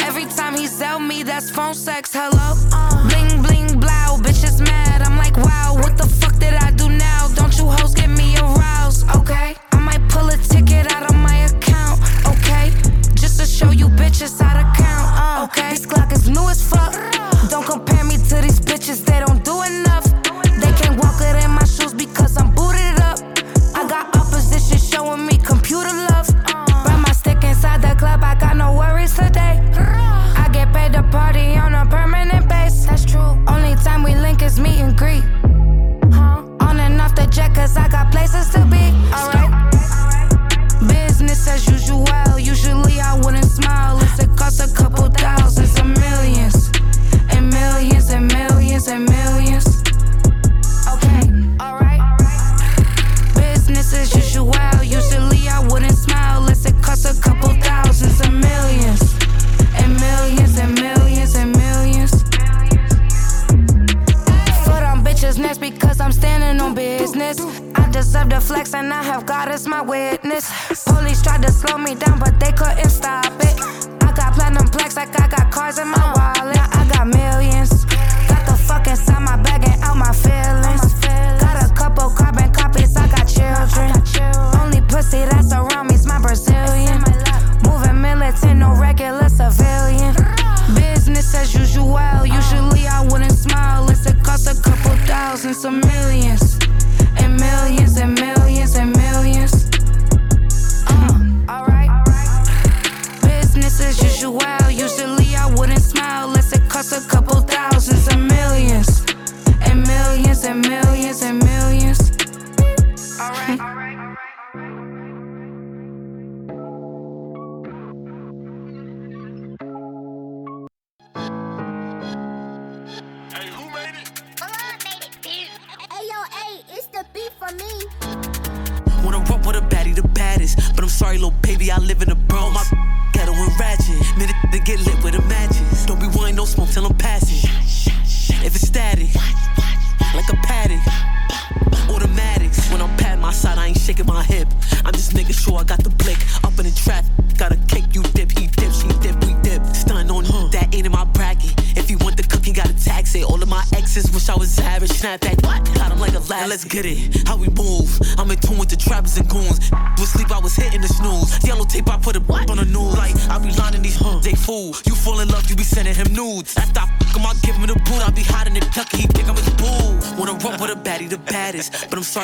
Every time he sell me, that's phone sex, hello. Bling, bling, blow, bitches mad. I'm like, wow, what the fuck did I do now? Don't you hoes get me aroused, okay? I might pull a ticket out of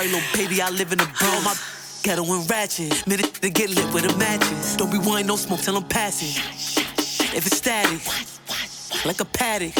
sorry, little baby, I live in a bro. My ghetto and ratchet. Minute to get lit with the matches. Don't be wanting no smoke till I'm passing. If it's static, like a paddock.